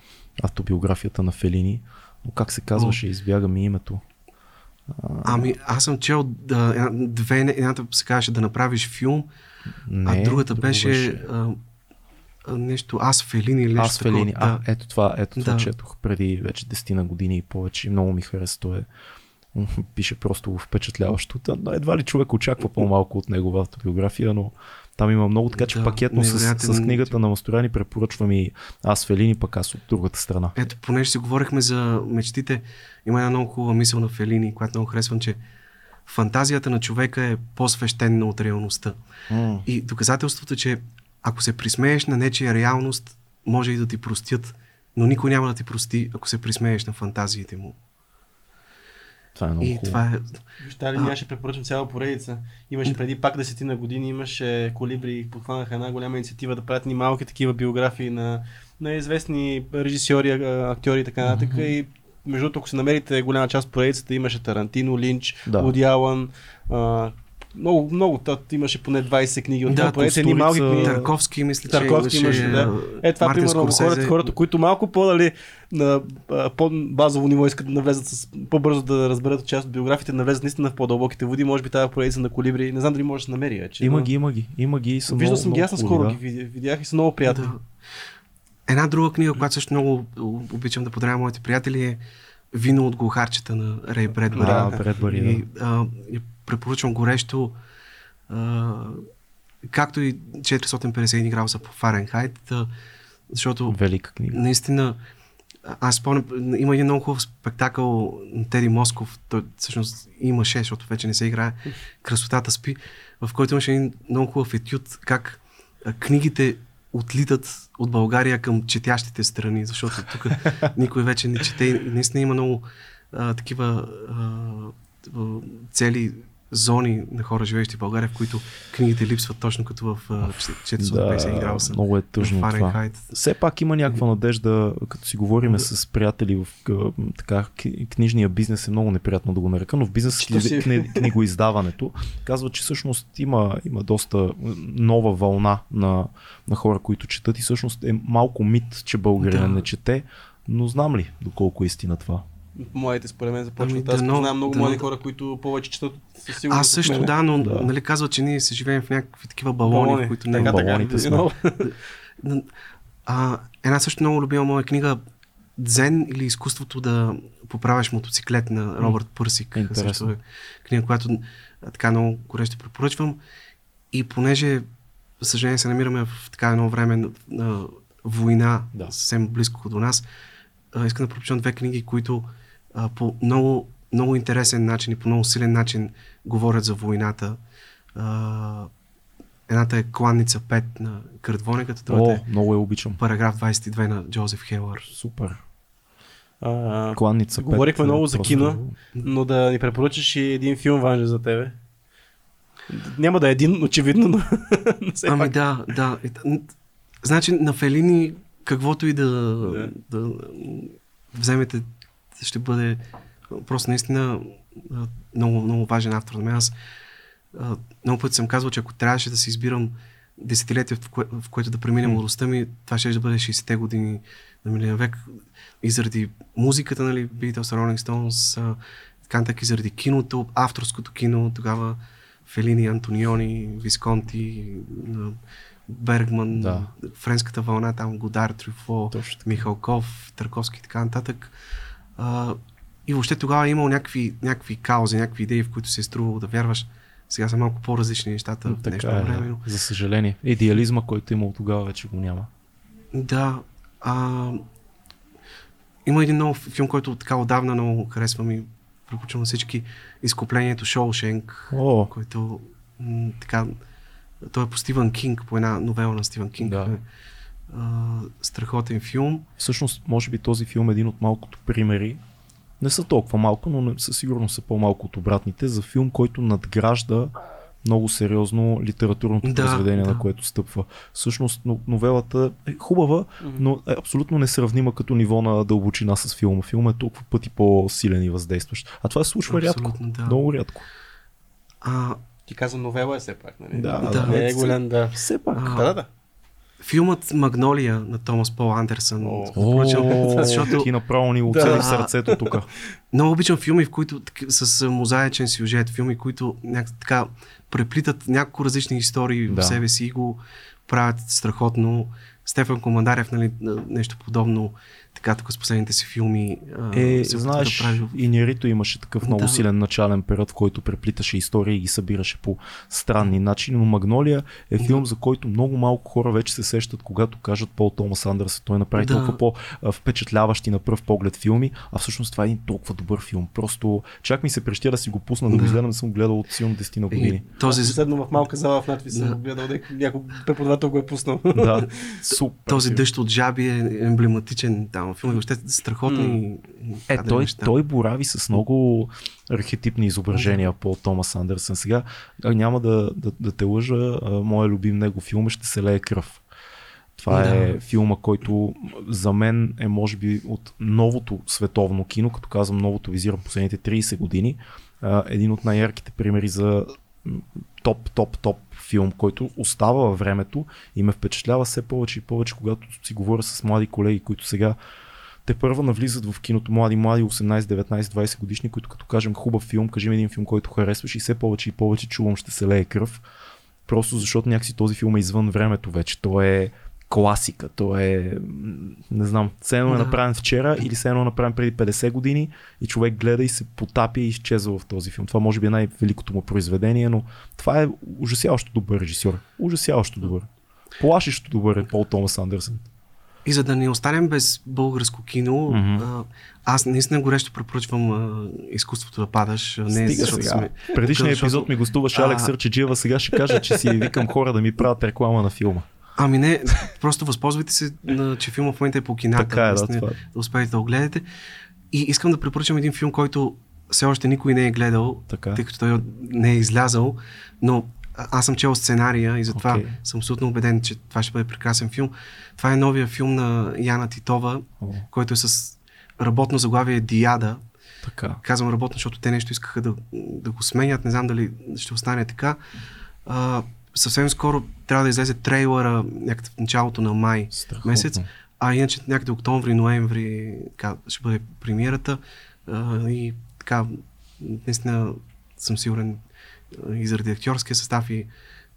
автобиографията на Фелини, но как се казваше, избяга ми името. Ами, аз съм чел да, две, едната се казваше да направиш филм, Не, а другата друго беше а, а, нещо Аз Фелини или нещо Аз Фелини. такова. А, Да. ето това, ето това Да. четох преди вече 10 на години и повече. Много ми хареса. Той е, пише просто впечатляващо. Но Едва ли човек очаква по-малко от негова автобиография, но там има много, така че Да, пакетно с, с книгата на Масторяни препоръчвам и аз Фелини, пък аз от другата страна. Ето, понеже си говорихме за мечтите, има една много хубава мисъл на Фелини, която много харесвам, че фантазията на човека е по-свещена от реалността. М. И доказателството, че ако се присмееш на нечия реалност, може и да ти простят, но никой няма да ти прости, ако се присмееш на фантазиите му. Това е много И хубаво. това е... Вижте ли, ще препоръчам цяла поредица. Имаше преди пак десетина години, имаше колибри, подхванаха една голяма инициатива да правят ни малки такива биографии на, на известни режисьори, актьори и така нататък. И между другото, ако се намерите голяма част от поредицата, имаше Тарантино, Линч, Да. да. Уди Алън, а, много, много, тът имаше поне 20 книги от Да, да, поредица, едни малки книги. Търковски, мисля, Тарковски че имаше, имаше... да. Е, това Мартин примерно Скорсезе. хората, хората, които малко по-дали на по-базово ниво искат да навлезат с по-бързо да разберат част от биографите, да навлезат наистина в по-дълбоките води, може би тази поредица на колибри, не знам дали може да се намери вече. Има но- ги, има ги. Има ги и са Виждал много, съм ги, аз наскоро хубави, ги видя- видях и са много приятни. Да. Една друга книга, която също много обичам да подарявам моите приятели е вино от глухарчета на Рей Бредбъри. Да, Бредбъри, и, а, и препоръчвам горещо а, както и 451 градуса по Фаренхайт, а, защото Велика книга. наистина аз спомням, има един много хубав спектакъл на Теди Москов, той всъщност имаше, защото вече не се играе, Красотата спи, в който имаше един много хубав етюд, как книгите отлитат от България към четящите страни, защото тук никой вече не чете. Наистина има много а, такива а, цели зони на хора, живеещи в България, в които книгите липсват точно като в а, 450 Да, градуса. много е тъжно това. Все пак има някаква надежда, като си говориме с приятели в така, книжния бизнес е много неприятно да го нарека, но в бизнес си? кни, книгоиздаването казва, че всъщност има, има доста нова вълна на, на хора, които четат и всъщност е малко мит, че българина Да. не чете, но знам ли доколко е истина това? Моите според мен започват. Ами, Аз познавам много дано- млади хора, които повече четат със сигурност. Аз от също да, но Да. нали казва, че ние се живеем в някакви такива балони, в които не Така, така, балоните сме. А, една също много любима моя книга Дзен или изкуството да поправяш мотоциклет на Робърт Пърсик. Също е книга, която така много горещо препоръчвам. И понеже, за съжаление, се намираме в така едно време на, на война, Да. съвсем близко до нас, искам да препоръчам две книги, които а, по много, много интересен начин и по много силен начин говорят за войната. А, едната е Кланница 5 на Кърт другата О, е много я обичам. параграф 22 на Джозеф Хелър. Супер. А, Кланница Говорихме 5, много за просто- кино. но да ни препоръчаш и един филм важен за тебе. Няма да е един, очевидно, но, Ами пак. да, да. Значи на Фелини, каквото и Да. да. да вземете, ще бъде просто наистина много, много важен автор на мен. Аз много пъти съм казвал, че ако трябваше да си избирам десетилетие, в, кое, в което да премине младостта ми, това ще да бъде 60-те години на миналия век. И заради музиката, нали, Beatles, Rolling Stones, нататък, и заради киното, авторското кино, тогава Фелини, Антониони, Висконти, Бергман, Да. френската вълна, там Годар, Трюфо. Михалков, Търковски и така нататък. А, и въобще тогава е имал някакви, някакви каузи, някакви идеи, в които се е струвало да вярваш. Сега са малко по-различни нещата в днешно е, време. но- за съжаление. Идеализма, който е имал тогава, вече го няма. Да. А, има един нов филм, който така отдавна много харесвам и на всички. Изкуплението Шоушенк, О, който м, така той е по Стивън Кинг, по една новела на Стивън Кинг. Да. А, страхотен филм. всъщност, може би този филм е един от малкото примери. Не са толкова малко, но със сигурност са по-малко от обратните за филм, който надгражда много сериозно литературното Да, произведение, да. на което стъпва. Всъщност, но- новелата е хубава, но е абсолютно несравнима като ниво на дълбочина с филма. Филмът е толкова пъти по-силен и въздействащ. А това се случва рядко. Абсолютно, да. Много рядко. А, Ти каза новела е все пак, нали? Да, да. Не е голям, да. Все пак. А, Да, да, да. Филмът Магнолия на Томас Пол Андерсън. О, защото ти направо ни Да. оцели сърцето тук. Много обичам филми, в които с а, мозаичен сюжет, филми, които няк- така преплитат няколко различни истории Да. в себе си и го правят страхотно. Стефан Командарев, нали, на- нещо подобно, така тук с последните си филми. а, Е, се знаеш, да прави. и Нерито имаше такъв много Да. силен начален период, в който преплиташе истории и ги събираше по странни начини, но Магнолия е филм, за който много малко хора вече се сещат, когато кажат Пол Томас Андерс. Той направи Да. толкова по-впечатляващи на пръв поглед филми, а всъщност това е един толкова добър филм. Просто чак ми се прещя да си го пусна да, го Да. изгледам, съм гледал от силно 10 на години. И този, Последно в малка зала в надпис съм Да. го гледал, някой преподавател го е пуснал. да, супер. този дъжд от жаби е емблематичен там филм. Въобще страхотни Е, той, неща. той борави с много архетипни изображения по Томас Андерсън. Сега няма да, да, да те лъжа, моя любим него филм е ще се лее кръв. Това Да. е филма, който за мен е може би от новото световно кино, като казвам новото визирам последните 30 години, един от най-ярките примери за топ, топ, топ филм, който остава във времето и ме впечатлява все повече и повече, когато си говоря с млади колеги, които сега те първа навлизат в киното млади, млади 18, 19, 20 годишни, които като кажем хубав филм, кажи ми един филм, който харесваш и все повече и повече чувам ще се лее кръв. Просто защото някакси този филм е извън времето вече. Той е класика. То е, не знам, все едно е Да. направен вчера или все едно е направен преди 50 години и човек гледа и се потапя и изчезва в този филм. Това може би е най-великото му произведение, но това е ужасяващо добър режисьор. Ужасяващо добър. Плашещо добър е Пол Томас Андерсън. И за да не останем без българско кино, а, аз наистина горещо препоръчвам а, изкуството да падаш. Не, Стига защото сега. сме... В предишния защото- епизод ми гостуваше А. Алекс Сърчеджиева, сега ще кажа, че си викам хора да ми правят реклама на филма. Ами не, просто възползвайте се, на, че филма в момента е по кината. Така е, да, това е. да успеете да го гледате. И искам да препоръчам един филм, който все още никой не е гледал, Така. тъй като той не е излязъл, но аз съм чел сценария и затова Окей. съм абсолютно убеден, че това ще бъде прекрасен филм. Това е новия филм на Яна Титова, О, който е с работно заглавие Диада. така. Казвам работно, защото те нещо искаха да, да го сменят. Не знам дали ще остане така. А, съвсем скоро трябва да излезе трейлера някъде в началото на май Страхотно. месец. А иначе някъде октомври, ноември така, ще бъде премиерата. А, и така, наистина съм сигурен и заради актьорския състав и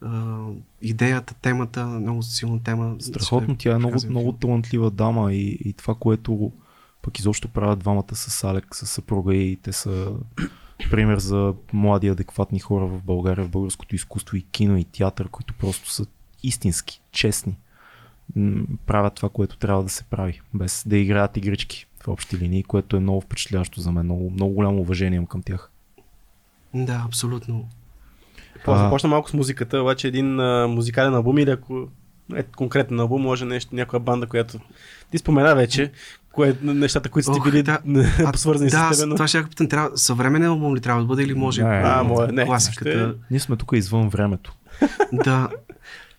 а, идеята, темата, много силна тема. Страхотно, тя е много, много талантлива дама и, и това, което пък изобщо правят двамата с Алек, с съпруга и те са пример за млади адекватни хора в България, в българското изкуство и кино и театър, които просто са истински, честни. Правят това, което трябва да се прави, без да играят игрички в общи линии, което е много впечатляващо за мен. Много, много голямо уважение към тях. Да, абсолютно. Какво, А. започна малко с музиката, обаче един а, музикален албум или ако е конкретен албум, може нещо, някоя банда, която ти спомена вече, кое, нещата, които сте Ох, били да. да, свързани да, с теб. Но... това ще я питам, трябва, съвременен албум ли трябва да бъде или може Не, а, моя, не, класиката? Ние сме тук извън времето. Да.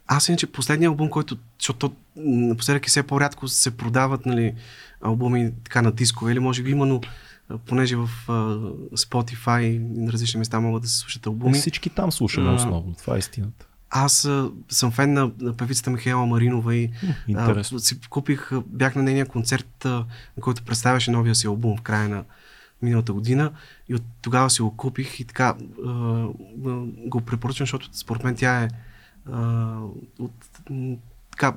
Аз иначе последния албум, който, защото напоследък и все по-рядко се продават нали, албуми така на дискове или може би има, но понеже в а, Spotify и на различни места могат да се слушат албуми. Всички там слушаме А. основно. Това е истината. Аз а, съм фен на, на певицата Михаела Маринова и Интересно. а, си купих, бях на нейния концерт, а, на който представяше новия си албум в края на миналата година и от тогава си го купих и така а, а, го препоръчвам, защото според мен тя е а, от, така,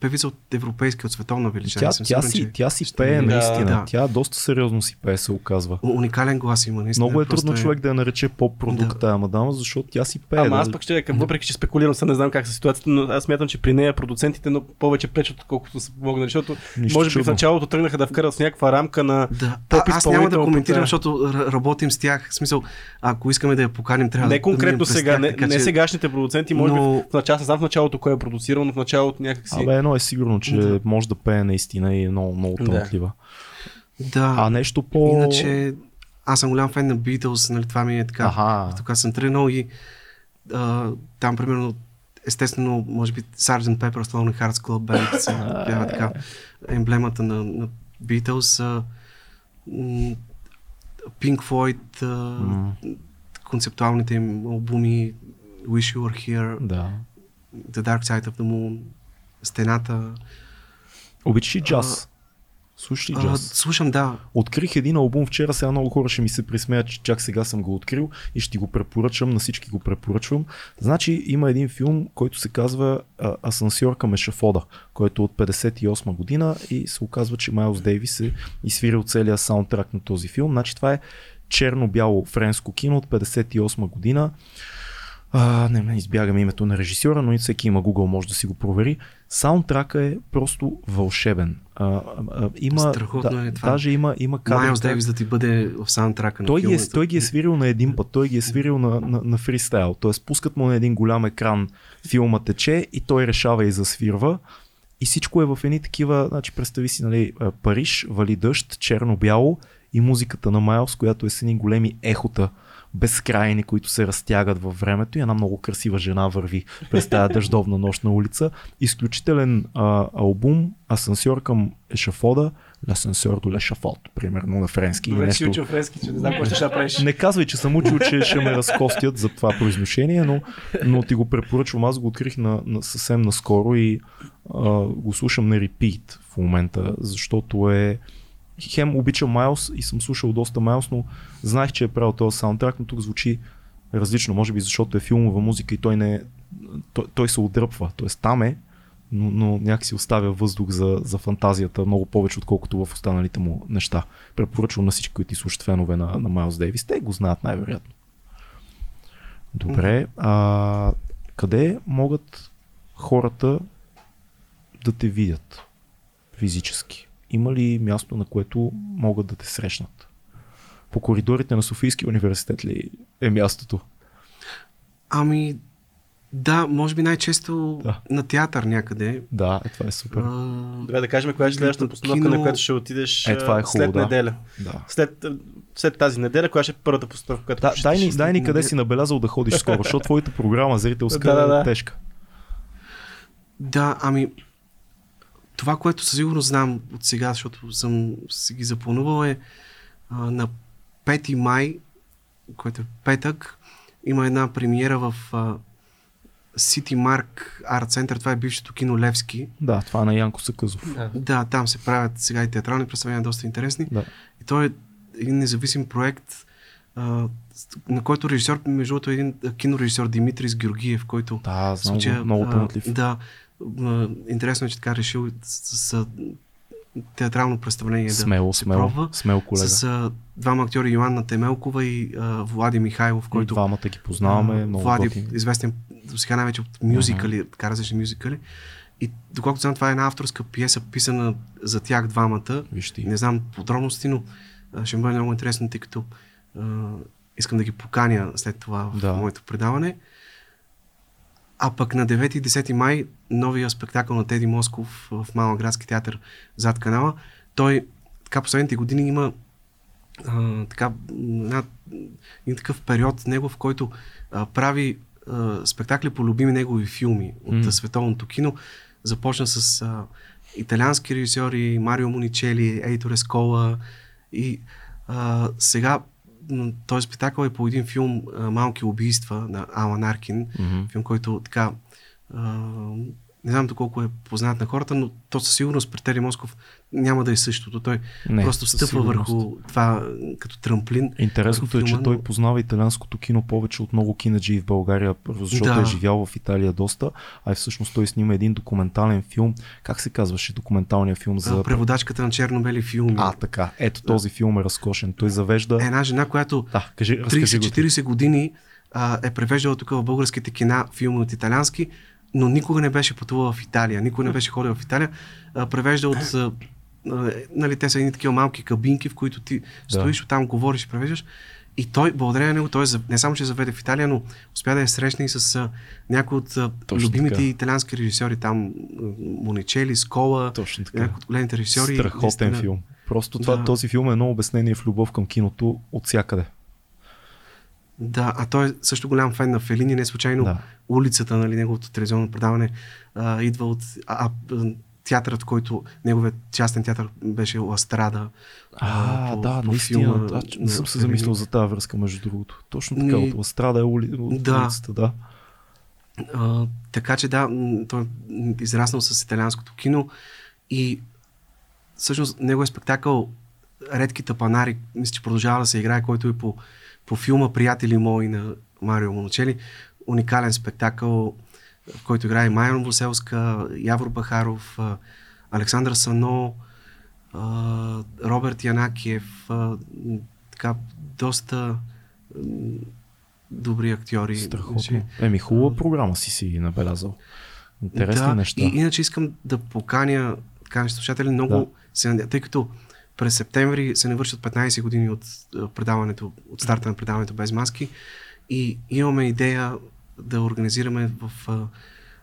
певица от европейска, от световна величина. Тя, тя, сигурен, си, че тя си ще пее ми- наистина. Да. Тя доста сериозно си пее, се оказва. Уникален глас има, наистина. Много е просто трудно човек да я нарече поп-продукт Да. тая мадама, защото тя си пее. Ама да. аз пък ще река, въпреки че спекулирам, сега не знам как са ситуацията, но аз смятам, че при нея продуцентите но повече пречат, отколкото са могнали, защото Нищо може би в началото тръгнаха да вкарат с някаква рамка на Да, Поп а, аз няма да коментирам, да. защото работим с тях. В смисъл, ако искаме да я поканим, трябва не да конкретно минем през сега, не, не сегашните продуценти, може би в началото, знам в началото кой е продуцирал, но в началото някакси... Абе, едно е сигурно, че Да. може да пее наистина и е много, много талантлива. Да. А нещо по... Иначе, аз съм голям фен на Beatles, нали, това ми е така. Аха. Тук съм тръгнал и а, там, примерно, естествено, може би Sgt. Pepper's Lonely Hearts Club Band се пява така емблемата на, на Beatles. А, Pink Floyd, а, М, концептуалните им албуми Wish You Were Here, Да. The Dark Side of the Moon, Стената. Обичаш ли джаз? Слушаш ли А, джаз? слушам, да. Открих един албум вчера, сега много хора ще ми се присмеят, че чак сега съм го открил и ще го препоръчам, на всички го препоръчвам. Значи има един филм, който се казва Асансьор към ешафода, който е от 58 година и се оказва, че Майлз Дейвис е изсвирил целия саундтрак на този филм. Значи това е черно-бяло френско кино от 58 година. А, не, не избягам името на режисьора, но и всеки има Google, може да си го провери. Саундтрака е просто вълшебен. А, а, има, Страхотно е това. Даже има, има кадър, Майлз Дейвис да ти бъде в саундтрака на той ги, е, той ги е свирил на един път, той ги е свирил на, на, на фристайл. Тоест пускат му на един голям екран, филма тече и той решава и засвирва. И всичко е в едни такива, значи представи си, нали, Париж, вали дъжд, черно-бяло и музиката на Майлз, която е с едни големи ехота, безкрайни, които се разтягат във времето и една много красива жена върви през тази дъждовна нощна улица. Изключителен а, албум, асансьор към ешафода, L'ascenseur de l'échafaud, примерно на френски. Добре, нещо, учил френски, че не знам какво ще ще правиш. не казвай, че съм учил, че ще ме разкостят за това произношение, но, но ти го препоръчвам. Аз го открих на, на съвсем наскоро и а, го слушам на репит в момента, защото е хем обичам Майлз и съм слушал доста Майлз, но знаех, че е правил този саундтрак, но тук звучи различно, може би защото е филмова музика и той не е, той, той се отдръпва. Тоест там е, но, но някакси оставя въздух за, за фантазията много повече, отколкото в останалите му неща. Препоръчвам на всички, които ти слушат фенове на, на Майлз Дейвис. Те го знаят най-вероятно. Добре. А, къде могат хората да те видят физически? Има ли място, на което могат да те срещнат? По коридорите на Софийския университет ли е мястото? Ами, да, може би най-често Да. на театър някъде. Да, е, това е супер. А, Добре, да кажем, коя е следващата постановка, Кино- на която ще отидеш Е, това е хубаво, след да. неделя. Да. След, след тази неделя, коя ще е първата постановка, която Да, ще дай, ни, дай ни къде си набелязал да ходиш скоро, защото твоята програма зрителска Да, да, да. е тежка. Да, ами това, което със сигурност знам от сега, защото съм си ги запланувал е а, на 5 май, който е петък, има една премиера в а, City Mark Art Center, това е бившето кино Левски. Да, това е на Янко Сакъзов. Да. Да, там се правят сега и театрални представления, доста интересни. Да. И той е един независим проект, а, с- на който режисьор, между другото, е един кинорежисьор Димитрис Георгиев, който Да, знам случая, го, много а, талантлив. Да, а, интересно е, че така решил с, с, театрално представление Смело, да смело, пробва. смел колега. С а, двама актьори Йоанна Темелкова и а, Влади Михайлов, Който двамата ги познаваме, а, много Влади, готини. известен до сега най-вече от мюзикали, така различни мюзикали. И доколкото знам, това е една авторска пиеса, писана за тях двамата. Виж ти. Не знам подробности, но а, ще бъде много интересно, тъй като а, искам да ги поканя след това в Да. моето предаване. А пък на 9 и 10 май новия спектакъл на Теди Москов в Малък градски театър зад канала. Той така последните години има а, така, една, един такъв период негов, в който а, прави а, спектакли по любими негови филми от mm. световното кино. Започна с а, италиански режисьори, Марио Моничели, Ейторе Скола и а, сега този спектакъл е по един филм Малки убийства на Алан Аркин. Мгм. Филм, който така не знам доколко е познат на хората, но то със сигурност при Тери Москов няма да е същото. Той Не, просто стъпва върху това като трамплин. Интересното е, върху че филма, той но- познава италианското кино повече от много кинаджи в България, защото Да. е живял в Италия доста, а и всъщност той снима един документален филм. Как се казваше документалният филм за... Преводачката на черно-бели филми. А, така. Ето този филм е разкошен. Той завежда... Една жена, която Да, кажи, разкажи го. ти. 30-40 години а, е превеждала тук в българските кина филми от италиански, но никога не беше пътувала в Италия, никога не беше ходила в Италия. А, превежда от... А, нали, те са едни такива малки кабинки, в които ти стоиш, там говориш и превеждаш. И той, благодарение на него, той за- не само, че заведе в Италия, но успя да я срещне и с а, някои от а, Точно любимите така. италиански режисьори, там Моничели, Скола, някои от големите режисьори. Страхотен наистина. филм. Просто това, Да. този филм е едно обяснение в любов към киното от всякъде. Да, а той е също голям фен на Фелини, не случайно Да. улицата, нали, неговото телевизионно предаване а, идва от а, а, театърът, който неговият частен театър беше Ластрада. А, по- да, по наистина. филма че не съм се замислил за тази връзка, между другото. Точно така, Ми- от Ластрада е ули... от Да. улицата, да. А, така че да, той е израснал с италианското кино и всъщност неговият спектакъл Редките панари, мисля, че продължава да се играе, който е по, по филма Приятели мои на Марио Моночели. Уникален спектакъл, в който играе Майя Новоселска, Явор Бахаров, Александър Сано, Роберт Янакиев, така доста добри актьори. Страхотно. Еми, хубава програма си си набелязал. Интересни да, неща. И, иначе искам да поканя така слушатели много, Да. да. се, надя- тъй като през септември се навършат 15 години от а, предаването, от старта на предаването без маски и имаме идея да организираме в а,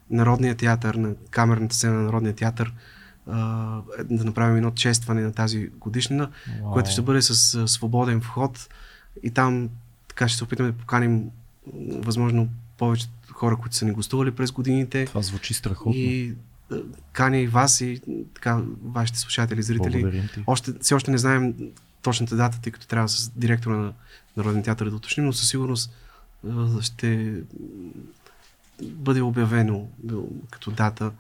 Народния театър, на камерната сцена на Народния театър, а, да направим едно честване на тази годишнина, Вау. което ще бъде с а, свободен вход и там така ще се опитаме да поканим възможно повече хора, които са ни гостували през годините. Това звучи страхотно. И каня и вас и така вашите слушатели, зрители. Още, все още не знаем точната дата, тъй като трябва с директора на Народния театър да уточним, но със сигурност ще бъде обявено като дата.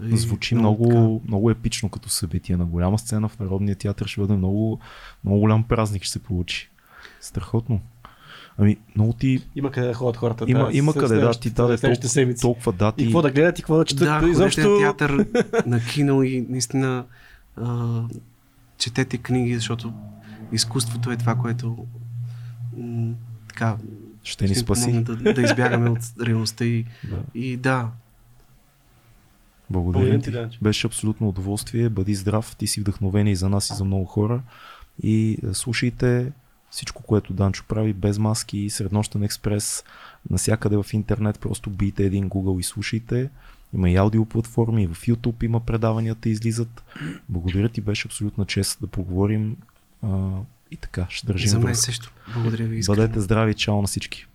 Звучи така. много, много епично като събитие. На голяма сцена в Народния театър ще бъде много, много голям празник ще се получи. Страхотно. Ами, много ти... Има къде да ходят хората. Има, да, има къде да ти даде толкова, седмици. толкова дати. И какво да гледат и какво да четат. Да, Изобщо... на театър, на кино и наистина а, четете книги, защото изкуството е това, което м, така Ще ни спаси. Да, да избягаме от реалността и, Да. и да, Благодаря ти. Беше абсолютно удоволствие. Бъди здрав. Ти си вдъхновение и за нас и за много хора. И е, слушайте всичко, което Данчо прави без маски, Среднощен експрес, насякъде в интернет, просто бийте един Google и слушайте. Има и аудиоплатформи, и в YouTube има предаванията излизат. Благодаря ти, беше абсолютна чест да поговорим. А, и така, ще държим за мен също. Благодаря ви. искрено. Бъдете здрави, чао на всички.